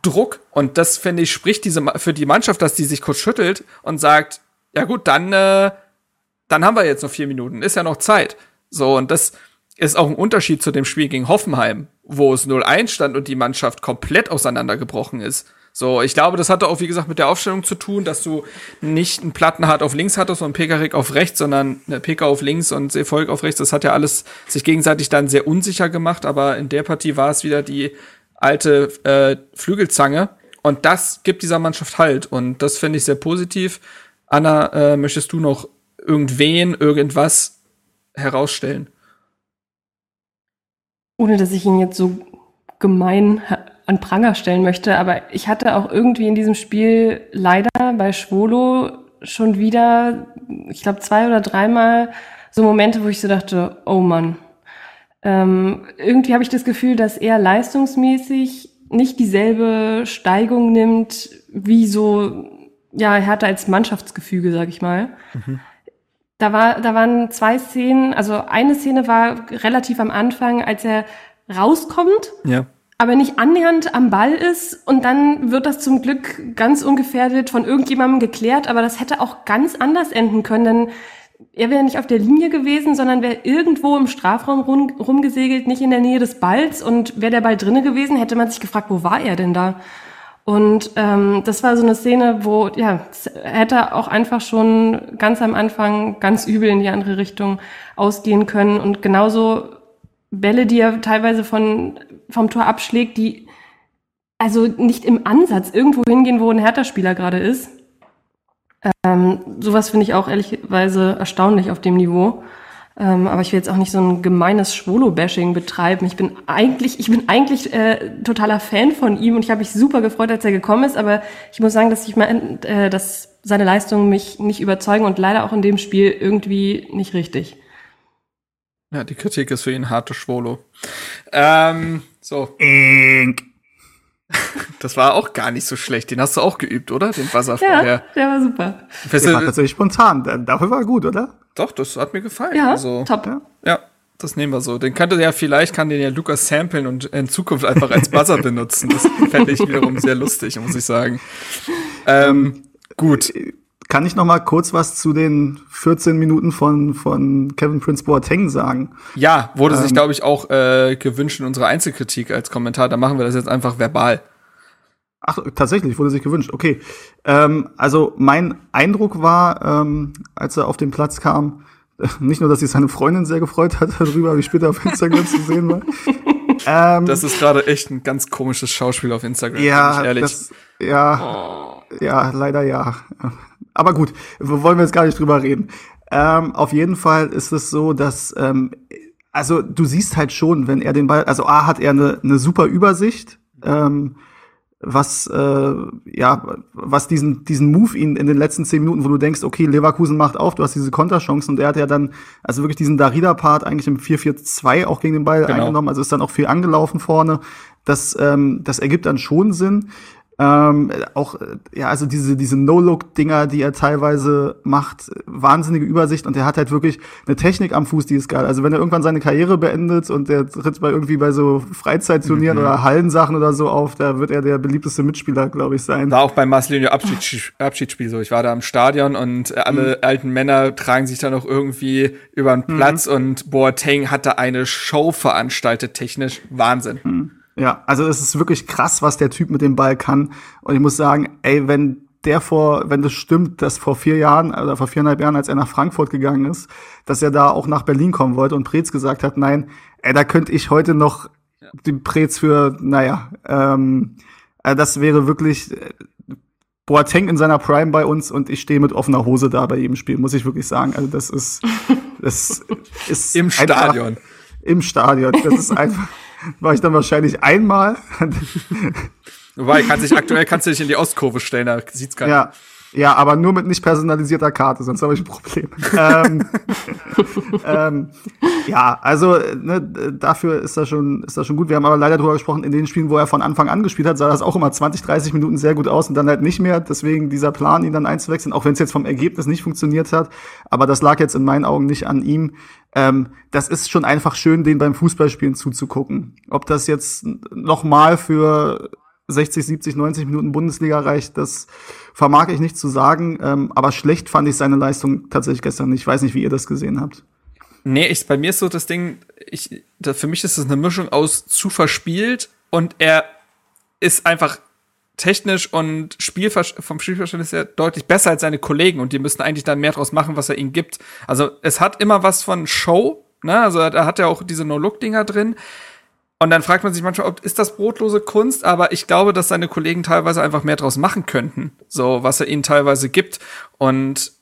Druck und das finde ich spricht diese für die Mannschaft, dass die sich kurz schüttelt und sagt, ja gut, dann äh, dann haben wir jetzt noch vier Minuten, ist ja noch Zeit. So und das ist auch ein Unterschied zu dem Spiel gegen Hoffenheim, wo es 0-1 stand und die Mannschaft komplett auseinandergebrochen ist. So, ich glaube, das hatte auch, wie gesagt, mit der Aufstellung zu tun, dass du nicht einen Plattenhard auf links hattest und Pekarik auf rechts, sondern eine Peka auf links und Erfolg auf rechts. Das hat ja alles sich gegenseitig dann sehr unsicher gemacht, aber in der Partie war es wieder die alte äh, Flügelzange. Und das gibt dieser Mannschaft halt. Und das finde ich sehr positiv. Anna, äh, möchtest du noch irgendwen, irgendwas herausstellen? Ohne dass ich ihn jetzt so gemein an Pranger stellen möchte, aber ich hatte auch irgendwie in diesem Spiel leider bei Schwolo schon wieder, ich glaube, zwei oder dreimal so Momente, wo ich so dachte, oh Mann. Ähm, irgendwie habe ich das Gefühl, dass er leistungsmäßig nicht dieselbe Steigung nimmt, wie so, ja, er hatte als Mannschaftsgefüge, sag ich mal. Mhm. Da, war, da waren zwei Szenen, also eine Szene war relativ am Anfang, als er rauskommt. Ja aber nicht annähernd am Ball ist und dann wird das zum Glück ganz ungefährdet von irgendjemandem geklärt, aber das hätte auch ganz anders enden können, denn er wäre nicht auf der Linie gewesen, sondern wäre irgendwo im Strafraum rum, rumgesegelt, nicht in der Nähe des Balls und wäre der Ball drinne gewesen, hätte man sich gefragt, wo war er denn da? Und ähm, das war so eine Szene, wo ja hätte auch einfach schon ganz am Anfang ganz übel in die andere Richtung ausgehen können und genauso Bälle, die er teilweise von vom Tor abschlägt, die also nicht im Ansatz irgendwo hingehen, wo ein Hertha-Spieler gerade ist. Ähm, sowas finde ich auch ehrlicherweise erstaunlich auf dem Niveau. Ähm, aber ich will jetzt auch nicht so ein gemeines Schwolo-Bashing betreiben. Ich bin eigentlich, ich bin eigentlich äh, totaler Fan von ihm und ich habe mich super gefreut, als er gekommen ist. Aber ich muss sagen, dass ich mal, äh, dass seine Leistungen mich nicht überzeugen und leider auch in dem Spiel irgendwie nicht richtig. Ja, die Kritik ist für ihn harte Schwolo. Ähm, so. Ink. Das war auch gar nicht so schlecht. Den hast du auch geübt, oder? Den Wasser ja, vorher. Der war super. Der war tatsächlich spontan. Dafür war er gut, oder? Doch, das hat mir gefallen. Ja, also, top. Ja. ja. das nehmen wir so. Den könnte ja vielleicht, kann den ja Lukas samplen und in Zukunft einfach als Buzzer benutzen. Das fände ich wiederum sehr lustig, muss ich sagen. Ähm, gut. Kann ich noch mal kurz was zu den 14 Minuten von, von Kevin Prince Boateng sagen? Ja, wurde ähm, sich, glaube ich, auch äh, gewünscht in unserer Einzelkritik als Kommentar. Da machen wir das jetzt einfach verbal. Ach, tatsächlich, wurde sich gewünscht. Okay. Ähm, also mein Eindruck war, ähm, als er auf den Platz kam, nicht nur, dass sich seine Freundin sehr gefreut hat darüber, wie später auf Instagram zu sehen war. Ähm, das ist gerade echt ein ganz komisches Schauspiel auf Instagram. Ja, ehrlich. Das, ja, oh. ja, leider ja. Aber gut, wollen wir jetzt gar nicht drüber reden. Ähm, auf jeden Fall ist es so, dass ähm, also du siehst halt schon, wenn er den Ball, also A hat er eine, eine super Übersicht, ähm, was äh, ja, was diesen diesen Move ihn in den letzten zehn Minuten, wo du denkst, okay, Leverkusen macht auf, du hast diese Konterchancen und er hat ja dann also wirklich diesen Darida-Part eigentlich im 4-4-2 auch gegen den Ball genau. eingenommen, also ist dann auch viel angelaufen vorne. Das ähm, das ergibt dann schon Sinn Ähm, auch, äh, ja, also diese, diese No-Look-Dinger, die er teilweise macht, wahnsinnige Übersicht und er hat halt wirklich eine Technik am Fuß, die ist geil. Also wenn er irgendwann seine Karriere beendet und der tritt bei irgendwie bei so Freizeitturnieren mhm. oder Hallensachen oder so auf, da wird er der beliebteste Mitspieler, glaube ich, sein. War auch beim Marcelinho Abschieds Abschiedsspiel so. Ich war da im Stadion und äh, alle mhm. alten Männer tragen sich da noch irgendwie über den mhm. Platz mhm. und Boateng hat da eine Show veranstaltet, technisch. Wahnsinn. Ja, also es ist wirklich krass, was der Typ mit dem Ball kann. Und ich muss sagen, ey, wenn der vor, wenn das stimmt, dass vor vier Jahren oder vor viereinhalb Jahren, als er nach Frankfurt gegangen ist, dass er da auch nach Berlin kommen wollte und Preetz gesagt hat, nein, ey, da könnte ich heute noch ja. den Preetz für, naja, ähm, äh, das wäre wirklich äh, Boateng in seiner Prime bei uns und ich stehe mit offener Hose da bei jedem Spiel, muss ich wirklich sagen. Also das ist, das ist im Stadion. Im Stadion. Das ist einfach war ich dann wahrscheinlich einmal. Wobei, kannst dich aktuell kannst du dich in die Ostkurve stellen, da sieht's keiner. Ja. Ja, aber nur mit nicht personalisierter Karte, sonst habe ich ein Problem. ähm, ähm, ja, also ne, dafür ist das schon ist das schon gut. Wir haben aber leider darüber gesprochen, in den Spielen, wo er von Anfang an gespielt hat, sah das auch immer 20, 30 Minuten sehr gut aus und dann halt nicht mehr. Deswegen dieser Plan, ihn dann einzuwechseln, auch wenn es jetzt vom Ergebnis nicht funktioniert hat. Aber das lag jetzt in meinen Augen nicht an ihm. Ähm, das ist schon einfach schön, den beim Fußballspielen zuzugucken. Ob das jetzt noch mal für 60, 70, 90 Minuten Bundesliga reicht, das vermag ich nicht zu sagen. Ähm, aber schlecht fand ich seine Leistung tatsächlich gestern. Ich weiß nicht, wie ihr das gesehen habt. Nee, ich, bei mir ist so das Ding, ich, da, für mich ist es eine Mischung aus zu verspielt und er ist einfach technisch und Spielver vom Spielverständnis her deutlich besser als seine Kollegen und die müssten eigentlich dann mehr draus machen, was er ihnen gibt. Also es hat immer was von Show, ne? Also da hat er auch diese No-Look-Dinger drin. Und dann fragt man sich manchmal, ob ist das brotlose Kunst, aber ich glaube, dass seine Kollegen teilweise einfach mehr draus machen könnten, so was er ihnen teilweise gibt. Und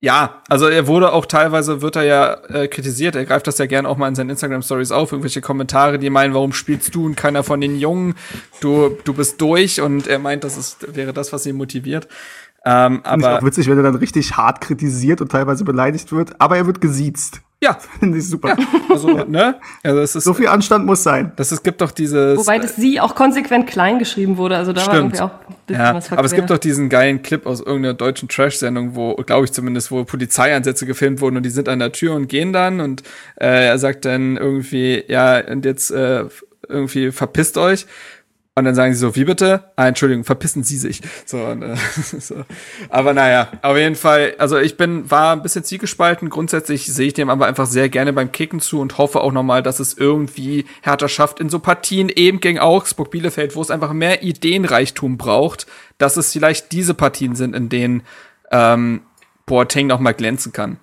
ja, also er wurde auch teilweise, wird er ja äh, kritisiert, er greift das ja gerne auch mal in seinen Instagram-Stories auf, irgendwelche Kommentare, die meinen, warum spielst du und keiner von den Jungen, du, du bist durch und er meint, das ist, wäre das, was ihn motiviert. Ähm, aber ist auch witzig, wenn er dann richtig hart kritisiert und teilweise beleidigt wird, aber er wird gesiezt. Ja. Finde ich super. Ja, also, ne? Also es ist, so viel Anstand muss sein. Das, es gibt doch dieses. Wobei das sie auch konsequent klein geschrieben wurde. Also da stimmt. war irgendwie auch ein bisschen ja, was verquer. Aber es gibt doch diesen geilen Clip aus irgendeiner deutschen Trash-Sendung, wo, glaube ich zumindest, wo Polizeieinsätze gefilmt wurden und die sind an der Tür und gehen dann und äh, er sagt dann irgendwie, ja, und jetzt äh, irgendwie verpisst euch. Und dann sagen sie so, wie bitte? Ah, Entschuldigung, verpissen Sie sich. So, und, äh, so. Aber naja, auf jeden Fall, also ich bin, war ein bisschen zielgespalten. Grundsätzlich sehe ich dem aber einfach sehr gerne beim Kicken zu und hoffe auch nochmal, dass es irgendwie härter schafft in so Partien eben gegen Augsburg, Bielefeld, wo es einfach mehr Ideenreichtum braucht, dass es vielleicht diese Partien sind, in denen ähm, Boateng nochmal glänzen kann.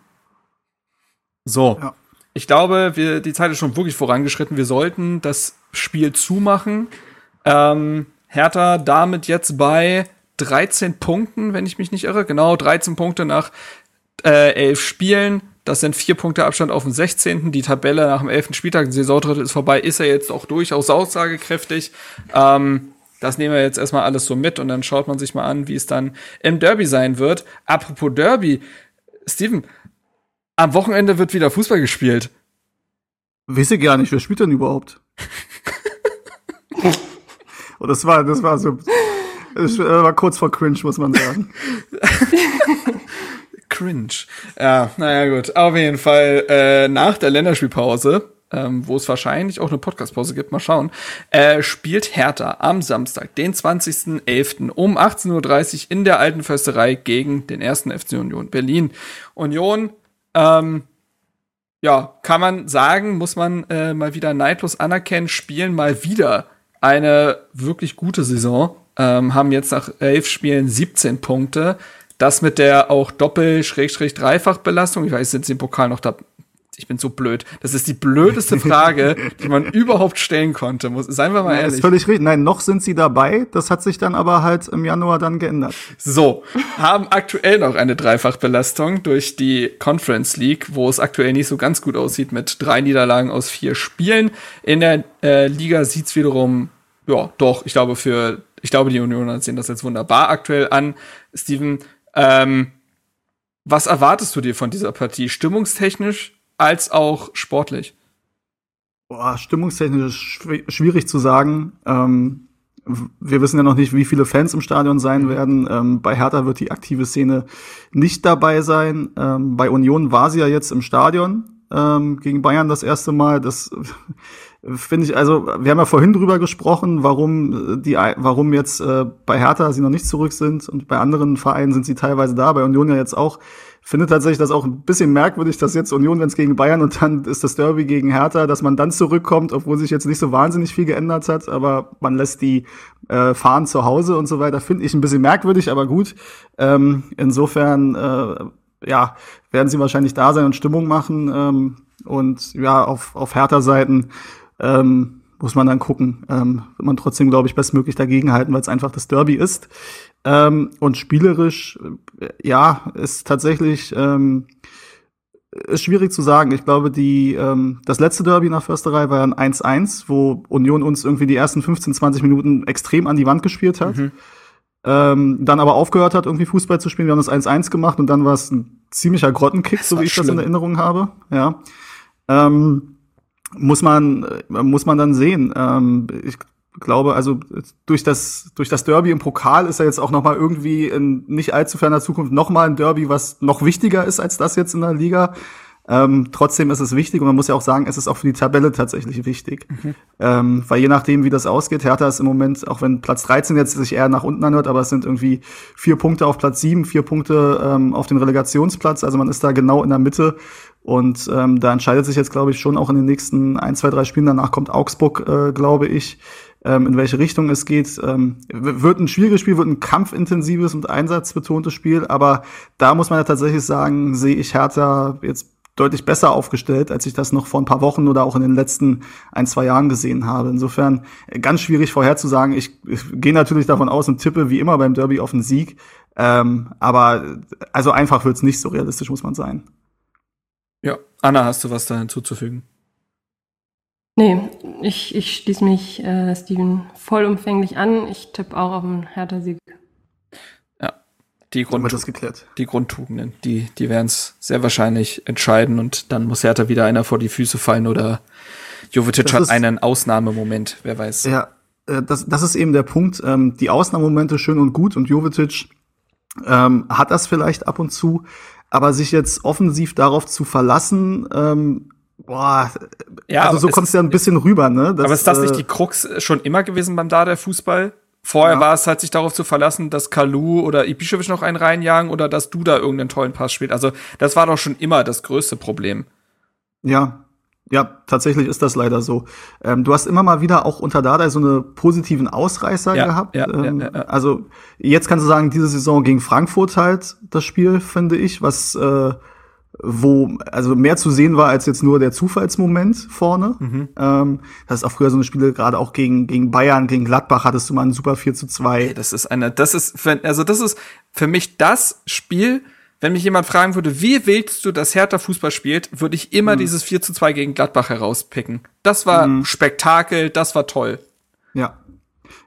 So. Ja. Ich glaube, wir, die Zeit ist schon wirklich vorangeschritten. Wir sollten das Spiel zumachen. Ähm, Hertha damit jetzt bei 13 Punkten, wenn ich mich nicht irre. Genau, 13 Punkte nach äh, 11 Spielen. Das sind vier Punkte Abstand auf den 16. Die Tabelle nach dem 11. Spieltag, die Saisondrittel ist vorbei, ist er jetzt auch durchaus aussagekräftig. Ähm, das nehmen wir jetzt erstmal alles so mit und dann schaut man sich mal an, wie es dann im Derby sein wird. Apropos Derby, Steven, am Wochenende wird wieder Fußball gespielt. Weiß ich gar nicht, wer spielt denn überhaupt? Und das war, das war so, das war kurz vor cringe, muss man sagen. cringe. Ja, naja, gut. Auf jeden Fall, äh, nach der Länderspielpause, ähm, wo es wahrscheinlich auch eine Podcastpause gibt, mal schauen, äh, spielt Hertha am Samstag, den 20.11. um 18.30 Uhr in der Alten Försterei gegen den ersten FC Union Berlin. Union, ähm, ja, kann man sagen, muss man äh, mal wieder neidlos anerkennen, spielen mal wieder eine wirklich gute Saison, ähm, haben jetzt nach elf Spielen 17 Punkte. Das mit der auch Doppel-Dreifach-Belastung. Ich weiß, sind sie im Pokal noch da? Ich bin so blöd. Das ist die blödeste Frage, die man überhaupt stellen konnte. Muss, seien wir mal ehrlich. Das ist völlig richtig. Nein, noch sind sie dabei. Das hat sich dann aber halt im Januar dann geändert. So, haben aktuell noch eine Dreifachbelastung durch die Conference League, wo es aktuell nicht so ganz gut aussieht mit drei Niederlagen aus vier Spielen. In der äh, Liga sieht's wiederum ja, doch, ich glaube für, ich glaube, die Unioner sehen das jetzt wunderbar aktuell an. Steven, ähm, was erwartest du dir von dieser Partie? Stimmungstechnisch als auch sportlich? Boah, stimmungstechnisch schwierig zu sagen. Ähm, wir wissen ja noch nicht, wie viele Fans im Stadion sein werden. Ähm, bei Hertha wird die aktive Szene nicht dabei sein. Ähm, bei Union war sie ja jetzt im Stadion ähm, gegen Bayern das erste Mal. Das finde ich, also wir haben ja vorhin drüber gesprochen, warum die, warum jetzt äh, bei Hertha sie noch nicht zurück sind und bei anderen Vereinen sind sie teilweise da, bei Union ja jetzt auch. Finde tatsächlich das auch ein bisschen merkwürdig, dass jetzt Union, wenn es gegen Bayern und dann ist das Derby gegen Hertha, dass man dann zurückkommt, obwohl sich jetzt nicht so wahnsinnig viel geändert hat, aber man lässt die äh, fahren zu Hause und so weiter. Finde ich ein bisschen merkwürdig, aber gut. Ähm, insofern, äh, ja, werden sie wahrscheinlich da sein und Stimmung machen. Ähm, und ja, auf, auf Hertha-Seiten ähm, muss man dann gucken. Ähm, wird man trotzdem, glaube ich, bestmöglich dagegenhalten, weil es einfach das Derby ist. Ähm, und spielerisch, äh, ja, ist tatsächlich ähm, ist schwierig zu sagen. Ich glaube, die ähm, das letzte Derby nach Försterei war ein 1-1, wo Union uns irgendwie die ersten 15, 20 Minuten extrem an die Wand gespielt hat. Mhm. Ähm, dann aber aufgehört hat, irgendwie Fußball zu spielen. Wir haben das 1-1 gemacht und dann war es ein ziemlicher Grottenkick, so wie ich schlimm. das in Erinnerung habe. Ja. Ähm, muss man, äh, muss man dann sehen. Ähm, ich glaube, also durch das, durch das Derby im Pokal ist er jetzt auch noch mal irgendwie in nicht allzu ferner Zukunft noch mal ein Derby, was noch wichtiger ist als das jetzt in der Liga. Ähm, trotzdem ist es wichtig und man muss ja auch sagen, es ist auch für die Tabelle tatsächlich wichtig. Mhm. Ähm, weil je nachdem, wie das ausgeht, Hertha ist im Moment, auch wenn Platz 13 jetzt sich eher nach unten anhört, aber es sind irgendwie vier Punkte auf Platz 7, vier Punkte ähm, auf den Relegationsplatz. Also man ist da genau in der Mitte und ähm, da entscheidet sich jetzt, glaube ich, schon auch in den nächsten ein, zwei, drei Spielen. Danach kommt Augsburg, äh, glaube ich, ähm, in welche Richtung es geht. Ähm, wird ein schwieriges Spiel, wird ein kampfintensives und einsatzbetontes Spiel, aber da muss man ja tatsächlich sagen, sehe ich Hertha jetzt deutlich besser aufgestellt, als ich das noch vor ein paar Wochen oder auch in den letzten ein, zwei Jahren gesehen habe. Insofern äh, ganz schwierig vorherzusagen. Ich, ich gehe natürlich davon aus und tippe wie immer beim Derby auf den Sieg. Ähm, aber also einfach wird's nicht so realistisch, muss man sein. Ja, Anna, hast du was da hinzuzufügen? Nee, ich, ich schließe mich äh, Steven vollumfänglich an. Ich tippe auch auf einen Hertha-Sieg. Ja, die, Grund das geklärt. die Grundtugenden, die, die werden es sehr wahrscheinlich entscheiden und dann muss Hertha wieder einer vor die Füße fallen oder Jovetic hat einen Ausnahmemoment, wer weiß. Ja, äh, das, das ist eben der Punkt. Ähm, die Ausnahmemomente schön und gut und Jovetic ähm, hat das vielleicht ab und zu, aber sich jetzt offensiv darauf zu verlassen, ähm, Boah, ja, also so kommt es ja ein bisschen rüber, ne? Das, aber ist das nicht äh, die Krux schon immer gewesen beim Dada Fußball? Vorher ja. war es halt sich darauf zu verlassen, dass Kalu oder Ibišević noch einen reinjagen oder dass du da irgendeinen tollen Pass spielst. Also das war doch schon immer das größte Problem. Ja, ja, tatsächlich ist das leider so. Ähm, du hast immer mal wieder auch unter Dada so eine positiven Ausreißer ja, gehabt. Ja, ähm, ja, also jetzt kannst du sagen, diese Saison gegen Frankfurt halt das Spiel, finde ich, was äh, wo also mehr zu sehen war als jetzt nur der Zufallsmoment vorne. Mhm. Ähm, das ist auch früher so eine Spiele, gerade auch gegen, gegen Bayern, gegen Gladbach hattest du mal ein super 4 zu 2. Das ist eine, das ist, für, also das ist für mich das Spiel, wenn mich jemand fragen würde, wie willst du, dass Hertha Fußball spielt, würde ich immer mhm. dieses 4 zu 2 gegen Gladbach herauspicken. Das war mhm. Spektakel, das war toll. Ja,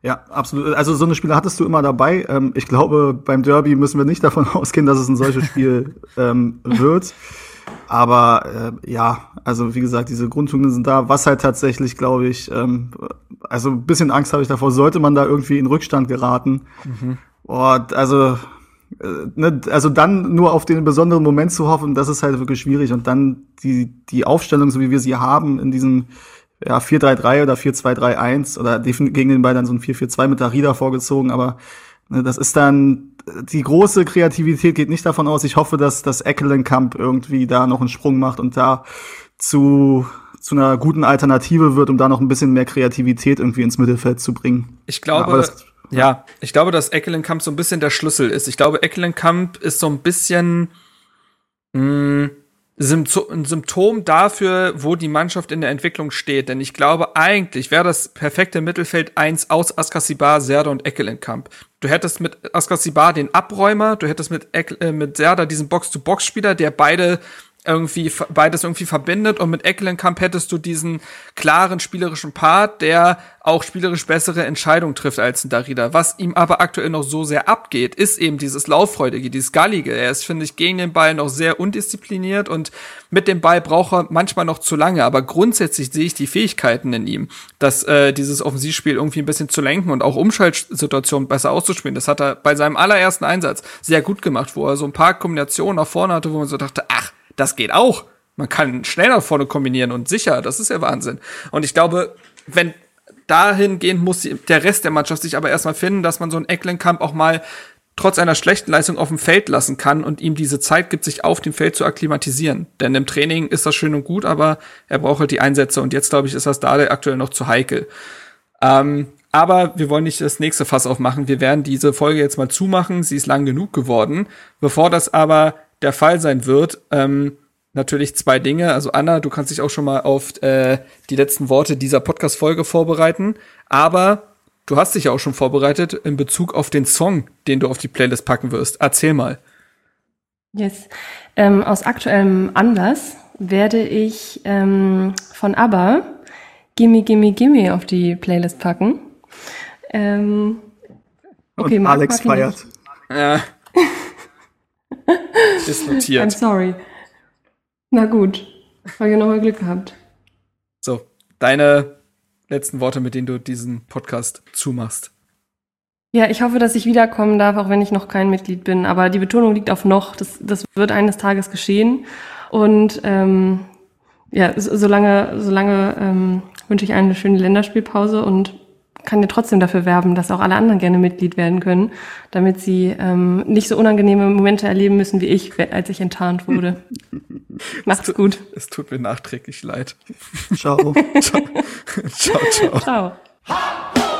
ja, absolut. Also so eine Spiele hattest du immer dabei. Ähm, ich glaube, beim Derby müssen wir nicht davon ausgehen, dass es ein solches Spiel ähm, wird. Aber äh, ja, also wie gesagt, diese Grundtugenden sind da. Was halt tatsächlich, glaube ich, ähm, also ein bisschen Angst habe ich davor, sollte man da irgendwie in Rückstand geraten. Mhm. Oh, also, also dann nur auf den besonderen Moment zu hoffen, das ist halt wirklich schwierig. Und dann die, die Aufstellung, so wie wir sie haben, in diesem ja, 4-3-3 oder 4-2-3-1 oder gegen den Ball dann so ein 4-4-2 mit Darida vorgezogen, aber ne, das ist dann, die große Kreativität geht nicht davon aus. Ich hoffe, dass das Eckelenkamp irgendwie da noch einen Sprung macht und da zu, zu einer guten Alternative wird, um da noch ein bisschen mehr Kreativität irgendwie ins Mittelfeld zu bringen. Ich glaube, ja, ja, ich glaube, dass Eckelenkamp so ein bisschen der Schlüssel ist. Ich glaube, Eckelenkamp ist so ein bisschen, mh, hm, ein Symptom dafür, wo die Mannschaft in der Entwicklung steht. Denn ich glaube, eigentlich wäre das perfekte Mittelfeld eins aus Askasibar, Serda und Eckelenkamp. Du hättest mit Askasibar den Abräumer, du hättest mit, Eck, äh, mit Serda diesen Box-to-Box-Spieler, der beide irgendwie beides irgendwie verbindet und mit Eckelenkamp hättest du diesen klaren spielerischen Part, der auch spielerisch bessere Entscheidungen trifft als ein Darida. Was ihm aber aktuell noch so sehr abgeht, ist eben dieses Lauffreudige, dieses Gallige. Er ist, finde ich, gegen den Ball noch sehr undiszipliniert und mit dem Ball braucht er manchmal noch zu lange. Aber grundsätzlich sehe ich die Fähigkeiten in ihm, dass äh, dieses Offensivspiel irgendwie ein bisschen zu lenken und auch Umschaltsituationen besser auszuspielen. Das hat er bei seinem allerersten Einsatz sehr gut gemacht, wo er so ein paar Kombinationen nach vorne hatte, wo man so dachte, ach, das geht auch. Man kann schnell nach vorne kombinieren und sicher, das ist ja Wahnsinn. Und ich glaube, wenn dahingehend muss der Rest der Mannschaft sich aber erstmal finden, dass man so einen Ecklenkamp auch mal trotz einer schlechten Leistung auf dem Feld lassen kann und ihm diese Zeit gibt, sich auf dem Feld zu akklimatisieren. Denn im Training ist das schön und gut, aber er braucht halt die Einsätze und jetzt, glaube ich, ist das da aktuell noch zu heikel. Ähm, aber wir wollen nicht das nächste Fass aufmachen. Wir werden diese Folge jetzt mal zumachen. Sie ist lang genug geworden. Bevor das aber der Fall sein wird, ähm, natürlich zwei Dinge. Also Anna, du kannst dich auch schon mal auf äh, die letzten Worte dieser Podcast-Folge vorbereiten. Aber du hast dich ja auch schon vorbereitet in Bezug auf den Song, den du auf die Playlist packen wirst. Erzähl mal. Yes. Ähm, aus aktuellem Anlass werde ich ähm, von ABBA Gimme Gimme Gimme auf die Playlist packen. Ähm, okay, Und Alex feiert. Ja. Ist notiert. I'm sorry. Na gut, habe ich nochmal Glück gehabt. So, deine letzten Worte, mit denen du diesen Podcast zumachst. Ja, ich hoffe, dass ich wiederkommen darf, auch wenn ich noch kein Mitglied bin. Aber die Betonung liegt auf noch. Das, das wird eines Tages geschehen. Und ähm, ja, solange, solange ähm, wünsche ich eine schöne Länderspielpause und kann ja trotzdem dafür werben, dass auch alle anderen gerne Mitglied werden können, damit sie ähm, nicht so unangenehme Momente erleben müssen wie ich, als ich enttarnt wurde. Macht's gut. Es tut mir nachträglich leid. Ciao. ciao, ciao. ciao. ciao.